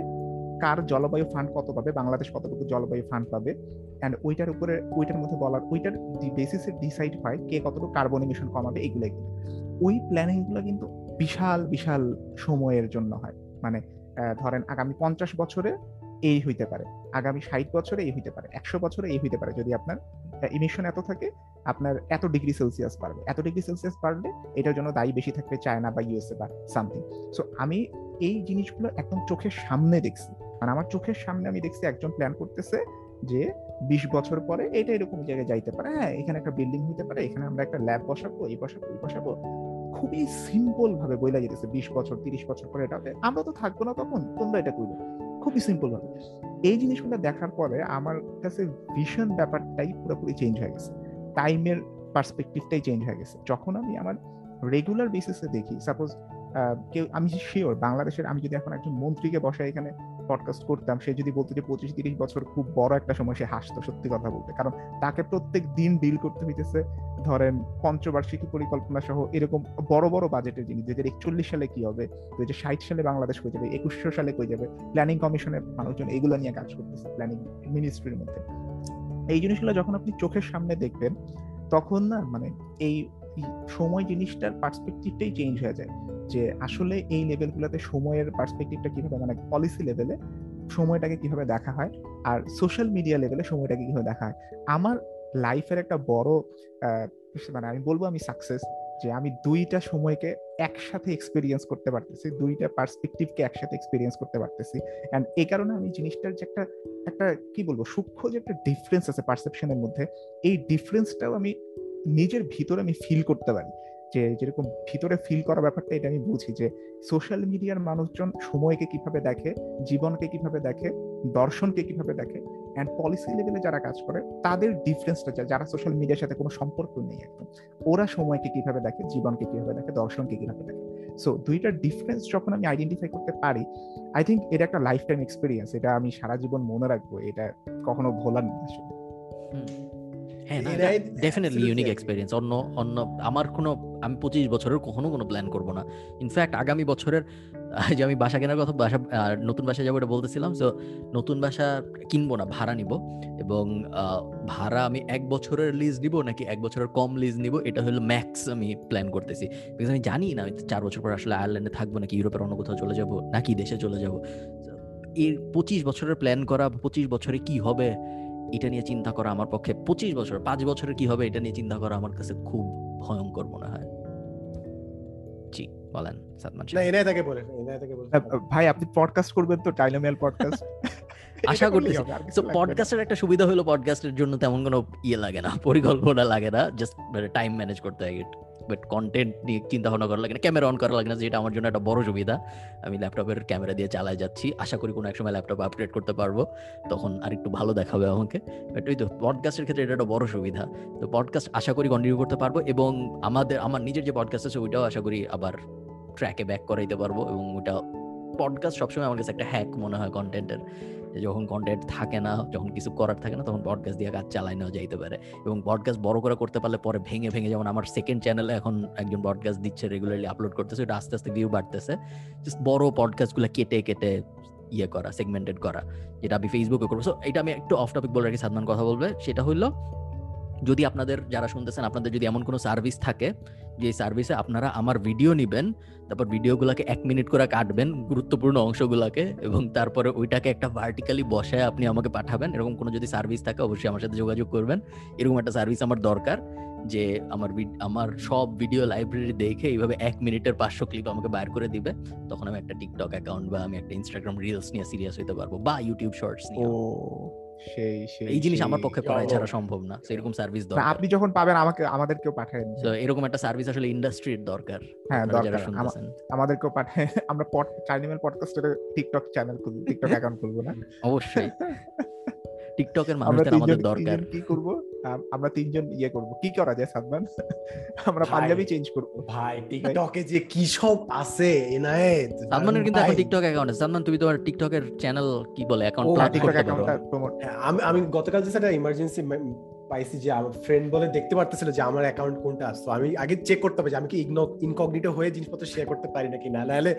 কার জলবায়ু ফান্ড কত পাবে, বাংলাদেশ কতটুকু জলবায়ু ফান্ড পাবে অ্যান্ড ওইটার উপরে, ওইটার মধ্যে বলার, ওইটার বেসিসে ডিসাইড হয় কে কতটুকু কার্বন ইমিশন কমাবে এগুলো এগুলো ওই প্ল্যানিংগুলো কিন্তু বিশাল বিশাল সময়ের জন্য হয়। মানে ধরেন আগামী পঞ্চাশ বছরে এই হইতে পারে, আগামী ষাট বছরে এই হইতে পারে, একশো বছরে এই হইতে পারে। যদি আপনার ইমিশন এত থাকে, আপনার এত ডিগ্রি সেলসিয়াস বাড়বে। এত ডিগ্রি সেলসিয়াস বাড়লে এটার জন্য দায়ী বেশি থাকবে চায়না বা ইউএসএ বা সামথিং সো আমি এই জিনিসগুলো একদম চোখের সামনে দেখছি। মানে আমার চোখের সামনে আমি দেখছি একজন প্ল্যান করতেছে যে বিশ বছর পরে এটা এরকম জায়গায় যাইতে পারে। হ্যাঁ এখানে একটা বিল্ডিং হইতে পারে, এখানে আমরা একটা ল্যাব বসাবো, এই বসাবো এই বসাবো। খুবই সিম্পল ভাবে বইলা যেতেছে বিশ বছর, তিরিশ বছর পরে এটা আমরা তো থাকব না তখন, তোমরা এটা করবে খুবই সিম্পল ভাবে। এই জিনিসগুলো দেখার পরে আমার কাছে ভীষণ ব্যাপারটাই পুরোপুরি চেঞ্জ হয়ে গেছে। টাইমের পার্সপেক্টিভটাই চেঞ্জ হয়ে গেছে। যখন আমি আমার রেগুলার বেসিসে দেখি সাপোজ কেউ, আমি শিওর বাংলাদেশের, আমি যদি এখন একজন মন্ত্রীকে বসাই এখানে পডকাস্ট করতাম, সে যদি বলতো যে পঁচিশ তিরিশ বছর খুব বড় একটা সময় সে হাসতো সত্যি কথা বলতে। কারণ তাকে প্রত্যেক দিন ডিল করতে হইতেছে, ধরেন পঞ্চবার্ষিকী পরিকল্পনা সহ এরকম বড় বড় বাজেটের জিনিস দুই হাজার একচল্লিশ সালে কি হবে দুই হাজার ষাট সালে বাংলাদেশ হয়ে যাবে, একুশশো সালে কই যাবে প্ল্যানিং কমিশনের মানুষজন এগুলো নিয়ে কাজ করতেছে প্ল্যানিং মিনিস্ট্রির মধ্যে। এই জিনিসগুলো যখন আপনি চোখের সামনে দেখবেন, তখন না মানে এই সময় জিনিসটার পার্সপেক্টিভটাই চেঞ্জ হয়ে যায়। যে আসলে এই লেভেলগুলোতে সময়ের পার্সপেক্টিভটা কীভাবে মানে পলিসি লেভেলে সময়টাকে কীভাবে দেখা হয় আর সোশ্যাল মিডিয়া লেভেলে সময়টাকে কীভাবে দেখা হয়। আমার লাইফের একটা বড় মানে আমি বলব আমি সাকসেস যে আমি দুইটা সময়কে একসাথে এক্সপিরিয়েন্স করতে পারতেছি, দুইটা পার্সপেক্টিভকে একসাথে এক্সপিরিয়েন্স করতে পারতেছি। অ্যান্ড এই কারণে আমি জিনিসটার যে একটা একটা কি বলব, সূক্ষ্ম যে একটা ডিফারেন্স আছে পারসেপশনের মধ্যে, এই ডিফারেন্সটাও আমি নিজের ভিতরে আমি ফিল করতে পারি। যে যেরকম ভিতরে ফিল করা ব্যাপারটা এটা আমি বুঝি যে সোশ্যাল মিডিয়ার মানুষজন সময়কে কীভাবে দেখে, জীবনকে কীভাবে দেখে, দর্শনকে কীভাবে দেখে অ্যান্ড পলিসি লেভেলে যারা কাজ করে, তাদের ডিফারেন্সটা যারা সোশ্যাল মিডিয়ার সাথে কোনো সম্পর্ক নেই একদম। ওরা সময়কে কীভাবে দেখে, জীবনকে কীভাবে দেখে, দর্শনকে কীভাবে দেখে। সো দুইটার ডিফারেন্স যখন আমি আইডেন্টিফাই করতে পারি আই থিঙ্ক এটা একটা লাইফ টাইম এক্সপিরিয়েন্স এটা আমি সারা জীবন মনে রাখব, এটা কখনো ভোলার না আসলে। হ্যাঁ না ডেফিনেটলি ইউনিক. এক্সপিরিয়েন্স অন্য অন্য আমার কোনো আমি পঁচিশ বছরের কখনো কোনো প্ল্যান করব না। ইনফ্যাক্ট আগামী বছরের যে আমি বাসা কেনার কথা বাসা নতুন বাসা যাব এটা বলতেছিলাম তো নতুন বাসা কিনবো না ভাড়া নিব। এবং ভাড়া আমি এক বছরের লিজ নিব নাকি এক বছরের কম লিজ নিব এটা হলো ম্যাক্স আমি প্ল্যান করতেছি। বিকজ আমি জানি না আমি চার বছর পর আসলে আয়ারল্যান্ডে থাকব নাকি ইউরোপের অন্য কোথাও চলে যাব নাকি দেশে চলে যাব। এর পঁচিশ বছরের প্ল্যান করা পঁচিশ বছরে কি হবে? এটা নিয়ে চিন্তা করা আমার পক্ষে পঁচিশ বছর পাঁচ বছরে কি হবে এটা নিয়ে চিন্তা করা আমার কাছে খুব ভয়ঙ্কর মনে হয়। জি বলেন সাদমান না এনাই তাকে বলে এনাই তাকে বলে ভাই আপনি পডকাস্ট করবেন তো টাইলোমিয়াল পডকাস্ট আশা করতেছি। সো পডকাস্টের একটা সুবিধা হলো পডকাস্টের জন্য তেমন কোনো ইয়ে লাগে না পরিকল্পনা লাগে না জাস্ট টাইম ম্যানেজ করতে হয়। বাট কন্টেন্ট নিয়ে চিন্তা ভাবনা করা লাগে না ক্যামেরা অন করা লাগে না, যেটা আমার জন্য একটা বড় সুবিধা। আমি ল্যাপটপের ক্যামেরা দিয়ে চালাই যাচ্ছি, আশা করি কোনো এক সময় ল্যাপটপ আপডেট করতে পারব। তখন আর একটু ভালো দেখাবে আমাকে। বাট ওই তো পডকাস্টের ক্ষেত্রে এটা একটা বড় সুবিধা। তো পডকাস্ট আশা করি কন্টিনিউ করতে পারব এবং আমাদের, আমার নিজের যে পডকাস্ট আছে, ওইটাও আশা করি আবার ট্র্যাকে ব্যাক করাইতে পারব এবং ওটা পডকাস্ট সবসময় আমার কাছে একটা হ্যাক মনে হয় কন্টেন্টের যখন কন্টেন্ট থাকে না, যখন কিছু করার থাকে না, তখন পডকাস্ট দিয়ে কাজ চালাই নেওয়া যাইতে পারে। এবং পডকাস্ট বড় করে করতে পারলে পরে ভেঙে ভেঙে যেমন আমার সেকেন্ড চ্যানেলে এখন একজন পডকাস্ট দিচ্ছে রেগুলারলি আপলোড করতেছে এটা আস্তে আস্তে ভিউ বাড়তেছে। জাস্ট বড় পডকাস্টগুলো কেটে কেটে ইয়ে করা সেগমেন্টেড করা, যেটা আমি ফেসবুকে করব। সো এটা আমি একটু অফ টপিক বলে রাখি সাদমান কথা বলবে। সেটা হলো যদি আপনাদের যারা শুনতেছেন, আপনাদের যদি এমন কোনো সার্ভিস থাকে, যে সার্ভিসে আপনারা আমার ভিডিও নেবেন তারপর ভিডিওগুলোকে এক মিনিট করে কাটবেন, গুরুত্বপূর্ণ অংশগুলোকে, এবং তারপরে ওইটাকে একটা ভার্টিক্যালি বসায় আপনি আমাকে পাঠাবেন, এরকম কোনো যদি সার্ভিস থাকে অবশ্যই আমার সাথে যোগাযোগ করবেন। এরকম একটা সার্ভিস আমার দরকার, যে আমার আমার সব ভিডিও লাইব্রেরি দেখে এইভাবে এক মিনিটের পাঁচশো ক্লিপ আমাকে বাইর করে দিবে, তখন আমি একটা টিকটক অ্যাকাউন্ট বা আমি একটা ইনস্টাগ্রাম রিলস নিয়ে সিরিয়াস হইতে পারব, বা ইউটিউব শর্টস নিয়ে। সেই সেই এই জিনিস আমার পক্ষে করা ছাড়া সম্ভব না। এরকম সার্ভিস দরকার। আপনি যখন পাবেন আমাকে আমাদেরকেও পাঠাবেন তো এরকম একটা সার্ভিস আসলে ইন্ডাস্ট্রির দরকার। হ্যাঁ দরকার। আমাদেরকেও পাঠায় আমরা পড চাইনিমেল পডকাস্টের টিকটক চ্যানেল খুলবো টিকটক অ্যাকাউন্ট খুলবো না? অবশ্যই। টিকটকের মানুষদের আমাদের দরকার। কি করব? আমরা তিনজন ইয়ে করব। কি করা যায় সাদমান? আমরা পাঞ্জাবি চেঞ্জ করব। ভাই টিকটকে যে কি সব আছে এনায়েত? সাদমানের কিন্তু এখন টিকটক অ্যাকাউন্ট আছে। সাদমান তুমি তোমার টিকটকের চ্যানেল কি বলে? অ্যাকাউন্ট টিকটক অ্যাকাউন্ট পারো প্রমোট আমি আমি গতকাল যে সেটা ইমার্জেন্সি পাইছি যে আমার ফ্রেন্ড বলে দেখতে পারতেছিল যে আমার অ্যাকাউন্ট কোনটা আসতো আমি আগে চেক করতে হবে যে আমি কি ইনকগনিটো হয়ে জিনিসপত্র শেয়ার করতে পারি নাকি না? নাহলে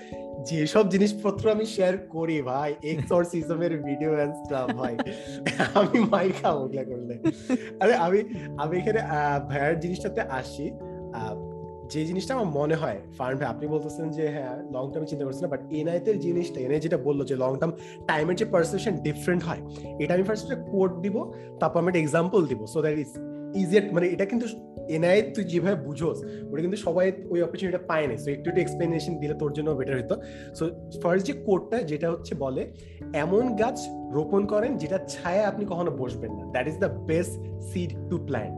যেসব জিনিসপত্র আমি শেয়ার করি ভাই এক্সরসিজমের ভিডিও এন্ড স্টাফ ভাই, আমি মাই খাওয়া করলে। আরে, আমি আমি এখানে ভাইয়ার জিনিসটাতে আসি। যে জিনিসটা আমার মনে হয় ফার্ম আপনি বলতেছেন যে হ্যাঁ লং টার্ম চিন্তা করছেন বাট এনআইতের জিনিসটা এনআই যেটা বলল যে লং টার্ম টাইমের যে পারসেপশন ডিফারেন্ট হয়, এটা আমি ফার্স্ট কোড দিব, তারপর আমি একটা এক্সাম্পল দিব সো দ্যাট ইজ ইজিয়ার মানে এটা কিন্তু এনআই তুই যেভাবে বুঝোস, ওটা কিন্তু সবাই ওই অপরচুনিটিটা পায় না সো একটু একটু এক্সপ্লেনেশন দিলে তোর জন্য বেটার হতো সো ফার্স্ট যে কোডটা যেটা হচ্ছে বলে, এমন গাছ রোপণ করেন যেটা ছায়া আপনি কখনো বসবেন না that is the best seed to plant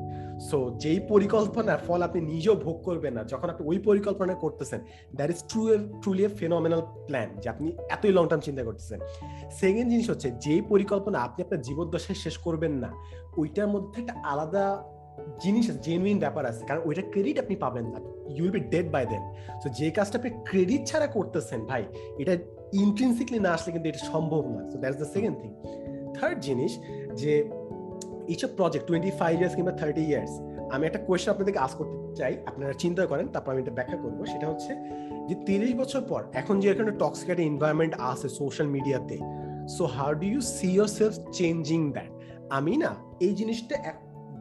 so যেই পরিকল্পনার ফল আপনি নিজেও ভোগ করবেন না, যখন আপনি ওই পরিকল্পনা করতেছেন that is true truly a phenomenal plan যে আপনি এতই লং টার্ম চিন্তা করতেছেন। সেকেন্ড জিনিস হচ্ছে, যেই পরিকল্পনা আপনি আপনার জীবদ্দশায় শেষ করবেন না, ওইটার মধ্যে একটা আলাদা জিনিস জেনুইন ব্যাপার আছে। কারণ ওইটা ক্রেডিট আপনি পাবেন না you will be dead by then so যে কাজটা আপনি ক্রেডিট ছাড়া করতেছেন ভাই, এটা ইন্ট্রিনসিকলি না আসলে কিন্তু এটা সম্ভব না। So that's the second thing third জিনিস, যে এইসব প্রজেক্ট টোয়েন্টি ফাইভ ইয়ার্স কিংবা থার্টি ইয়ার্স আমি একটা কোয়েশ্চেন আপনাদেরকে আস করতে চাই, আপনারা চিন্তা করেন, তারপর আমি এটা ব্যাখ্যা করব। সেটা হচ্ছে যে তিরিশ বছর পর, এখন যে এখানে টক্সিক একটা এনভায়রনমেন্ট আছে সোশ্যাল মিডিয়াতে so how do you see yourself changing that আমি না, এই জিনিসটা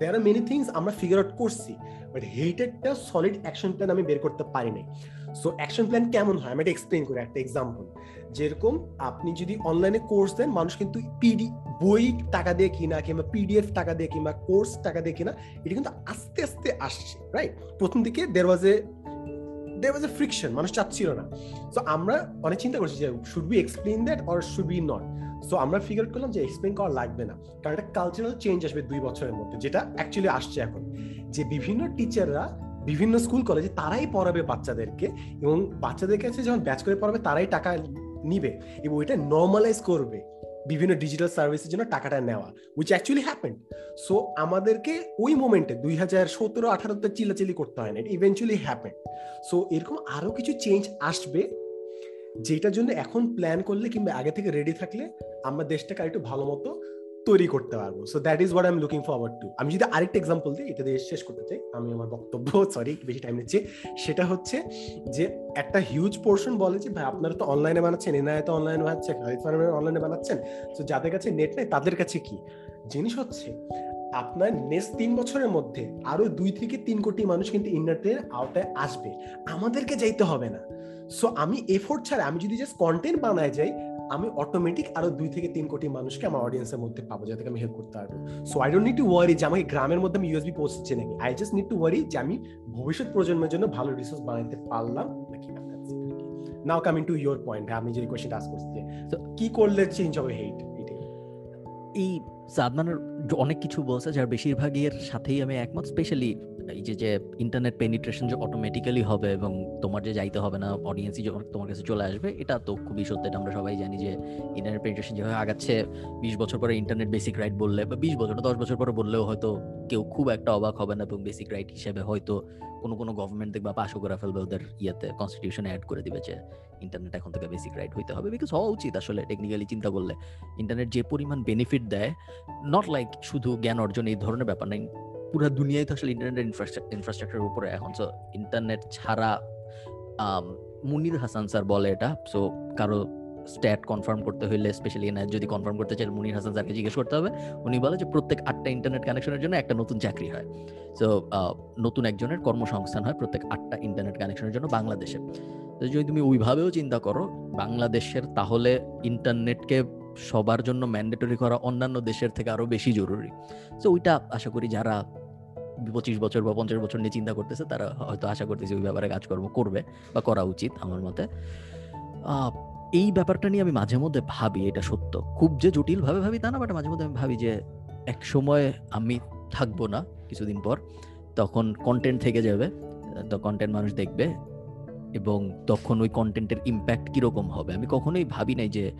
দেয়ার আর মেনি থিংস আমরা ফিগার আউট করছি বাট হেটেডটা সলিড অ্যাকশন প্ল্যান আমি বের করতে পারি নাই। সো অ্যাকশন প্ল্যান কেমন হয়? আমি এটা এক্সপ্লেন করি একটা এক্সাম্পল যেরকম আপনি যদি অনলাইনে কোর্স দেন, মানুষ কিন্তু পিডি বই টাকা দিয়ে কিনা, কিংবা পিডিএফ টাকা দিয়ে কিংবা কোর্স টাকা দিয়ে কিনা, এটা কিন্তু আস্তে আস্তে আসছে রাইট প্রথম দিকে দের ওয়াজ এ দের ওয়াজ এ ফ্রিকশন মানুষ চাচ্ছিল না। সো আমরা অনেক চিন্তা করছি যে should be explain that or should be not so আমরা ফিগার করলাম যে এক্সপ্লেন করা লাগবে না। কারণ একটা কালচারাল চেঞ্জ আসবে দুই বছরের মধ্যে, যেটা অ্যাকচুয়ালি আসছে এখন। যে বিভিন্ন টিচাররা বিভিন্ন স্কুল, কলেজে তারাই পড়াবে বাচ্চাদেরকে এবং বাচ্চাদের কাছে যখন ব্যাচ করে পড়াবে, তারাই টাকা নিবে এবং ওইটা নর্মালাইজ করবে বিভিন্ন ডিজিটাল সার্ভিসের জন্য টাকাটা নেওয়া উইচ অ্যাকচুয়ালি হ্যাপেন সো আমাদেরকে ওই মোমেন্টে দুই হাজার সতেরো আঠারোতে চিলাচিলি করতে হয় না এটা ইভেন্চুয়ালি হ্যাপেন সো এরকম আরও কিছু চেঞ্জ আসবে, যেটার জন্য এখন প্ল্যান করলে কিংবা আগে থেকে রেডি থাকলে আমরা দেশটাকে আরেকটু ভালো মতো তৈরি করতে পারব। So that is what I am looking forward to আমি যদি আরেকটা এক্সাম্পল দিই, এটা দিয়ে শেষ করতে চাই। আমি আমার বক্তব্য সরি বেশি টাইম নিচ্ছি। সেটা হচ্ছে যে একটা হিউজ পোর্শন বলে যে, ভাই, আপনারা তো অনলাইনে বানাচ্ছেন এনআই তো অনলাইনে বানাচ্ছেন অনলাইনে বানাচ্ছেন। তো যাদের কাছে নেট নেই, তাদের কাছে কি? জিনিস হচ্ছে, আপনার নেক্সট তিন বছরের মধ্যে আরও দুই থেকে তিন কোটি মানুষ কিন্তু ইন্টারনেটের আওতায় আসবে। আমাদেরকে যাইতে হবে না। সো আমি এফোর্ট ছাড়া, আমি যদি জাস্ট কন্টেন্ট বানায় যাই আমি অটোমেটিক আরও দুই থেকে তিন কোটি মানুষকে আমার অডিয়েন্সের মধ্যে পাবো যাতে আমি হেল্প করতে পারব। So I don't need to worry যে আমাকে গ্রামের মধ্যে আমি ইউএসবি পৌঁছচ্ছে নাকি। I just need to worry যে আমি ভবিষ্যৎ প্রজন্মের জন্য ভালো রিসোর্স বানাতে পারলাম নাকি না। Now coming to your point আপনি যদি কোয়েশ্চেন আস করছি যে কি করলে চেঞ্জ হবে হেইট এই সাদমানের অনেক কিছু বলছে, যার বেশিরভাগই এর সাথেই আমি একমত স্পেশালি এই যে যে ইন্টারনেট পেনিট্রেশন যে অটোমেটিক্যালি হবে এবং তোমার যে যাইতে হবে না অডিয়েন্সই যখন তোমার কাছে চলে আসবে, এটা তো খুবই সত্য, এটা আমরা সবাই জানি যে ইন্টারনেট পেনিট্রেশন যেভাবে আগাচ্ছে, বিশ বছর পরে ইন্টারনেট বেসিক রাইট বললে বা বিশ বছর দশ বছর পরে বললেও হয়তো কেউ খুব একটা অবাক হবে না এবং বেসিক রাইট হিসেবে হয়তো কোনো কোনো গভর্নমেন্ট দেখবা পাশও করে ফেলবে, ওদের ইয়েতে কনস্টিটিউশনে অ্যাড করে দিবে যে ইন্টারনেট এখন থেকে বেসিক রাইট হইতে হবে। বিকজ হওয়া উচিত আসলে টেকনিক্যালি চিন্তা করলে। ইন্টারনেট যে পরিমাণ বেনিফিট দেয় নট লাইক শুধু জ্ঞান অর্জন এই ধরনের ব্যাপার নাই, পুরো দুনিয়ায় তো আসলে ইন্টারনেট ইনফ্রাস্ট্রাকচারের উপরে এখন। সো ইন্টারনেট ছাড়া মুনির হাসান স্যার বলে এটা। সো কারও স্ট্যাট কনফার্ম করতে হইলে স্পেশালি এনআইএস যদি কনফার্ম করতে চাইলে মুনির হাসান স্যারকে জিজ্ঞেস করতে হবে। উনি বলে যে প্রত্যেক আটটা ইন্টারনেট কানেকশনের জন্য একটা নতুন চাকরি হয়। সো নতুন একজনের কর্মসংস্থান হয় প্রত্যেক আটটা ইন্টারনেট কানেকশনের জন্য বাংলাদেশে। তো যদি তুমি ওইভাবেও চিন্তা করো, বাংলাদেশের তাহলে ইন্টারনেটকে সবার জন্য ম্যান্ডেটরি করা অন্যান্য দেশের থেকে আরও বেশি জরুরি। সো ওইটা আশা করি যারা পঁচিশ বছর বা পঞ্চাশ বছর নিয়ে চিন্তা করতেছে, তারা হয়তো আশা করতেছে ওই ব্যাপারে কাজকর্ম করবে বা করা উচিত আমার মতে। এই ব্যাপারটা নিয়ে আমি মাঝে মধ্যে ভাবি, এটা সত্য। খুব যে জটিল ভাবে তা না বাট মাঝে মধ্যে আমি ভাবি যে এক সময় আমি থাকব না কিছুদিন পর, তখন কন্টেন্ট থেকে যাবে, তো কন্টেন্ট মানুষ দেখবে এবং তখন ওই কন্টেন্টের ইম্প্যাক্ট কীরকম হবে? আমি কখনোই ভাবি নাই যে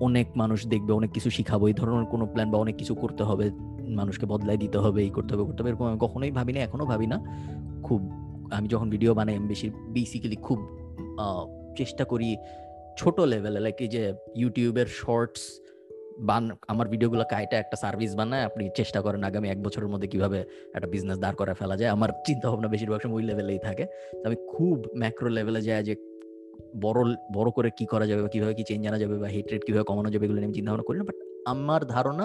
অনেক মানুষ দেখবে, অনেক কিছু শিখাবো, এই ধরনের কোনো প্ল্যান বা অনেক কিছু করতে হবে, মানুষকে বদলাই দিতে হবে, এই করতে হবে করতে হবে, এরকম আমি কখনোই ভাবি না এখনও ভাবি না। খুব, আমি যখন ভিডিও বানাই, আমি বেশি বেসিক্যালি খুব চেষ্টা করি ছোট লেভেলে লাইক এই যে ইউটিউবের শর্টস বান, আমার ভিডিওগুলো কাইটা একটা সার্ভিস বানায়, আপনি চেষ্টা করেন আগামী এক বছরের মধ্যে কীভাবে একটা বিজনেস দাঁড় করে ফেলা যায়। আমার চিন্তা ভাবনা বেশিরভাগ সময় ওই লেভেলেই থাকে। আমি খুব ম্যাক্রো লেভেলে যায় যে বড় বড় করে কি করা যাবে বা কীভাবে কি চেঞ্জ আনা যাবে বা হেট রেট কীভাবে কমানো যাবে এগুলো নিয়ে চিন্তা ভাবনা করি না। বাট আমার ধারণা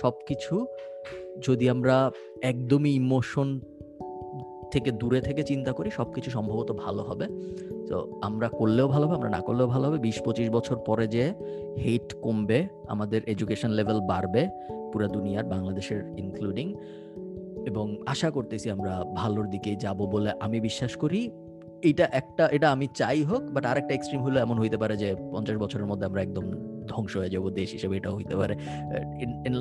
সব কিছু যদি আমরা একদমই ইমোশন থেকে দূরে থেকে চিন্তা করি, সবকিছু সম্ভবত ভালো হবে। তো আমরা করলেও ভালো হবে, আমরা না করলেও ভালো হবে। বিশ পঁচিশ বছর পরে যে হেট কমবে, আমাদের এডুকেশন লেভেল বাড়বে, পুরো দুনিয়ার, বাংলাদেশের ইনক্লুডিং এবং আশা করতেছি আমরা ভালোর দিকে যাব বলে আমি বিশ্বাস করি। এটা একটা, এটা আমি চাই হোক বাট আরেকটা এক্সট্রিম হলো এমন হইতে পারে যে পঞ্চাশ বছরের মধ্যে আমরা একদম ধ্বংস হয়ে যাব দেশ হিসেবে এটাও হইতে পারে।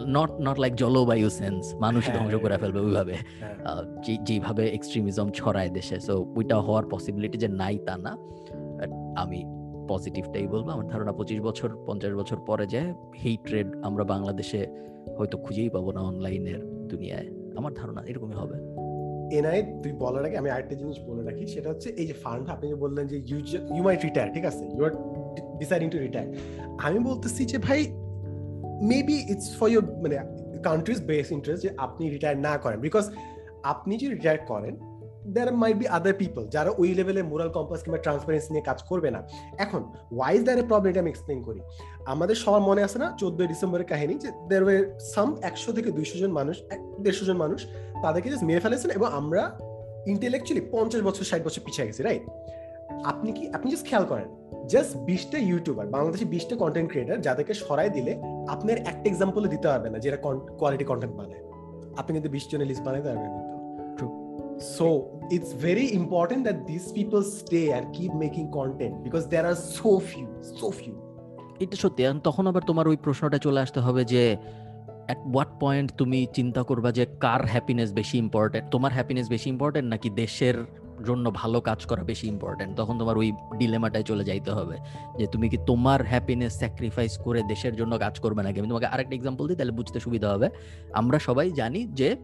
নট নট লাইক জলবায়ু সেন্স মানুষই ধ্বংস করে ফেলবে ওইভাবে। হ্যাঁ। যে- যেভাবে এক্সট্রিমিজম ছড়ায় দেশে সো ওইটা হওয়ার পসিবিলিটি যে নাই তা না। আমি পজিটিভটাই বলব আমার ধারণা পঁচিশ বছর পঞ্চাশ বছর পরে যে হেইট্রেড আমরা বাংলাদেশে হয়তো খুঁজেই পাবো না অনলাইনের দুনিয়ায়। আমার ধারণা এরকমই হবে। এনআই তুই বলার আগে আমি আরেকটা জিনিস বলে রাখি সেটা হচ্ছে এই যে ফান্ড আপনি যে বললেন যে ইউ ইউ মাইট রিটায়ার ঠিক আছে? You are deciding to retire আমি বলতেছি যে, ভাই মেবি ইটস ফর ইউর মানে কান্ট্রিজ বেস ইন্টারেস্ট যে, আপনি রিটায়ার না করেন। বিকজ আপনি যদি রিটায়ার করেন দেয়ার মাইট বি আদার পিপল যারা ওই লেভেলে মোরাল কম্পাস কিংবা ট্রান্সপারেন্সি নিয়ে কাজ করবে না। এখন why is there a problem এটা আমি এক্সপ্লেন করি। আমাদের সবার মনে আছে না, চোদ্দই ডিসেম্বরের কাহিনী যে দের ওয়ে সাম একশো থেকে দুইশো জন মানুষ দেড়শো জন মানুষ তাদেরকে জাস্ট মেরে ফেলেছেন এবং আমরা ইন্টেলেকচুয়ালি পঞ্চাশ বছর, ষাট বছর পিছিয়ে গেছি রাইট আপনি কি, আপনি জাস্ট খেয়াল করেন জাস্ট বিশটা ইউটিউবার বাংলাদেশে বিশটা কন্টেন্ট ক্রিয়েটার যাদেরকে সরাই দিলে আপনার একটা এক্সাম্পল দিতে পারবে না যেটা কোয়ালিটি কন্টেন্ট বানায়। আপনি কিন্তু বিশ জনের লিস্ট বানাইতে পারবেন কিন্তু so it's very important that this people stay and keep making content because there are so few so few এটা সত্যি তখন আবার তোমার ওই প্রশ্নটা চলে আসতে হবে যে অ্যাট হোয়াট পয়েন্ট তুমি চিন্তা করবা যে কার হ্যাপিনেস বেশি ইম্পর্টেন্ট তোমার হ্যাপিনেস বেশি ইম্পর্টেন্ট নাকি দেশের জন্য ভালো কাজ করা বেশি ইম্পর্টেন্ট তখন তোমার ওই ডিলেমাটায় চলে যাইতে হবে যে তুমি কি তোমার হ্যাপিনেস স্যাক্রিফাইস করে দেশের জন্য কাজ করবে নাকি? আমি তোমাকে আরেকটা এক্সাম্পল দিই, তাহলে বুঝতে সুবিধা হবে। আমরা সবাই জানি যে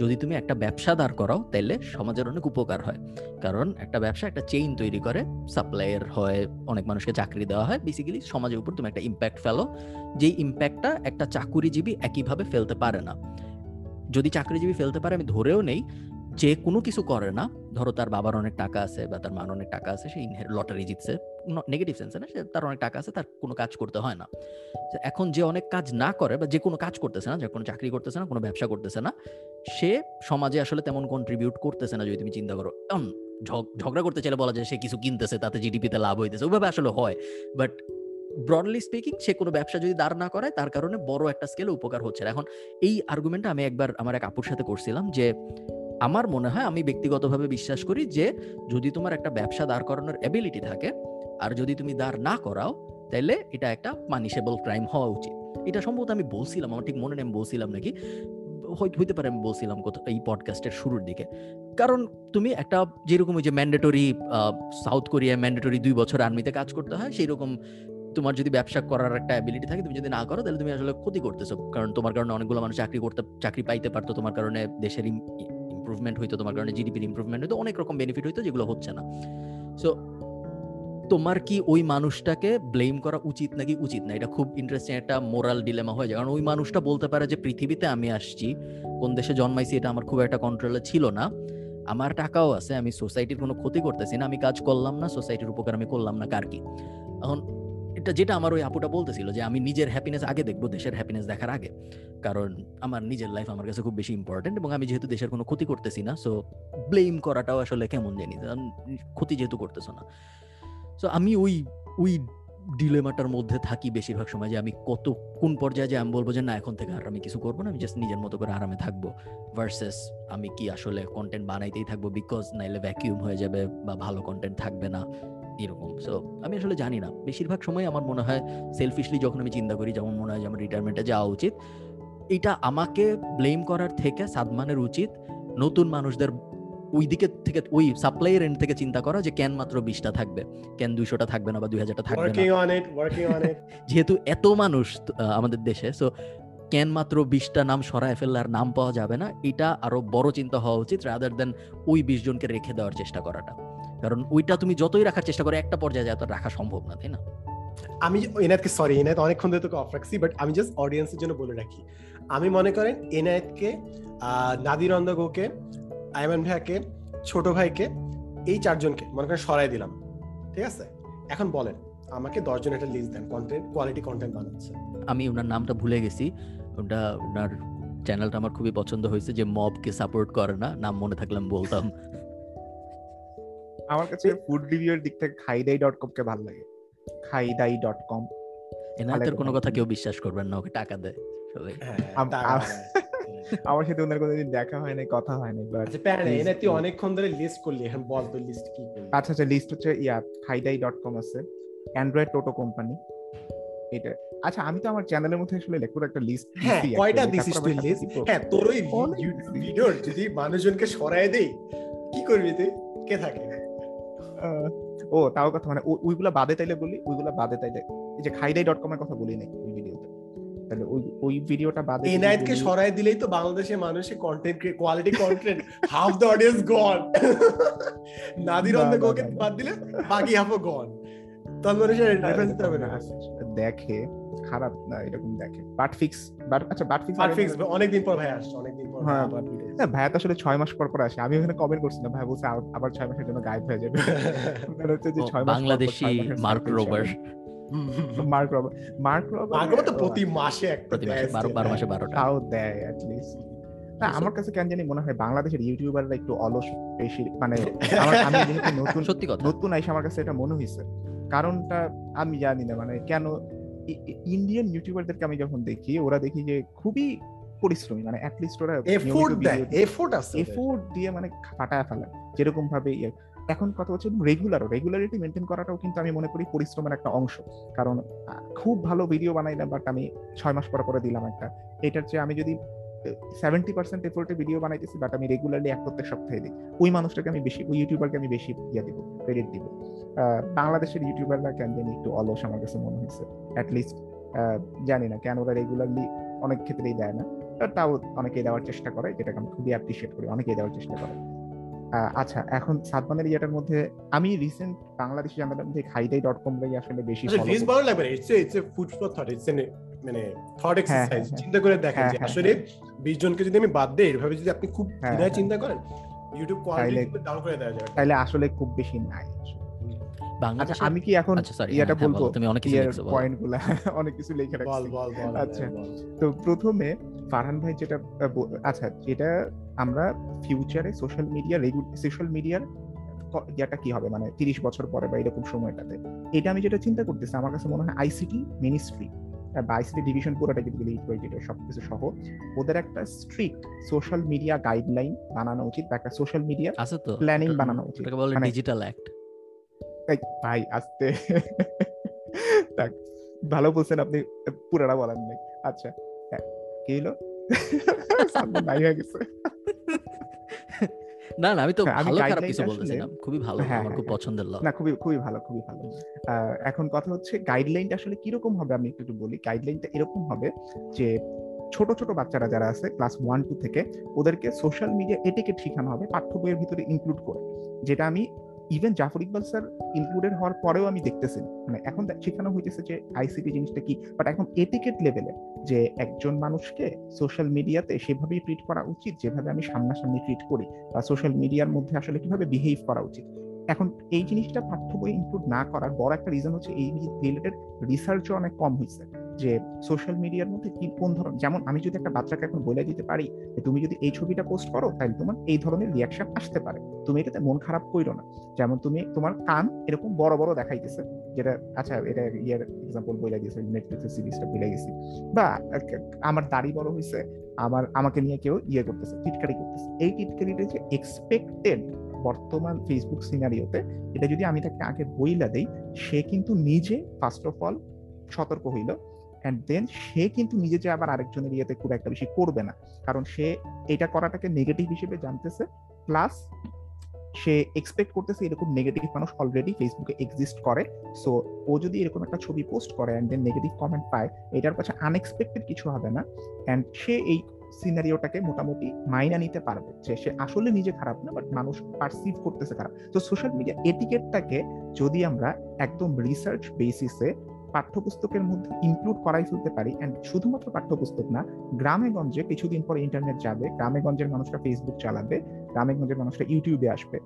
যদি তুমি একটা ব্যবসা দাঁড় করাও তাহলে সমাজের অনেক উপকার হয়। কারণ একটা ব্যবসা একটা চেইন তৈরি করে সাপ্লাইয়ের হয়, অনেক মানুষকে চাকরি দেওয়া হয়। বেসিক্যালি সমাজের উপর তুমি একটা ইম্প্যাক্ট ফেলো। যেই ইম্প্যাক্টটা একটা চাকুরিজীবী একইভাবে ফেলতে পারে না। যদি চাকরিজীবী ফেলতে পারে, আমি ধরেও নেই যে কোনো কিছু করে না, ধরো তার বাবার অনেক টাকা আছে বা তার মার অনেক টাকা আছে, সে লটারি জিতছে নেগেটিভ সেন্সে না, সে তার অনেক টাকা আছে, তার কোনো কাজ করতে হয় না। এখন যে অনেক কাজ না করে বা যে কোনো কাজ করতেছে না, যে কোনো চাকরি করতেছে না, কোনো ব্যবসা করতেছে না, সে সমাজে আসলে তেমন কন্ট্রিবিউট করতেছে না যদি তুমি চিন্তা করো। ঝগড়া করতে চাইলে বলা যায় সে কিছু কিনতেছে, তাতে জিডিপিতে লাভ হইতেছে, ওইভাবে আসলে হয়। বাট ব্রডলি স্পিকিং সে কোনো ব্যবসা যদি দাঁড় না করায়, তার কারণে বড় একটা স্কেলে উপকার হচ্ছে। এখন এই আর্গুমেন্টটা আমি একবার আমার এক আপুর সাথে করছিলাম যে আমার মনে হয় আমি ব্যক্তিগতভাবে বিশ্বাস করি যে যদি তোমার একটা ব্যবসা দাঁড় করানোর এবিলিটি থাকে, আর যদি তুমি দাঁড় না করাও তাহলে এটা একটা পানিশেবল ক্রাইম হওয়া উচিত। এটা সম্ভবত আমি বলছিলাম, আমার ঠিক মনে নেই আমি বলছিলাম নাকি? হইতে পারে আমি বলছিলাম এই পডকাস্টের শুরুর দিকে। কারণ তুমি একটা যেরকম ওই যে ম্যান্ডেটরি সাউথ কোরিয়া ম্যান্ডেটরি দুই বছর আর্মিতে কাজ করতে হয় সেই রকম তোমার যদি ব্যবসা করার একটা অ্যাবিলিটি থাকে, তুমি যদি না করো তাহলে তুমি আসলে ক্ষতি করতেছো। কারণ তোমার কারণে অনেকগুলো মানুষ চাকরি করতে, চাকরি পাইতে পারতো, তোমার কারণে দেশের ইমপ্রুভমেন্ট হইতো, তোমার কারণে জিডিপির ইমপ্রুভমেন্ট হইতো, অনেক রকম বেনিফিট হইতো যেগুলো হচ্ছে না। সো তোমার কি ওই মানুষটাকে ব্লেম করা উচিত নাকি উচিত না? এটা খুব ইন্টারেস্টিং একটা মোরাল ডিলেমা হয়ে যায়। কারণ ওই মানুষটা বলতে পারে যে, পৃথিবীতে আমি আসছি, কোন দেশে জন্মাইছি, এটা আমার খুব একটা কন্ট্রোলে ছিল না। আমার টাকাও আছে, আমি সোসাইটির কোনো ক্ষতি করতেছি না, আমি কাজ করলাম না সোসাইটির উপকার আমি করলাম না, কার কি? এখন এটা যেটা আমার ওই আপুটা বলতেছিল যে আমি নিজের হ্যাপিনেস আগে দেখব, দেশের হ্যাপিনেস দেখার আগে। কারণ আমার নিজের লাইফ আমার কাছে খুব বেশি ইম্পর্টেন্ট এবং আমি যেহেতু দেশের কোনো ক্ষতি করতেছি না সো ব্লেম করাটাও আসলে কেমন জানি? ক্ষতি যেহেতু করতেছো না। সো আমি ওই ওই ডিলেমাটার মধ্যে থাকি বেশিরভাগ সময় যে আমি কত, কোন পর্যায়ে যে আমি বলব যে না, এখন থেকে আর আমি কিছু করব না, আমি জাস্ট নিজের মতো করে আরামে থাকব। ভার্সেস আমি কি আসলে কন্টেন্ট বানাইতেই থাকব বিকজ নাইলে ভ্যাকিউম হয়ে যাবে বা ভালো কন্টেন্ট থাকবে না। এরকম। সো আমি আসলে জানি না। বেশিরভাগ সময় আমার মনে হয় সেলফিশলি যখন আমি চিন্তা করি যেমন মনে হয় যে আমার রিটায়ারমেন্টে যাওয়া উচিত এটা আমাকে ব্লেম করার থেকে সাদমানের উচিত নতুন মানুষদের ওই দিকে থেকে ওই সাপ্লাইয়ের এন্ড থেকে চিন্তা করা যে কেন মাত্র বিশটা থাকবে কেন দুইশোটা থাকবে না বা দুই হাজারটা থাকবে না। যেহেতু এত মানুষ আমাদের দেশে সো কেন মাত্র বিশটা নাম সরায় ফেললে আর নাম পাওয়া যাবে না এটা আরও বড় চিন্তা হওয়া উচিত রাদার দেন ওই বিশ জনকে রেখে দেওয়ার চেষ্টা করাটা। কারণ ওইটা তুমি যতই রাখার চেষ্টা করো একটা পর্যায়ে যায় তো রাখা সম্ভব না তাই না? আমি এনায়েতকে সরি এনায়েত অনেকক্ষণ ধরে তোকে অফ রাখছি বাট আমি জাস্ট অডিয়েন্সের জন্য বলে রাখি। আমি মনে করেন এনায়েতকে নাদির অন্দগোকে আইমান ভাইয়াকে ছোট ভাইকে এই চারজনকে মনে করেন সরাই দিলাম। ঠিক আছে? এখন বলেন আমাকে দশজন একটা লিস্ট দেন কন্টেন্ট কোয়ালিটি কন্টেন্ট বানাচ্ছে। আমি ওনার নামটা ভুলে গেছি। ওটা ওনার চ্যানেলটা আমার খুবই পছন্দ হয়েছে যে মবকে সাপোর্ট করে না নাম মনে থাকলাম বলতাম। আমার কাছে ফুড রিভিউর দিক থেকে খাইদাই ডট কম কে ভালো লাগে। খাইদাই ডট কম এনাদের কোনো কথা কেউ বিশ্বাস করবেন না ওকে টাকা দেয় সবাই। হ্যাঁ আমার সাথে ওনার কোনোদিন দেখা হয় নাই কথা হয় নাই বাট আচ্ছা প্যানে এনায়েত তুই। অনেকক্ষণ ধরে লিস্ট করলি এখন বল তো লিস্ট কি করলি? আচ্ছা আচ্ছা লিস্ট হচ্ছে ইয়া খাইদাই ডট কম আছে অ্যান্ড্রয়েড টোটো কোম্পানি এটা আচ্ছা আমি তো আমার চ্যানেলের মধ্যে আসলে লেখুর একটা লিস্ট হ্যাঁ কয়টা দিছিস তুই লিস্ট হ্যাঁ তোর ওই। ভিডিওর যদি মানুষজনকে সরায় দেই কি করবি তুই? কে থাকে? ও তাও কথা মানে ওইগুলা বাদে তাইলে বলি ওইগুলা বাদে তাইলে এই যে খাইদাই ডট কম এর কথা বলি নাই ওই ভিডিওতে তাহলে ওই ওই ভিডিওটা বাদে যদি এনআইটকে বলি- সরাই দিলেই তো বাংলাদেশের মানুষে content quality content half the audience gone Nadir অন্ধ অন দ্য না, গোকে। বাদ দিলে বাকি হাফও গন তাহলে মানুষের রেফারেন্স হবে না। দেখে খারাপ না এরকম দেখে। বাট ফিক্স বাট আচ্ছা বাট ফিক্স আর ফিক্স অনেকদিন পর ভাই আসছে অনেকদিন পর হ্যাঁ। video না ভাইয়া তো আসলে ছয় মাস পর পর আসে। আমি ওখানে কমেন্ট করছি না ভাই বলছে আবার- ছয় মাসের জন্য গায়েব হয়ে যাবে। মানে হচ্ছে যে ছয় মাস Bangladeshi Mark Rober Mark Rober Mark Rober Marco তো প্রতি মাসে একটা প্রতি মাসে দেয় বারো বারো still, মাসে বারোটা। তাও দেয় at least। না আমার কাছে কেন জানি মনে হয় বাংলাদেশের ইউটিউবাররা একটু অলস বেশি মানে আমার আমি যেহেতু নতুন সত্যি কথা। নতুন আইসা আমার কাছে এটা মনে হয়েছে কারণটা আমি জানি না মানে কেন ইন্ডিয়ান ইউটিউবারদেরকে আমি যখন দেখি ওরা দেখি যে খুবই পরিশ্রমী মানে অ্যাটলিস্ট ওরা এফোর্ট দেয় এফোর্ট আছে এফোর্ট দিয়ে মানে ফাটায় ফেলে যেরকম ভাবে ইয়ে। এখন কত হচ্ছে রেগুলার রেগুলারিটি মেনটেন করাটাও কিন্তু আমি মনে করি পরিশ্রমের একটা অংশ। কারণ খুব ভালো ভিডিও বানাইলাম বাট আমি ছয় মাস পর পরে দিলাম একটা। এটার চেয়ে আমি যদি সেভেন্টি পার্সেন্ট এফোর্টে ভিডিও বানাইতেছি বাট আমি রেগুলারলি এক প্রত্যেক সপ্তাহে দিই। ওই মানুষটাকে আমি বেশি ওই ইউটিউবারকে আমি বেশি ইয়ে দিব ক্রেডিট দিব। বাংলাদেশের ইউটিউবাররা কেন জানি একটু অলস আমার কাছে মনে হয়েছে। অ্যাটলিস্ট জানি না কেন ওরা রেগুলারলি অনেক ক্ষেত্রেই দেয় না তাও অনেকেই দেওয়ার চেষ্টা করে যেটাকে আমি খুবই অ্যাপ্রিসিয়েট করি অনেকেই দেওয়ার চেষ্টা করে। আচ্ছা এখন সাদমানের ইয়েটার মধ্যে আমি রিসেন্ট বাংলাদেশি চ্যানেলের মধ্যে খাইদাই ডট কম আসলে বেশি। ভালো লাগবে it's it's food for thought it's মানে থট হ্যাঁ, এক্সারসাইজ হ্যাঁ, চিন্তা করে দেখেন হ্যাঁ, যে হ্যাঁ, আসলে 20 জনকে যদি আমি বাদ দেই এভাবে যদি আপনি খুব হ্যাঁ, হ্যাঁ। চিন্তা করেন ইউটিউব কোয়ালিটি ডাউন করে দেওয়া যাবে। তাইলে আসলে খুব বেশি নাই আচ্ছা বাংলাদেশে আমি কি এখন আচ্ছা ইয়েটা বলব? তুমি অনেক কিছু লিখছো বলো। পয়েন্টগুলা অনেক কিছু লিখে রাখছি। আচ্ছা। তো প্রথমে ফারহান ভাই যেটা আচ্ছা যেটা আমরা ফিউচারে সোশ্যাল মিডিয়া সোশ্যাল মিডিয়ার যেটা কি হবে? মানে তিরিশ বছর পরে বা এরকম সময়টাতে। এটা আমি যেটা চিন্তা করতেছি আমার কাছে মনে হয় আইসিটি মিনিস্ট্রি বা আইসিটি ডিভিশন পুরোটা যদি বলি যেটা সবকিছু সহ ওদের একটা স্ট্রিক্ট সোশ্যাল মিডিয়া গাইডলাইন বানানো উচিত বা একটা সোশ্যাল মিডিয়া আছে তো? এটা- বানানো উচিত। এটাকে বলে মানে- ডিজিটাল অ্যাক্ট ভাই আস্তে। থাক ভালো বলছেন আপনি পুরাটা বলেন নাই। আচ্ছা হ্যাঁ, কি হলো নাই হয়ে গেছে। না না আমি তো হ্যাঁ, ভালো খারাপ কিছু বলতেছিলাম খুবই ভালো হ্যাঁ, আমার হ্যাঁ, খুব। পছন্দের না খুবই খুবই ভালো খুবই ভালো। এখন কথা হচ্ছে গাইডলাইনটা আসলে কি রকম হবে আমি একটু একটু বলি গাইডলাইনটা এরকম হবে যে ছোট ছোট বাচ্চারা যারা আছে ক্লাস ওয়ান টু থেকে ওদেরকে সোশ্যাল মিডিয়া এটিকে শেখানো হবে পাঠ্য বইয়ের ভিতরে ইনক্লুড করে। যেটা আমি even Zafar Iqbal sir included হওয়ার পরেও আমি দেখতেছি মানে এখন শেখানো হইতেছে যে আইসিটি জিনিসটা কি বাট এখন এটিকেট লেভেলে যে একজন মানুষকে সোশ্যাল মিডিয়াতে সেভাবেই ট্রিট করা উচিত, যেভাবে আমি সামনাসামনি ট্রিট করি, বা সোশ্যাল মিডিয়ার মধ্যে আসলে কীভাবে বিহেভ করা উচিত। এখন এই জিনিসটা বই ইনক্লুড না করার বড় একটা রিজন হচ্ছে এই রিলেটেড রিসার্চও অনেক কম হয়েছে যে সোশ্যাল মিডিয়ার মধ্যে কি, কোন ধরনের যেমন আমি যদি একটা বাচ্চাকে এখন বলে দিতে পারি যে তুমি যদি এই ছবিটা পোস্ট করো, তাহলে তোমার এই ধরনের রিয়াকশন আসতে পারে। তুমি এটাতে মন খারাপ করো না। যেমন তুমি, তোমার কান এরকম বড় বড় দেখাইতেছে, যেটা আচ্ছা এটা ইয়ার এক্সাম্পল বলে দিয়েছে নেটফ্লিক্সের সিরিজটা বলে গেছি বা, আমার দাড়ি বড় হয়েছে আমার, আমাকে নিয়ে কেউ ইয়ে করতেছে, টিটকারি করতেছে। এই টিটকারিটা যে এক্সপেক্টেড বর্তমান ফেসবুক সিনারিওতে এটা যদি আমি তাকে আগে বইলা দেই, সে কিন্তু নিজে ফার্স্ট অফ অল সতর্ক হইল। অ্যান্ড দেন সে কিন্তু নিজে যে আবার আরেকজনের ইয়েতে খুব একটা বেশি করবে না। কারণ সে এটা করাটাকে নেগেটিভ হিসেবে জানতেছে। প্লাস সে এক্সপেক্ট করতেছে এরকম নেগেটিভ মানুষ অলরেডি ফেসবুকে এক্সিস্ট করে। সো ও যদি এরকম একটা ছবি পোস্ট করে অ্যান্ড দেন নেগেটিভ কমেন্ট পায়, এটার কাছে আনএক্সপেক্টেড কিছু হবে না। অ্যান্ড সে এই সিনারিওটাকে মোটামুটি মাইনা নিতে পারবে যে সে আসলে নিজে খারাপ না বাট মানুষ পারসিভ করতেছে খারাপ। তো সোশ্যাল মিডিয়া এটিকেটটাকে যদি আমরা একদম রিসার্চ বেসিসে পাঠ্যপুস্তকের মধ্যে ইনক্লুড করাই ফেলতে পারি অ্যান্ড শুধুমাত্র পাঠ্যপুস্তক না গ্রামে গঞ্জে কিছুদিন পর ইন্টারনেট যাবে গ্রামে গঞ্জের মানুষরা ফেসবুক চালাবে গ্রামে গঞ্জের মানুষরা ইউটিউবে আসবে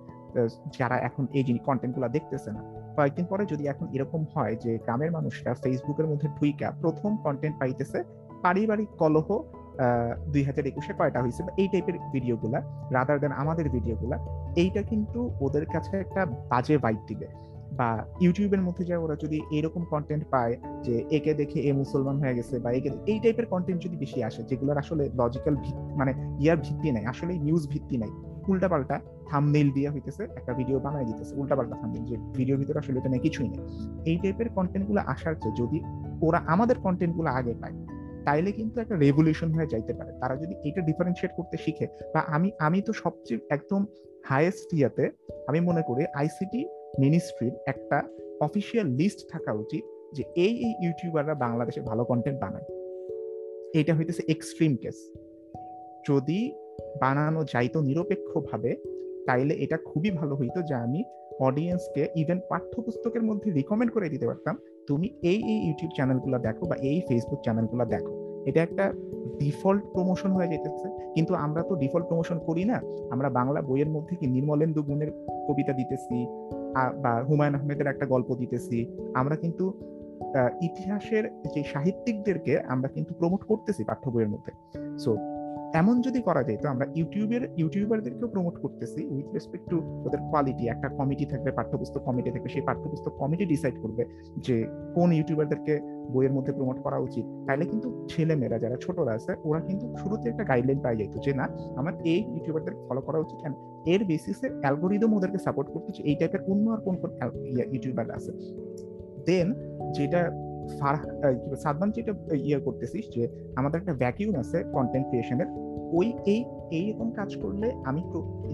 যারা এখন এই জিনিস কন্টেন্টগুলা দেখতেছে না। কয়েকদিন পরে যদি এখন এরকম হয় যে গ্রামের মানুষরা ফেসবুকের মধ্যে ঢুইকা প্রথম কন্টেন্ট পাইতেছে, পারিবারিক কলহ দুই হাজার একুশে কয়টা হয়েছে বা এই টাইপের ভিডিওগুলা রাদার দেন আমাদের ভিডিওগুলা এইটা কিন্তু ওদের কাছে একটা বাজে ভাইব দিবে। বা ইউটিউবের মধ্যে যা ওরা যদি এরকম কন্টেন্ট পায় যে একে দেখে এ মুসলমান হয়ে গেছে বা একে এই টাইপের কন্টেন্ট যদি বেশি আসে, যেগুলোর আসলে লজিক্যাল মানে ইয়ার ভিত্তি নাই, আসলে নিউজ ভিত্তি নাই উল্টা পাল্টা থামনেইল দিয়ে হইতেছে, একটা ভিডিও বানাই দিতেছে উল্টা পাল্টা থামনেইল যে ভিডিওর ভিতরে আসলে এটা কিছুই নেই। এই টাইপের কন্টেন্টগুলো আসার চেয়ে যদি ওরা আমাদের কন্টেন্টগুলো আগে পায়, তাইলে কিন্তু একটা রেভলিউশন হয়ে যাইতে পারে। তারা যদি এটা ডিফারেন্সিয়েট করতে শিখে, বা আমি আমি তো সবচেয়ে একদম হায়েস্ট ইয়াতে আমি মনে করি আইসিটি মিনিস্ট্রির একটা অফিসিয়াল লিস্ট থাকা উচিত যে এই এই ইউটিউবাররা বাংলাদেশে ভালো কন্টেন্ট বানায়। এইটা হইতেছে এক্সট্রিম কেস যদি বানানো যাইতো নিরপেক্ষভাবে, তাইলে এটা খুবই ভালো হইতো যে আমি অডিয়েন্সকে ইভেন পাঠ্যপুস্তকের মধ্যে রিকমেন্ড করে দিতে পারতাম, তুমি এই এই ইউটিউব চ্যানেলগুলো দেখো বা এই ফেসবুক চ্যানেলগুলো দেখো। এটা একটা ডিফল্ট প্রমোশন হয়ে যেতেছে কিন্তু আমরা তো ডিফল্ট প্রমোশন করি না। আমরা বাংলা বইয়ের মধ্যে কি নির্মলেন্দু গুণের কবিতা দিতেছি বা হুমায়ুন আহমেদের একটা গল্প দিতেছি। আমরা কিন্তু ইতিহাসের যে সাহিত্যিকদেরকে আমরা কিন্তু প্রমোট করতেছি পাঠ্য বইয়ের মধ্যে। সো এমন যদি করা যায়, তো আমরা ইউটিউবের, ইউটিউবারদেরকেও প্রমোট করতেছি উইথ রেসপেক্ট টু ওদের কোয়ালিটি একটা কমিটি থাকবে, পাঠ্যপুস্তক কমিটি থাকবে, সেই পাঠ্যপুস্তক কমিটি ডিসাইড করবে যে কোন ইউটিউবারদেরকে বইয়ের মধ্যে প্রমোট করা উচিত। তাহলে কিন্তু ছেলেমেয়েরা যারা ছোটরা আছে, ওরা কিন্তু শুরুতে একটা গাইডলাইন পাই যেত যে না, আমার এই ইউটিউবারদের ফলো করা উচিত। কেন এর বেসিসে অ্যালগোরিদম ওদেরকে সাপোর্ট করতেছে, এই টাইপের অন্য আর কোন কোন ইউটিউবার আছে। দেন যেটা সাদমান যেটা ইয়ে করতেছিস যে আমাদের একটা ভ্যাকিউম আছে কন্টেন্ট ক্রিয়েশনের ওই এই এইরকম কাজ করলে আমি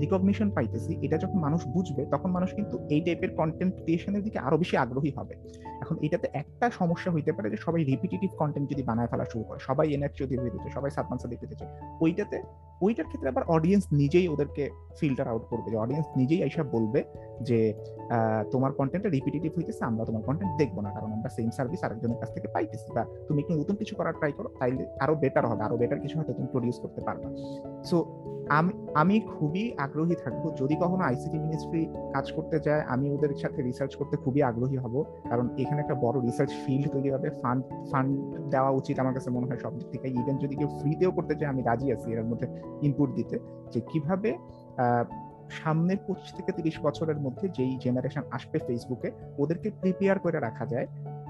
রিকগনিশন পাইতেছি। এটা যখন মানুষ বুঝবে, তখন মানুষ কিন্তু এই টাইপের কন্টেন্ট ক্রিয়েশনের দিকে আরও বেশি আগ্রহী হবে। এখন এটাতে একটা সমস্যা হইতে পারে যে, সবাই রিপিটেটিভ কন্টেন্ট যদি বানায় ফেলা শুরু করে, সবাই এনএফ যদি হয়ে সবাই সাতমান্সা দেখতে চাচ্ছে ওইটাতে, ওইটার ক্ষেত্রে আবার অডিয়েন্স নিজেই ওদেরকে ফিল্টার আউট করবে যে অডিয়েন্স নিজেই এইসব বলবে যে তোমার কন্টেন্টটা রিপিটেটিভ হইতেছে, আমরা তোমার কন্টেন্ট দেখব না, কারণ আমরা সেম সার্ভিস আরেকজনের কাছ থেকে পাইতেছি। বা, তুমি একটু নতুন কিছু করার ট্রাই করো, তাইলে আরও বেটার হবে, আরও বেটার কিছু হয়তো তুমি প্রডিউস করতে পারবে। সো আমি আমি খুবই আগ্রহী থাকব। যদি কখনো আইসিটি মিনিস্ট্রি কাজ করতে যায়, আমি ওদের সাথে রিসার্চ করতে খুবই আগ্রহী হব। কারণ এখানে একটা বড় রিসার্চ ফিল্ড তৈরি হবে। ফান্ড ফান্ড দেওয়া উচিত আমার কাছে মনে হয় সব দিক থেকে ইভেন যদি কেউ ফ্রিতেও করতে চায়, আমি রাজি আছি এর মধ্যে ইনপুট দিতে। যে কীভাবে সামনের পঁচিশ থেকে তিরিশ বছরের মধ্যে যেই জেনারেশন আসবে ফেসবুকে ওদেরকে প্রিপেয়ার করে রাখা যায়।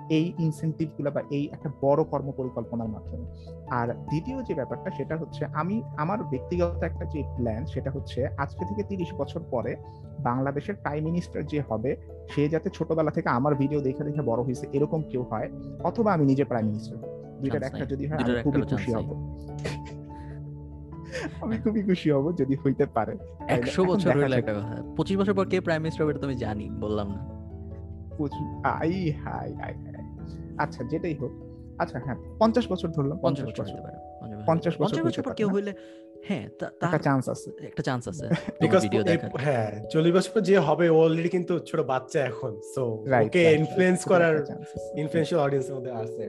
এই ইনসেন্টিভগুলো বা এই একটা বড় কর্ম পরিকল্পনার মাধ্যমে। আর দ্বিতীয় যে ব্যাপারটা সেটা হচ্ছে আমি আমার ব্যক্তিগত একটা যে প্ল্যান সেটা হচ্ছে আজকে থেকে তিরিশ বছর পরে বাংলাদেশের প্রাইম মিনিস্টার যে হবে সে যাতে ছোটবেলা থেকে আমার ভিডিও দেখে দেখে বড় হয়েছে এরকম কেউ হয় অথবা আমি নিজে প্রাইম মিনিস্টার দুইটার একটা যদি হয় আমি খুবই খুশি হব। আমি খুবই খুশি হব যদি হইতে পারে। একশো বছর হইলে একটা কথা পঁচিশ বছর পর কে প্রাইম মিনিস্টার হবে তুমি জানি বললাম না। আই হাই আই আচ্ছা যেটাই হোক। আচ্ছা হ্যাঁ পঞ্চাশ বছর ধরলাম পঞ্চাশ বছর পঞ্চাশ বছর বছর পর কেউ হইলে হ্যাঁ একটা চান্স আছে। একটা চান্স আছে। ভিডিও দেখার। হ্যাঁ চল্লিশ বছর পর যে হবে অলরেডি কিন্তু ছোট বাচ্চা এখন। সো ওকে ইনফ্লুয়েন্স করার ইনফ্লুয়েন্সিয়াল অডিয়েন্সের মধ্যে আছে।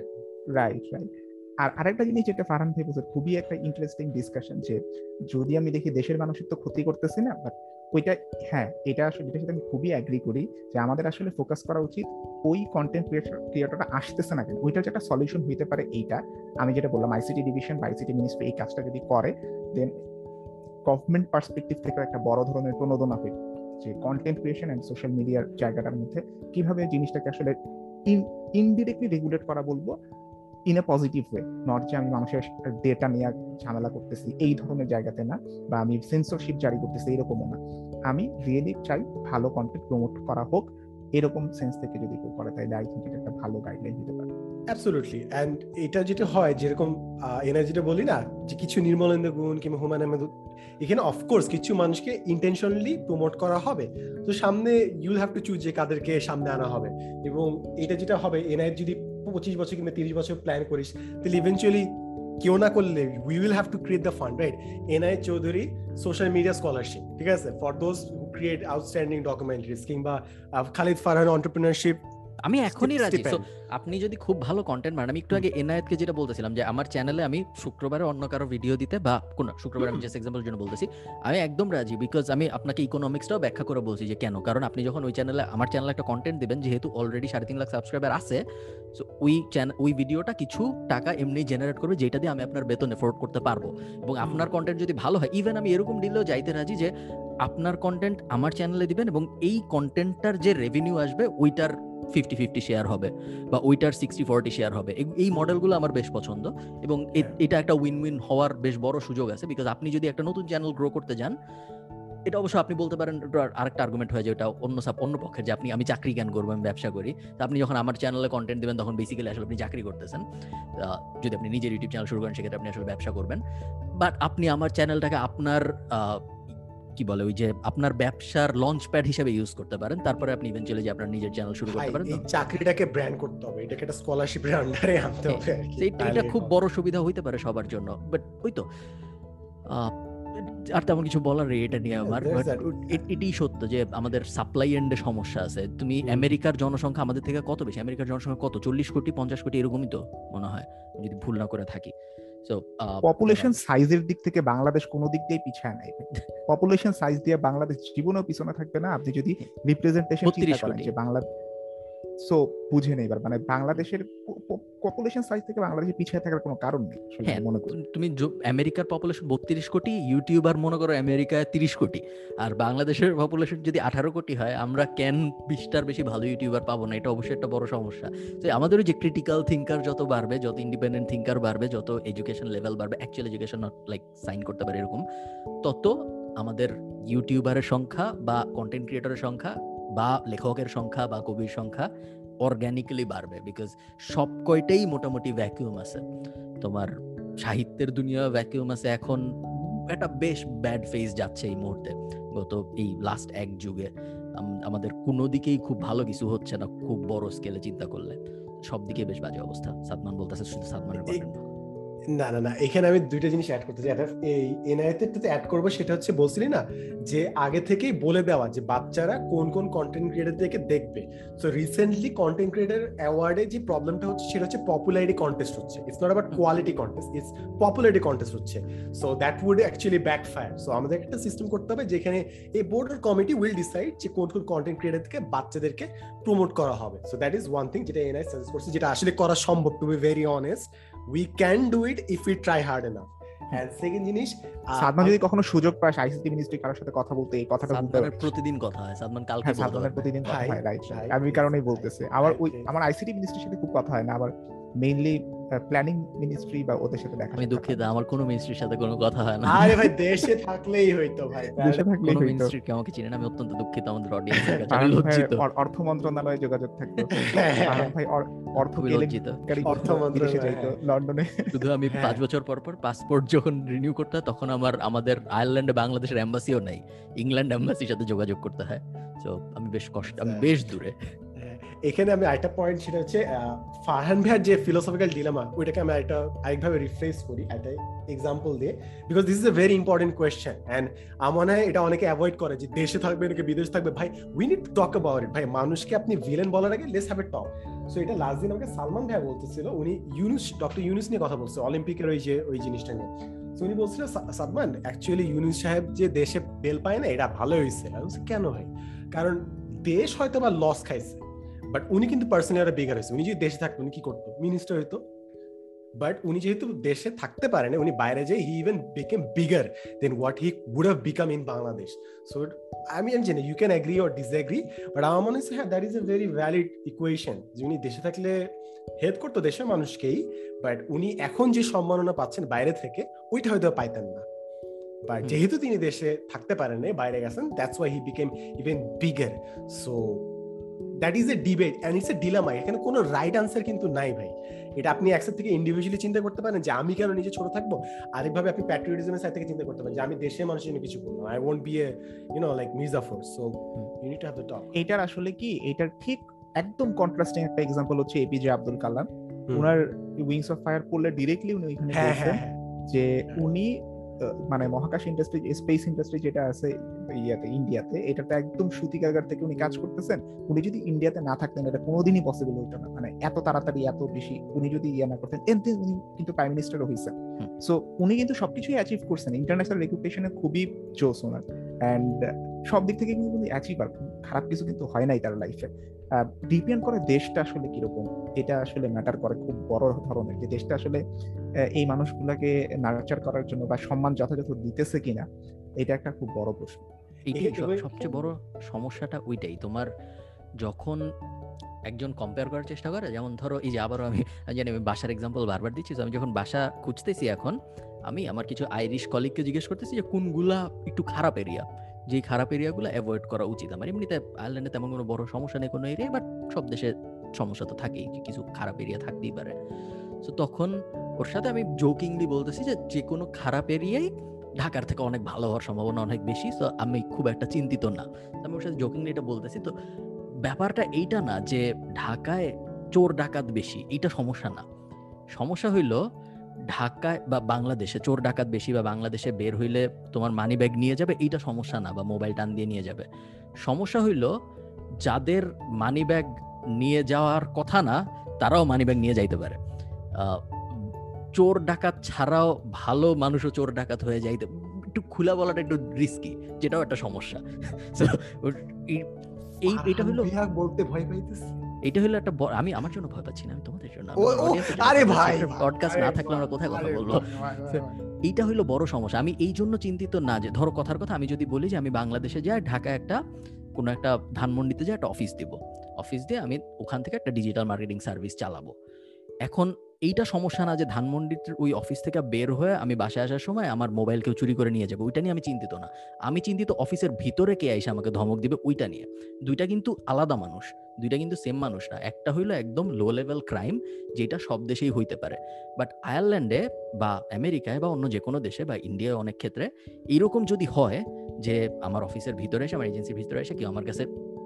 রাইট রাইট আর আরেকটা জিনিস যেটা ফারহান ভাই বলছে খুবই একটা ইন্টারেস্টিং ডিসকাশন যে যদি আমি দেখি দেশের মানুষের তো ক্ষতি করতেছি না বাট ওইটা হ্যাঁ এটা আসলে যেটার সাথে আমি খুবই অ্যাগ্রি করি যে আমাদের আসলে ফোকাস করা উচিত ওই কন্টেন্ট ক্রিয়েটরটা আসতেছে না কেন। ওইটা যেটা সলিউশন হইতে পারে এইটা, আমি যেটা বললাম আইসিটি ডিভিশন বা আইসিটি মিনিস্ট্রি এই কাজটা যদি করে দেন গভর্নমেন্ট পার্সপেক্টিভ থেকে একটা বড় ধরনের প্রণোদনা হয় যে কন্টেন্ট ক্রিয়েশন অ্যান্ড সোশ্যাল মিডিয়ার জায়গাটার মধ্যে কীভাবে জিনিসটাকে আসলে ইন ইনডিরেক্টলি রেগুলেট করা বলব in a positive way not যে আমি মানুষের ডেটা নিয়ে ঝামেলা করতেছি, এই ধরনের জায়গাতে না, বা আমি সেন্সরশিপ জারি করতেছি, এরকমও না। আমি রিয়েলি চাই ভালো কন্টেন্ট প্রমোট করা হোক, এরকম সেন্স থেকে যদি কেউ করে, তাহলে আই থিঙ্ক এটা একটা ভালো গাইডলাইন দিতে পারে। অ্যাবসোলুটলি অ্যান্ড এটা যেটা হয়, যেরকম এনার্জিটা বলি না, যে কিছু নির্মলেন্দ্র গুণ কিংবা হুমায়ুন আহমেদ, এখানে অফকোর্স কিছু মানুষকে ইন্টেনশনালি প্রমোট করা হবে। তো সামনে ইউল হ্যাভ টু চুজ যে কাদেরকে সামনে আনা হবে। এবং এটা যেটা হবে এনআইএফ যদি পঁচিশ বছর কিংবা তিরিশ বছর প্ল্যান করিস, তাহলে ইভেনচুয়ালি কেউ না করলে we will have to create the fund right NI Chowdhury social media scholarship ঠিক আছে? For those create outstanding documentaries কিংবা খালিদ ফারহান অন্টারপ্রিনারশিপ আমি এখনই রাজি। সো আপনি যদি খুব ভালো কন্টেন্ট বানান আমি একটু আগে এনায়েতকে যেটা বলতেছিলাম যে আমার চ্যানেলে আমি শুক্রবারে অন্য কারও ভিডিও দিতে বা কোন শুক্রবার আমি জাস্ট এক্সাম্পল জন্য বলতেছি আমি একদম রাজি বিকজ আমি আপনাকে ইকোনমিক্সটাও ব্যাখ্যা করে বলছি যে কেন? কারণ আপনি যখন ওই চ্যানেলে আমার চ্যানেলে একটা কন্টেন্ট দিবেন যেহেতু অলরেডি সাড়ে তিন লাখ সাবস্ক্রাইবার আছে সো ওই চ্যানেল ওই ভিডিওটা কিছু টাকা এমনি জেনারেট করবে যেটা দিয়ে আমি আপনার বেতন এফোর্ড করতে পারব। এবং আপনার কন্টেন্ট যদি ভালো হয় ইভেন আমি এরকম ডিলেও যাইতে রাজি যে আপনার কন্টেন্ট আমার চ্যানেলে দিবেন এবং এই কন্টেন্টটার যে রেভিনিউ আসবে ওইটার ফিফটি ফিফটি শেয়ার হবে বা ওইটার সিক্সটি ফোরটি শেয়ার হবে। এই মডেলগুলো আমার বেশ পছন্দ এবং এটা একটা উইন উইন হওয়ার বেশ বড় সুযোগ আছে বিকজ আপনি যদি একটা নতুন চ্যানেল গ্রো করতে যান এটা অবশ্য আপনি বলতে পারেন আরেকটা আর্গুমেন্ট হয় যে এটা অন্য সাপ অন্য পক্ষের যে আপনি আমি চাকরি জ্ঞান করব আমি ব্যবসা করি। তো আপনি যখন আমার চ্যানেলে কন্টেন্ট দেবেন তখন বেসিক্যালি আসলে আপনি চাকরি করতেছেন। যদি আপনি নিজের ইউটিউব চ্যানেল শুরু করেন সেক্ষেত্রে আপনি আসলে ব্যবসা করবেন। বাট আপনি আমার চ্যানেলটাকে আপনার কি বলে ওই যে আপনার ব্যবসার লঞ্চ প্যাড হিসেবে ইউজ করতে পারেন তারপরে আপনি ইভেন্চুয়ালি যে আপনার নিজের চ্যানেল শুরু করতে পারেন এই চাকরিটাকে ব্র্যান্ড করতে হবে এটাকে একটা স্কলারশিপের আন্ডারে আনতে হবে এটা খুব বড় সুবিধা হইতে পারে সবার জন্য বাট ওই তো আর তেমন কিছু বলার এটা নিয়ে আমার এটাই সত্য যে আমাদের সাপ্লাই এন্ডে সমস্যা আছে। তুমি আমেরিকার জনসংখ্যা আমাদের থেকে কত বেশি? আমেরিকার জনসংখ্যা কত? চল্লিশ কোটি পঞ্চাশ কোটি এরকমই তো মনে হয় যদি ভুল না করে থাকি। সো পপুলেশন সাইজের দিক থেকে বাংলাদেশ কোনো দিক দিয়ে পিছায় নাই। পপুলেশন সাইজ দিয়ে বাংলাদেশ জীবনেও পিছনে থাকবে না। আপনি যদি রিপ্রেজেন্টেশন চিন্তা করেন যে বাংলা সো বুঝে নেই মানে বাংলাদেশের পপুলেশন সাইজ থেকে বাংলাদেশে পিছিয়ে থাকার কোনো কারণ নেই হ্যাঁ মনে করি। তুমি আমেরিকার পপুলেশন বত্রিশ কোটি ইউটিউবার মনে করো আমেরিকায় তিরিশ কোটি আর বাংলাদেশের পপুলেশন যদি আঠারো কোটি হয় আমরা কেন বিশটার বেশি ভালো ইউটিউবার পাবো না? এটা অবশ্যই একটা বড় সমস্যা। তো আমাদের যে ক্রিটিক্যাল থিঙ্কার যত বাড়বে যত ইন্ডিপেন্ডেন্ট থিঙ্কার বাড়বে যত এডুকেশন লেভেল বাড়বে অ্যাকচুয়াল এডুকেশন লাইক সাইন করতে পারে এরকম তত আমাদের ইউটিউবারের সংখ্যা বা কন্টেন্ট ক্রিয়েটরের সংখ্যা বা লেখকের সংখ্যা বা কবির সংখ্যা অর্গ্যানিক্যালি বাড়বে বিকজ সব কয়টাই মোটামুটি ভ্যাকিউম আছে। তোমার সাহিত্যের দুনিয়া ভ্যাকিউম আছে এখন একটা বেশ ব্যাড ফেজ যাচ্ছে এই মুহূর্তে। গত এই লাস্ট এক যুগে আমাদের কোনো দিকেই খুব ভালো কিছু হচ্ছে না খুব বড় স্কেলে চিন্তা করলে। সব দিকে বেশ বাজে অবস্থা সাদমান বলতেছে শুধু সাদমানের না না না, এখানে আমি দুইটা জিনিস অ্যাড করতে চাই। এই এনআইএতে অ্যাড করব, সেটা হচ্ছে বলছিলি না যে আগে থেকেই বলে দেওয়া যে বাচ্চারা কোন কোন কন্টেন্ট ক্রিয়েটার থেকে দেখবে। সো রিসেন্টলি কন্টেন্ট ক্রিয়েটার অ্যাওয়ার্ডে যে প্রবলেমটা হচ্ছে, সেটা হচ্ছে পপুলারিটি কন্টেস্ট হচ্ছে। It's not about quality contest it's popularity contest হচ্ছে। So that would actually backfire so আমাদের একটা সিস্টেম করতে হবে, যেখানে এই বোর্ডের কমিটি উইল ডিসাইড যে কোন কোন কন্টেন্ট ক্রিয়েটার থেকে বাচ্চাদেরকে প্রমোট করা হবে। So that is one thing যেটা এনআই সাজেস্ট করছে, যেটা আসলে করা সম্ভব to be very honest we can do it if we try hard enough and second জিনিস সাদমান যদি কখনো সুযোগ পায় আইসিটি মিনিস্ট্রি কারোর সাথে কথা বলতে এই কথাটা বলতে প্রতিদিন কথা হয় সাদমান কালকে হ্যাঁ সাদমানের প্রতিদিন কথা হয় রাইট আমি কারণেই বলতেছি। আমার ওই আমার আইসিটি মিনিস্ট্রির সাথে খুব কথা হয় না আবার মেইনলি প্ল্যানিং মিনিস্ট্রি বা ওদের সাথে দেখা আমি দুঃখিত আমার কোনো মিনিস্ট্রির সাথে কোনো কথা হয় না। আরে ভাই দেশে থাকলেই হইতো ভাই। দেশে থাকলেই হইতো। মিনিস্ট্রি কে আমাকে চিনেন আমি অত্যন্ত দুঃখিত আমাদের অডিয়েন্সের কাছে আমি লজ্জিত। অর্থ মন্ত্রণালয়ে যোগাযোগ থাকতো। কারণ ভাই অর্থ লজ্জিত। অর্থ মন্ত্রণালয়ে লন্ডনে। শুধু আমি হ্যাঁ। পাঁচ বছর পর পর পাসপোর্ট যখন রিনিউ করতে হয় তখন আমার আমাদের আয়ারল্যান্ডে বাংলাদেশের এম্বাসিও নাই। ইংল্যান্ড এম্বাসির সাথে যোগাযোগ করতে হয়। তো আমি বেশ কষ্ট আমি বেশ দূরে। এখানে আমি আরেকটা পয়েন্ট সেটা হচ্ছে ফারহান ভাইয়ার যে ফিলোসফিক্যাল ডিলামা ওইটাকে আমি আরেকটা, আরেকভাবে রিফ্রেস করি, একটা এক্সাম্পল দিয়ে because this is a very important question and আমার মনে হয় এটা অনেকে অ্যাভয়েড করে যে দেশে থাকবে, নাকি বিদেশে থাকবে। ভাই we need to talk about it ভাই, মানুষকে আপনি ভিলেন বলার আগে let's have a talk so এটা লাস্ট দিন আমাকে সালমান ভাই বলতেছিল, উনি ইউনুস ডক্টর ইউনুস নিয়ে কথা বলছে, অলিম্পিকের ওই যে, ওই জিনিসটা নিয়ে। উনি বলছিলেন "সা- সাদমান অ্যাকচুয়ালি ইউনুস সাহেব যে দেশে বেল পায় না, এটা ভালো হয়েছে। কেন ভাই? কারণ দেশ হয়তো বা লস খাইছে। বাট উনি কিন্তু পার্সোনালি আরও বেগার হয়েছে। উনি যদি দেশে থাকতো উনি কি করতো? মিনিস্টার হইতো। বাট উনি যেহেতু দেশে থাকতে পারেন উনি বাইরে যে he even became bigger than what he would have become in Bangladesh so আমি আমি জানি you can agree or disagree but আমার মনে হচ্ছে হ্যাঁ that is a very valid equation যে উনি দেশে থাকলে হেল্প করতো দেশের মানুষকেই বাট উনি এখন যে সম্মাননা পাচ্ছেন বাইরে থেকে ওইটা হয়তো পাইতেন না। বাট যেহেতু তিনি দেশে থাকতে পারেন বাইরে গেছেন that's why he became even bigger so that is a debate and it's a dilemma এখানে কোনো রাইট আনসার কিন্তু নাই ভাই। এটা আপনি একসাথে থেকে ইন্ডিভিজুয়ালি চিন্তা করতে পারেন যে আমি কেন নিজে ছোট থাকব? আরেকভাবে আপনি প্যাট্রিয়টিজমের সাইড থেকে চিন্তা করতে পারেন যে আমি দেশের মানুষের জন্য কিছু করব। I won't be a you know like Mir Jafar so you need to have the talk এইটার আসলে কি? এইটার ঠিক একদম কন্ট্রাস্টিং একটা এক্সাম্পল হচ্ছে এপিজে আব্দুল কালাম ওনার উইংস অফ ফায়ার পড়লে ডিরেক্টলি উনি ওইখানে হ্যাঁ হ্যাঁ হ্যাঁ। যে উনি মানে মহাকাশ ইন্ডাস্ট্রি স্পেস ইন্ডাস্ট্রি যেটা আছে ইয়াতে ইন্ডিয়াতে এটাতে একদম সুতিকাগার থেকে উনি কাজ করতেছেন। উনি যদি ইন্ডিয়াতে না থাকতেন এটা কোনোদিনই পসিবল হতো না। মানে এত তাড়াতাড়ি এত বেশি উনি যদি ইয়ে না করতেন এতে উনি কিন্তু প্রাইম মিনিস্টারও হয়েছেন সো উনি কিন্তু সবকিছুই অ্যাচিভ করছেন। ইন্টারন্যাশনাল রেপুটেশনে খুবই জোস ওনার। অ্যান্ড সব দিক থেকে কিন্তু উনি অ্যাচিভার খারাপ কিছু কিন্তু হয় নাই তার লাইফে ডিপেন্ড করে দেশটা আসলে কীরকম। এটা আসলে ম্যাটার করে খুব বড় ধরনের যে দেশটা আসলে এই মানুষগুলাকে নার্চার করার জন্য বা সম্মান যথাযথ দিতেছে কিনা এটা একটা খুব বড় প্রশ্ন। সবচেয়ে বড় সমস্যাটা ওইটাই। তোমার যখন একজন কম্পেয়ার করার চেষ্টা করে যেমন ধরো এই যে আবারও আমি আমি জানি আমি বাসার এক্সাম্পল বারবার দিচ্ছি তো আমি যখন বাসা খুঁজতেছি এখন আমি আমার কিছু আইরিশ কলিগকে জিজ্ঞেস করতেছি যে কোনগুলা একটু খারাপ এরিয়া যে খারাপ এরিয়াগুলো অ্যাভয়েড করা উচিত। আমার এমনিতে আয়ারল্যান্ডে তেমন কোনো বড় সমস্যা নেই, কোনো এরিয়া বাট সব দেশে সমস্যা তো থাকেই, যে কিছু খারাপ এরিয়া থাকতেই পারে। তো তখন ওর সাথে আমি জোকিংলি বলতেছি যে যে কোনো খারাপ এরিয়াই ঢাকার থেকে অনেক ভালো হওয়ার সম্ভাবনা অনেক বেশি তো আমি খুব একটা চিন্তিত না। আমি ওর সাথে জোকিংলি এটা বলতেছি, তো ব্যাপারটা এইটা না যে ঢাকায় চোর ডাকাত বেশি, এইটা সমস্যা না। সমস্যা হইল ঢাকায় বা বাংলাদেশে, চোর ডাকাত বেশি বা বাংলাদেশে বের হইলে তোমার মানি ব্যাগ নিয়ে যাবে, এইটা সমস্যা না, বা মোবাইল টান দিয়ে নিয়ে যাবে। সমস্যা হইল, যাদের মানি ব্যাগ নিয়ে যাওয়ার কথা না, তারাও মানি ব্যাগ নিয়ে যাইতে পারে। চোর ডাকাত ছাড়াও ভালো মানুষও চোর ডাকাত হয়ে যাইতে, একটু খোলা বলাটা একটু রিস্কি যেটাও একটা সমস্যা। এই- হলো বলতে ভয় পাইতেছি। এটা হলো একটা আমি আমার জন্য ভয় পাচ্ছি না আমি তোমাদের জন্য। আরে ভাই, পডকাস্ট না থাকলে আমরা কোথায় কথা বলব। এইটা হলো বড় সমস্যা। আমি এই জন্য চিন্তিত না যে ধরো কথার কথা আমি যদি বলি যে আমি বাংলাদেশে যাই ঢাকায় একটা কোনো একটা ধানমন্ডিতে যাই একটা অফিস দিব। অফিস দিয়ে আমি ওখান থেকে একটা ডিজিটাল মার্কেটিং সার্ভিস চালাবো। এখন এইটা সমস্যা না যে ধানমন্ডির ওই অফিস থেকে বের হয়ে আমি বাসায় আসার সময় আমার মোবাইল কেউ চুরি করে নিয়ে যাবে ওইটা নিয়ে আমি চিন্তিত না। আমি চিন্তিত অফিসের ভিতরে কে এসে আমাকে ধমক দিবে ওইটা নিয়ে। দুইটা কিন্তু আলাদা মানুষ। দুইটা কিন্তু সেম মানুষ না। একটা হইল একদম লো লেভেল ক্রাইম যেটা সব দেশেই হইতে পারে। বাট আয়ারল্যান্ডে বা আমেরিকায় বা অন্য যে কোনো দেশে বা ইন্ডিয়ায় অনেক ক্ষেত্রে এরকম যদি হয় যে আমার অফিসের ভিতরে এসে, আমার এজেন্সির ভিতরে এসে কেউ আমার কাছে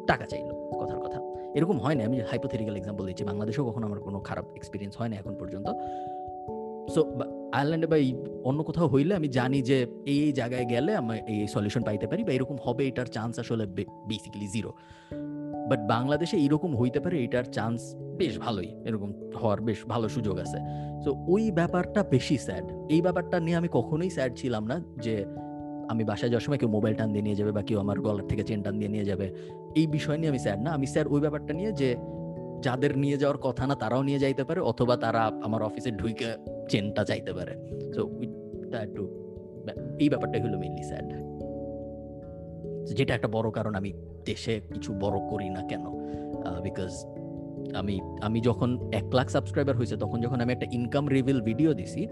টাকা চাইলো, কথার কথা। এরকম হয় না আমি হাইপোথেটিক্যাল এক্সাম্পল দিচ্ছি, বাংলাদেশেও কখনো আমার কোনো খারাপ এক্সপিরিয়েন্স হয় না এখন পর্যন্ত। সো আয়ারল্যান্ডে বা অন্য কোথাও হইলে আমি জানি যে এই এই জায়গায় গেলে আমি এই সলিউশন পাইতে পারি বা এরকম হবে, এটার চান্স আসলে বেসিক্যালি জিরো বাট বাংলাদেশে এইরকম হইতে পারে, এটার চান্স বেশ ভালোই, এরকম হওয়ার বেশ ভালো সুযোগ আছে। সো ওই ব্যাপারটা বেশি স্যাড এই ব্যাপারটা নিয়ে আমি কখনোই স্যাড ছিলাম না যে আমি বাসায় যাওয়ার সময় কেউ মোবাইল টান দিয়ে নিয়ে যাবে বা কেউ আমার গলার থেকে চেন টান দিয়ে নিয়ে যাবে। এই বিষয় নিয়ে আমি স্যাড না। আমি স্যার ওই ব্যাপারটা নিয়ে যে যাদের নিয়ে যাওয়ার কথা না তারাও নিয়ে যাইতে পারে, অথবা তারা আমার অফিসে ঢুইকে চেনটা চাইতে পারে। একটু ব্যা- এই ব্যাপারটাই হলো মেনলি স্যাড যেটা একটা বড় কারণ আমি দেশে কিছু বড় করি না কেন? বিকজ আমি আমি যখন এক লাখ সাবস্ক্রাইবার হয়েছে, তখন যখন আমি একটা ইনকাম রিভিল ভিডিও দিছি,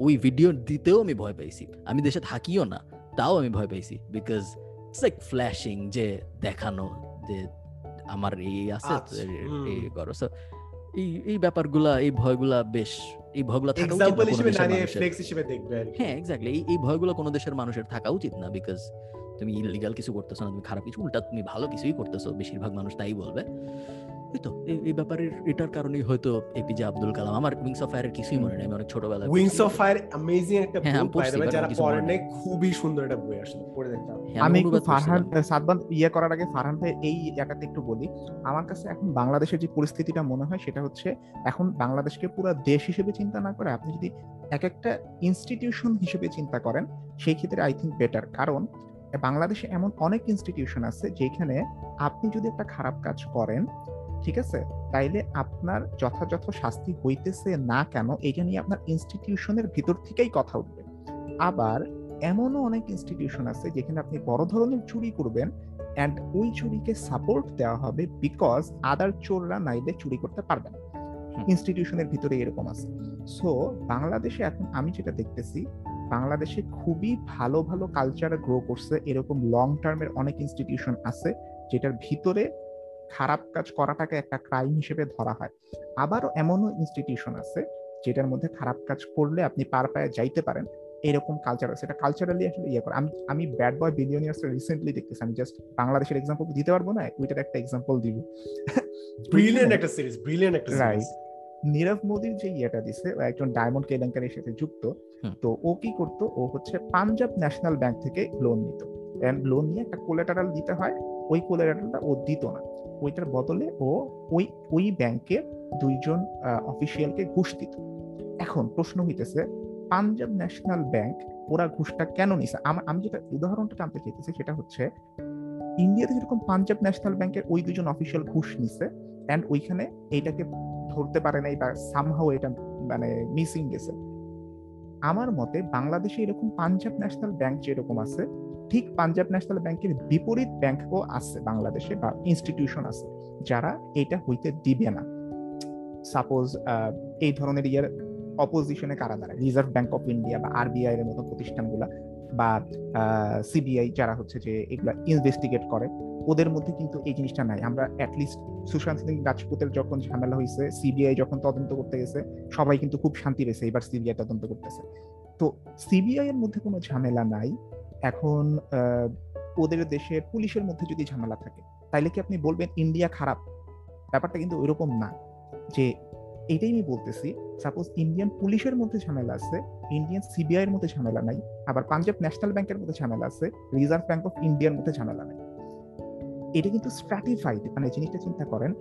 ওই ভিডিও দিতেও আমি ভয় পাইছি। আমি দেশে থাকিও না, তাও আমি ভয় পাইছি বিকজ ইটস লাইক ফ্ল্যাশিং যে দেখানো, যে আমার এই আছে আচ্ছা। এই করো সো এই এই ব্যাপারগুলা এই ভয়গুলা বেশ এই ভয়গুলা থাকা উচিত না। ফ্লেক্স হিসেবে দেখবে হ্যাঁ এক্স্যাক্টলি এই এই ভয়গুলো কোনো দেশের মানুষের থাকা উচিত না বিকজ তুমি ইলিগাল কিছু করতেছো না তুমি খারাপ কিছু উল্টা তুমি ভালো কিছুই করতেছো বেশিরভাগ মানুষ তাই বলবে এই তো এই- ব্যাপারে এটার কারণেই হয়তো এপিজে আব্দুল কালাম। আমার উইংস অফ ফায়ারের কিছুই মনে নেই আমি অনেক ছোটবেলায় উইংস অফ ফায়ার অ্যামেজিং একটা হ্যাঁ, হ্যাঁ, বই but যারা নাই। খুবই সুন্দর একটা বই আসলে পড়ে দেখতে হবে। হ্যাঁ, আমি একটু ফারহান সাদবান ইয়ে করার আগে ফারহান ভাই এই জায়গাতে একটু বলি। আমার কাছে এখন বাংলাদেশের যে পরিস্থিতিটা মনে হয় সেটা হচ্ছে এখন বাংলাদেশকে পুরো দেশ হিসেবে চিন্তা না করে আপনি যদি এক একটা ইনস্টিটিউশন হিসেবে চিন্তা করেন সেই ক্ষেত্রে আই থিঙ্ক বেটার কারণ বাংলাদেশে এমন অনেক ইনস্টিটিউশন আছে যেখানে আপনি যদি একটা খারাপ কাজ করেন ঠিক আছে? তাইলে আপনার যথাযথ শাস্তি হইতেছে না কেন এটা নিয়ে আপনার ইনস্টিটিউশনের ভিতর থেকেই কথা উঠবে। আবার এমনও অনেক ইনস্টিটিউশন আছে যেখানে আপনি বড় ধরনের চুরি করবেন অ্যান্ড ওই চুরিকে সাপোর্ট দেওয়া হবে বিকজ আদার চোররা নাইলে চুরি করতে পারবে না। ইনস্টিটিউশনের ভিতরে এরকম আছে। সো বাংলাদেশে এখন আমি যেটা দেখতেছি বাংলাদেশে খুবই ভালো ভালো কালচার গ্রো করছে এরকম লং টার্মের অনেক ইনস্টিটিউশন আছে যেটার ভিতরে খারাপ কাজ করাটাকে একটা ক্রাইম হিসেবে ধরা হয়। আবারও এমনও ইনস্টিটিউশন আছে যেটার মধ্যে খারাপ কাজ করলে আপনি পার পায়ে যাইতে পারেন। এরকম কালচার আছে। এটা কালচারালি আসলে ইয়ে করে। আমি আমি ব্যাড বয় বিলিয়নিয়ার্স রিসেন্টলি দেখতেছি। আমি জাস্ট বাংলাদেশের এক্সাম্পল দিতে পারব না ওইটার একটা এক্সাম্পল দিব। ব্রিলিয়েন্ট একটা সিরিজ ব্রিলিয়েন্ট একটা. সিরিজ নীরব মোদির যে ইয়েটা দিছে একজন ডায়মন্ড কেলেঙ্কারির সাথে যুক্ত। তো ও কি করতো? ও হচ্ছে পাঞ্জাব ন্যাশনাল ব্যাংক থেকে লোন নিত। লোন নিয়ে একটা কোলাটারাল দিতে হয়। ওই কোলাটারালটা ও দিত না। ওইটার বদলে ও ওই ওই ব্যাংকের দুইজন অফিসিয়ালকে ঘুষ দিত। এখন প্রশ্ন হইতেছে, পাঞ্জাব ন্যাশনাল ব্যাংক ওরা ঘুষটা কেন নিছে? আমি যেটা উদাহরণটা টানতে চাইতেছি সেটা হচ্ছে, ইন্ডিয়াতে যেরকম পাঞ্জাব ন্যাশনাল ব্যাংকের ওই দুজন অফিসিয়াল ঘুষ নিছে অ্যান্ড ওইখানে এইটাকে ধরতে পারে নাই বা সামহাও এটা মানে মিসিং গেছে। আমার মতে বাংলাদেশে এরকম পাঞ্জাব ন্যাশনাল ব্যাংক যেরকম আছে ঠিক পাঞ্জাব ন্যাশনাল ব্যাংকের বিপরীত ব্যাংকও আছে বাংলাদেশে বা ইনস্টিটিউশন আছে, যারা এটা হইতে দিবে না। সাপোজ এই ধরনের ইয়ার অপোজিশনে কারা দাঁড়ায়? রিজার্ভ ব্যাংক অফ ইন্ডিয়া বা আরবিআই এর মতো প্রতিষ্ঠানগুলা বা সিবিআই যারা হচ্ছে যে এগুলা ইনভেস্টিগেট করে, ওদের মধ্যে কিন্তু এই জিনিসটা নাই। আমরা অ্যাটলিস্ট সুশান্ত সিং রাজপুতের যখন ঝামেলা হয়েছে সিবিআই যখন তদন্ত করতে গেছে, সবাই কিন্তু খুব শান্তি পেয়েছে এবার সিবিআই তদন্ত করতেছে। তো সিবিআই এর মধ্যে কোনো ঝামেলা নাই। এখন ওদের দেশের পুলিশের মধ্যে যদি ঝামেলা থাকে, তাইলে কি আপনি বলবেন ইন্ডিয়া খারাপ? ব্যাপারটা কিন্তু ওইরকম না। যে এটাই আমি বলতেছি সাপোজ ইন্ডিয়ান পুলিশের মধ্যে ঝামেলা আছে, ইন্ডিয়ান সিবিআই এর মধ্যে ঝামেলা নাই, আবার পাঞ্জাব ন্যাশনাল ব্যাংকের মধ্যে ঝামেলা আছে, রিজার্ভ ব্যাংক অফ ইন্ডিয়ার মধ্যে ঝামেলা নাই। এটা কিন্তু স্ট্র্যাটিফাইড মানে জিনিসটা চিন্তা করেন,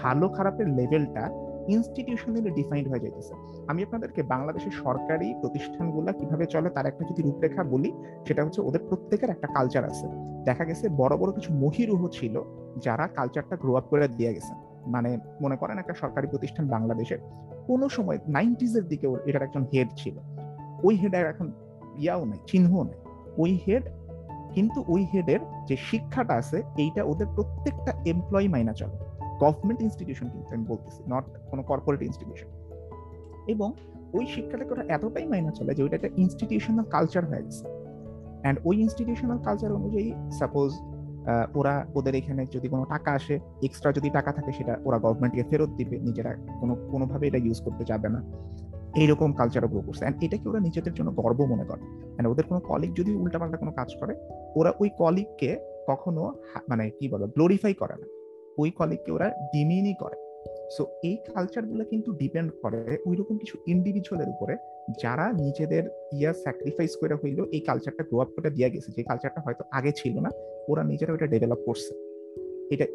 ভালো খারাপের লেভেলটা ইনস্টিটিউশনালি ডিফাইন্ড হয়ে যাইতেছে। আমি আপনাদেরকে বাংলাদেশের সরকারি প্রতিষ্ঠানগুলো কীভাবে চলে, তার একটা যদি রূপরেখা বলি, সেটা হচ্ছে ওদের প্রত্যেকের একটা কালচার আছে। দেখা গেছে বড় বড় কিছু মহিরুহ ছিল, যারা কালচারটা গ্রো আপ করে দিয়ে গেছে। মানে মনে করেন একটা সরকারি প্রতিষ্ঠান বাংলাদেশের, কোনো সময় নাইনটিজ এর দিকে এটার একজন হেড ছিল। ওই হেডের এখন ইয়াও নাই, চিহ্নও নাই। ওই হেড কিন্তু ওই হেডের যে শিক্ষাটা আছে, এইটা ওদের প্রত্যেকটা এমপ্লয়ি মাইনা চলে। গভর্নমেন্ট ইনস্টিটিউশন কিন্তু আমি বলতেছি নট কোনো কর্পোরেট ইনস্টিটিউশন এবং ওই শিক্ষাটাকে ওরা এতটাই মাইনা চলে যে ওইটা একটা ইনস্টিটিউশনাল কালচার হয়ে গেছে। অ্যান্ড ওই ইনস্টিটিউশনাল কালচার অনুযায়ী সাপোজ ওরা ওদের এখানে যদি কোনো টাকা আসে এক্সট্রা যদি টাকা থাকে সেটা ওরা গভর্নমেন্টকে ফেরত দিবে, নিজেরা কোনো, কোনোভাবে এটা ইউজ করতে যাবে না। এইরকম কালচারও গ্রো করছে। অ্যান্ড এটাকে ওরা নিজেদের জন্য গর্ব মনে করে? অ্যান্ড ওদের কোনো কলিগ যদি উল্টাপাল্টা কোনো কাজ করে, ওরা ওই কলিগকে কখনো মানে কি বলো গ্লোরিফাই করে না। ওই কলিগকে ওরা ডিমিনই করে। সো এই কালচারগুলো কিন্তু ডিপেন্ড করে ওই রকম কিছু ইন্ডিভিজুয়ালের উপরে যারা নিজেদের ইয়া স্যাক্রিফাইস করে হইলেও এই কালচারটা গ্রো আপ করে দিয়ে গেছে। যে কালচারটা হয়তো আগে ছিল না, ওরা নিজেরা ওটা ডেভেলপ করছে। এটা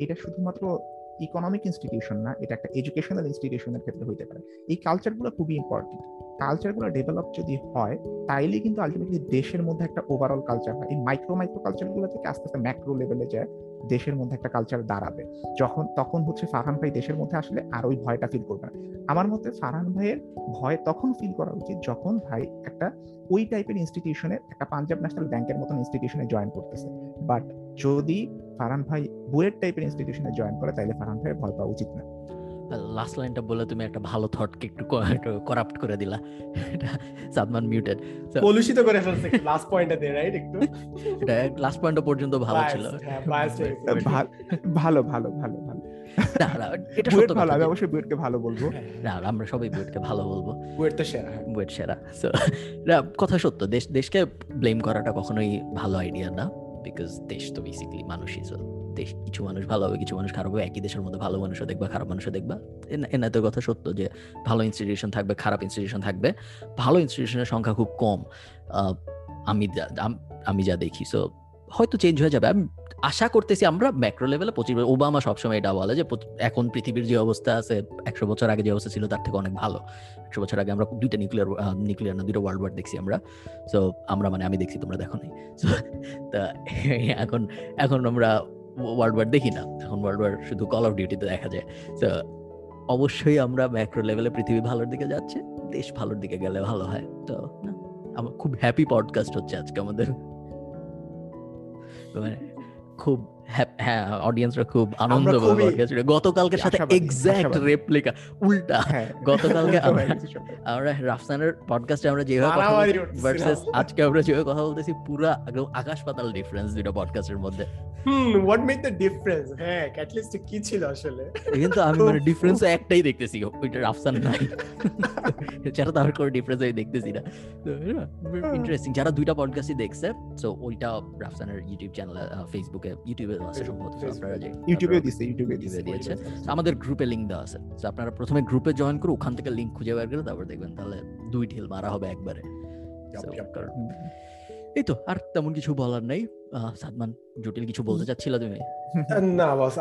এটা শুধুমাত্র ইকোনমিক ইনস্টিটিউশন না, এটা একটা এডুকেশনাল ইনস্টিটিউশনের ক্ষেত্রে হইতে পারে। এই কালচারগুলো খুবই ইম্পর্টেন্ট কালচারগুলো ডেভেলপ যদি হয়, তাইলে কিন্তু আলটিমেটলি দেশের মধ্যে একটা ওভারঅল কালচার হয়। এই মাইক্রো মাইক্রো কালচারগুলো থেকে আস্তে আস্তে ম্যাক্রো লেভেলে যায়। দেশের মধ্যে একটা কালচার দাঁড়াবে। যখন, তখন হচ্ছে ফারহান ভাই দেশের মধ্যে আসলে আর ওই ভয়টা ফিল করবে না। আমার মতে ফারহান ভাইয়ের ভয় তখন ফিল করা উচিত যখন ভাই একটা, ওই টাইপের ইনস্টিটিউশনে একটা পাঞ্জাব ন্যাশনাল ব্যাংকের মতন ইনস্টিটিউশনে জয়েন করতেছে। বাট যদি ফারহান ভাই বুয়েট টাইপের ইনস্টিটিউশনে জয়েন করে, তাহলে ফারহান ভাইয়ের ভয় পাওয়া উচিত না। লাস্ট লাইনটা বলে তুমি একটা ভালো থটকে একটু করাপ্ট করে দিলা। এটা সাদমান মিউটেড কলুষিত করে ফেলছে লাস্ট পয়েন্টটা দিয়ে রাইট একটু? এটা লাস্ট পয়েন্ট পর্যন্ত ভালো ছিল। হ্যাঁ, হয়ে ভালো ভালো ভালো ভালো। না, না, এটা সত্য ভালো কথা। আমি অবশ্যই বুয়েটকে ভালো বলব। না আমরা সবাই বুয়েটকে ভালো বলব। বুয়েট তো সেরা হ্যাঁ। বুয়েট সেরা। সো কথা সত্য। দেশ দেশকে ব্লেম করাটা কখনোই ভালো আইডিয়া না বিকজ দেশ তো বেসিক্যালি মানুষই so দেশ কিছু মানুষ ভালো হবে, কিছু মানুষ খারাপ হবে, একই দেশের মধ্যে ভালো মানুষও দেখবা, খারাপ মানুষও দেখবা। এনা- এনাদের কথা সত্য যে ভালো ইনস্টিটিউশন থাকবে, খারাপ ইনস্টিটিউশন থাকবে। ভালো ইনস্টিটিউশনের সংখ্যা খুব কম। আমি আমি যা দেখি সো হয়তো চেঞ্জ হয়ে যাবে। আমি আশা করতেছি আমরা ম্যাক্রো লেভেলে পঁচিশ ওবামা সবসময় এটা বলে যে এখন পৃথিবীর যে অবস্থা আছে, একশো বছর আগে যে অবস্থা ছিল, তার থেকে অনেক ভালো। একশো বছর আগে আমরা দুইটা নিউক্লিয়ার নিউক্লিয়ার না, দুইটা ওয়ার্ল্ড ওয়ার দেখছি আমরা। সো আমরা মানে আমি দেখছি, তোমরা দেখো তা, এখন এখন আমরা ওয়ার্ল্ড ওয়ার দেখি না। এখন ওয়ার্ল্ড ওয়ার শুধু কল অফ ডিউটিতে দেখা যায়। তো অবশ্যই আমরা ম্যাক্রো লেভেলে পৃথিবী ভালোর দিকে যাচ্ছে, দেশ ভালোর দিকে গেলে ভালো হয়। তো আমার খুব হ্যাপি পডকাস্ট হচ্ছে আজকে আমাদের। মানে খুব হ্যাঁ অডিয়েন্সরা খুব আনন্দ গতকালকের সাথে আশাবাদী। রেপ্লিকা উল্টা। হ্যাঁ গতকালকে আমরা- রাফসানের পডকাস্টে আমরা যেভাবে ভার্সেস আজকে আমরা যেভাবে কথা বলতেছি পুরা একদম আকাশ পাতাল ডিফারেন্স দুটো পডকাস্টের মধ্যে। হুম হোয়াট দ্য ডিফারেন্স হ্যাঁ ক্যাটালিস্ট কি ছিল আসলে? কিন্তু আমি মানে ডিফারেন্স একটাই দেখতেছি ওইটা রাফসান নাই। এছাড়া তো আর কোনো ডিফারেন্স আমি দেখতেছি না। ইন্টারেস্টিং যারা দুইটা পডকাস্টই দেখছে সো ওইটা রাফসানের ইউটিউব চ্যানেল ফেসবুকে ইউটিউবে আছে আপনারা যে ইউটিউবেও দিছে ইউটিউবে ইউটিউবে দিয়েছে। আমাদের গ্রুপে লিংক দেওয়া আছে। তো আপনারা প্রথমে গ্রুপে জয়েন করে ওখান থেকে লিংক খুঁজে বের করে তারপর দেখবেন তাহলে দুই ঢিল মারা হবে একবারে। এই তো আর তেমন কিছু বলার নাই। সাদমান জটিল কিছু বলতে চাচ্ছিল তুমি? না বস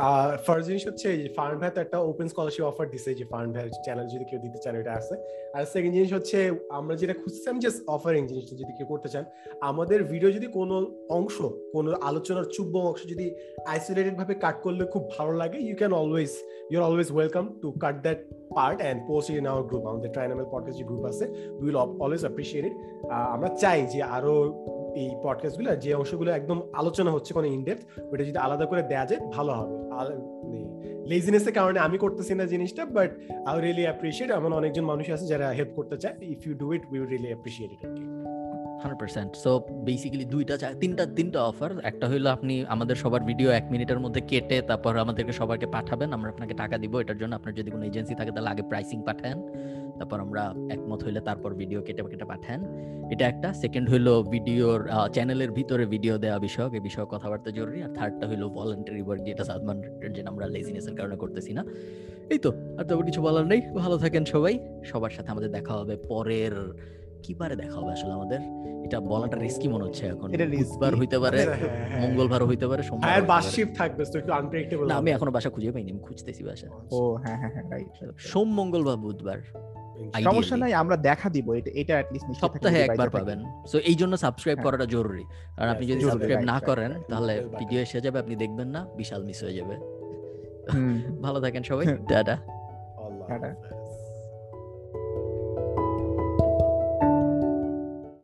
ফার্স্ট জিনিস হচ্ছে এই ফার্ন ভাই তো একটা ওপেন স্কলারশিপ অফার দিছে যে ফার্ন ভাই চ্যানেল যদি কেউ দিতে চান এটা আছে। আর সেকেন্ড জিনিস হচ্ছে আমরা যেটা খুঁজছি আমি জাস্ট অফারিং জিনিসটা যদি কেউ করতে চান। আমাদের ভিডিও যদি কোনো অংশ কোনো আলোচনার চুব্ব অংশ যদি আইসোলেটেড ভাবে কাট করলে খুব ভালো লাগে। You can always you're always welcome to cut that part and post in our group আমাদের ট্রাইনামেল পডকাস্ট যে গ্রুপ আছে উইল অলওয়েজ অ্যাপ্রিসিয়েট ইট আমরা চাই যে আরও এই পডকাস্টগুলো যে অংশগুলো একদম আলোচনা হচ্ছে কোনো ইনডেপথ ওটা যদি আলাদা করে দেওয়া যায়, ভালো হবে। লেজিনেসের কারণে আমি করতেছি না জিনিসটা বাট আই রিয়েলি অ্যাপ্রিসিয়েট এমন অনেকজন মানুষ আছে যারা হেল্প করতে চায়। If you do it we really appreciate it hundred percent so basically দুইটা তিনটা তিনটা অফার একটা হলো আপনি আমাদের সবার ভিডিও এক মিনিটের মধ্যে কেটে তারপর আমাদেরকে সবাইকে পাঠাবেন। আমরা আপনাকে টাকা দিব, এটার জন্য আপনার যদি কোনো এজেন্সি থাকে তাহলে আগে প্রাইসিং পাঠান। তারপর আমরা একমত হইলে তারপর ভিডিও কেটে কেটে পাঠান। এটা একটা। সেকেন্ড হইল ভিডিওর চ্যানেলের ভিতরে ভিডিও দেওয়া বিষয়ক। এই বিষয়ে কথাবার্তা জরুরি। আর থার্ডটা হইল ভলান্টারি ওয়ার্ক যেটা সাদমান যেটা আমরা লেজিনেসের কারণে করতেছি না। এই তো, আর তারপর কিছু বলার নেই। ভালো থাকেন সবাই। সবার সাথে আমাদের দেখা হবে পরের কি বারে দেখা হবে আসলে আমাদের? এটা বলাটা রিস্কি মনে হচ্ছে এখন। এটা risky। বুধবার হইতে পারে মঙ্গলবার হইতে পারে সোমবার হ্যাঁ হইতে বাস শিফট থাকবে তো একটু আনপ্রেডিক্টেবল না আমি এখনও বাসা খুঁজে পাইনি আমি খুঁজতেছি বাসা। ও হ্যাঁ হ্যাঁ হ্যাঁ রাইট সোম মঙ্গল বা বুধবার সমস্যা নাই আমরা দেখা দিব এটা এটা অ্যাট লিস্ট সপ্তাহে একবার পাবেন। সো এই জন্য সাবস্ক্রাইব হ্যাঁ। করাটা জরুরি। আর আপনি যদি সাবস্ক্রাইব না করেন তাহলে ভিডিও এসে যাবে আপনি দেখবেন না বিশাল মিস হয়ে যাবে। ভালো থাকেন সবাই টাটা। আল্লাহ টাটা।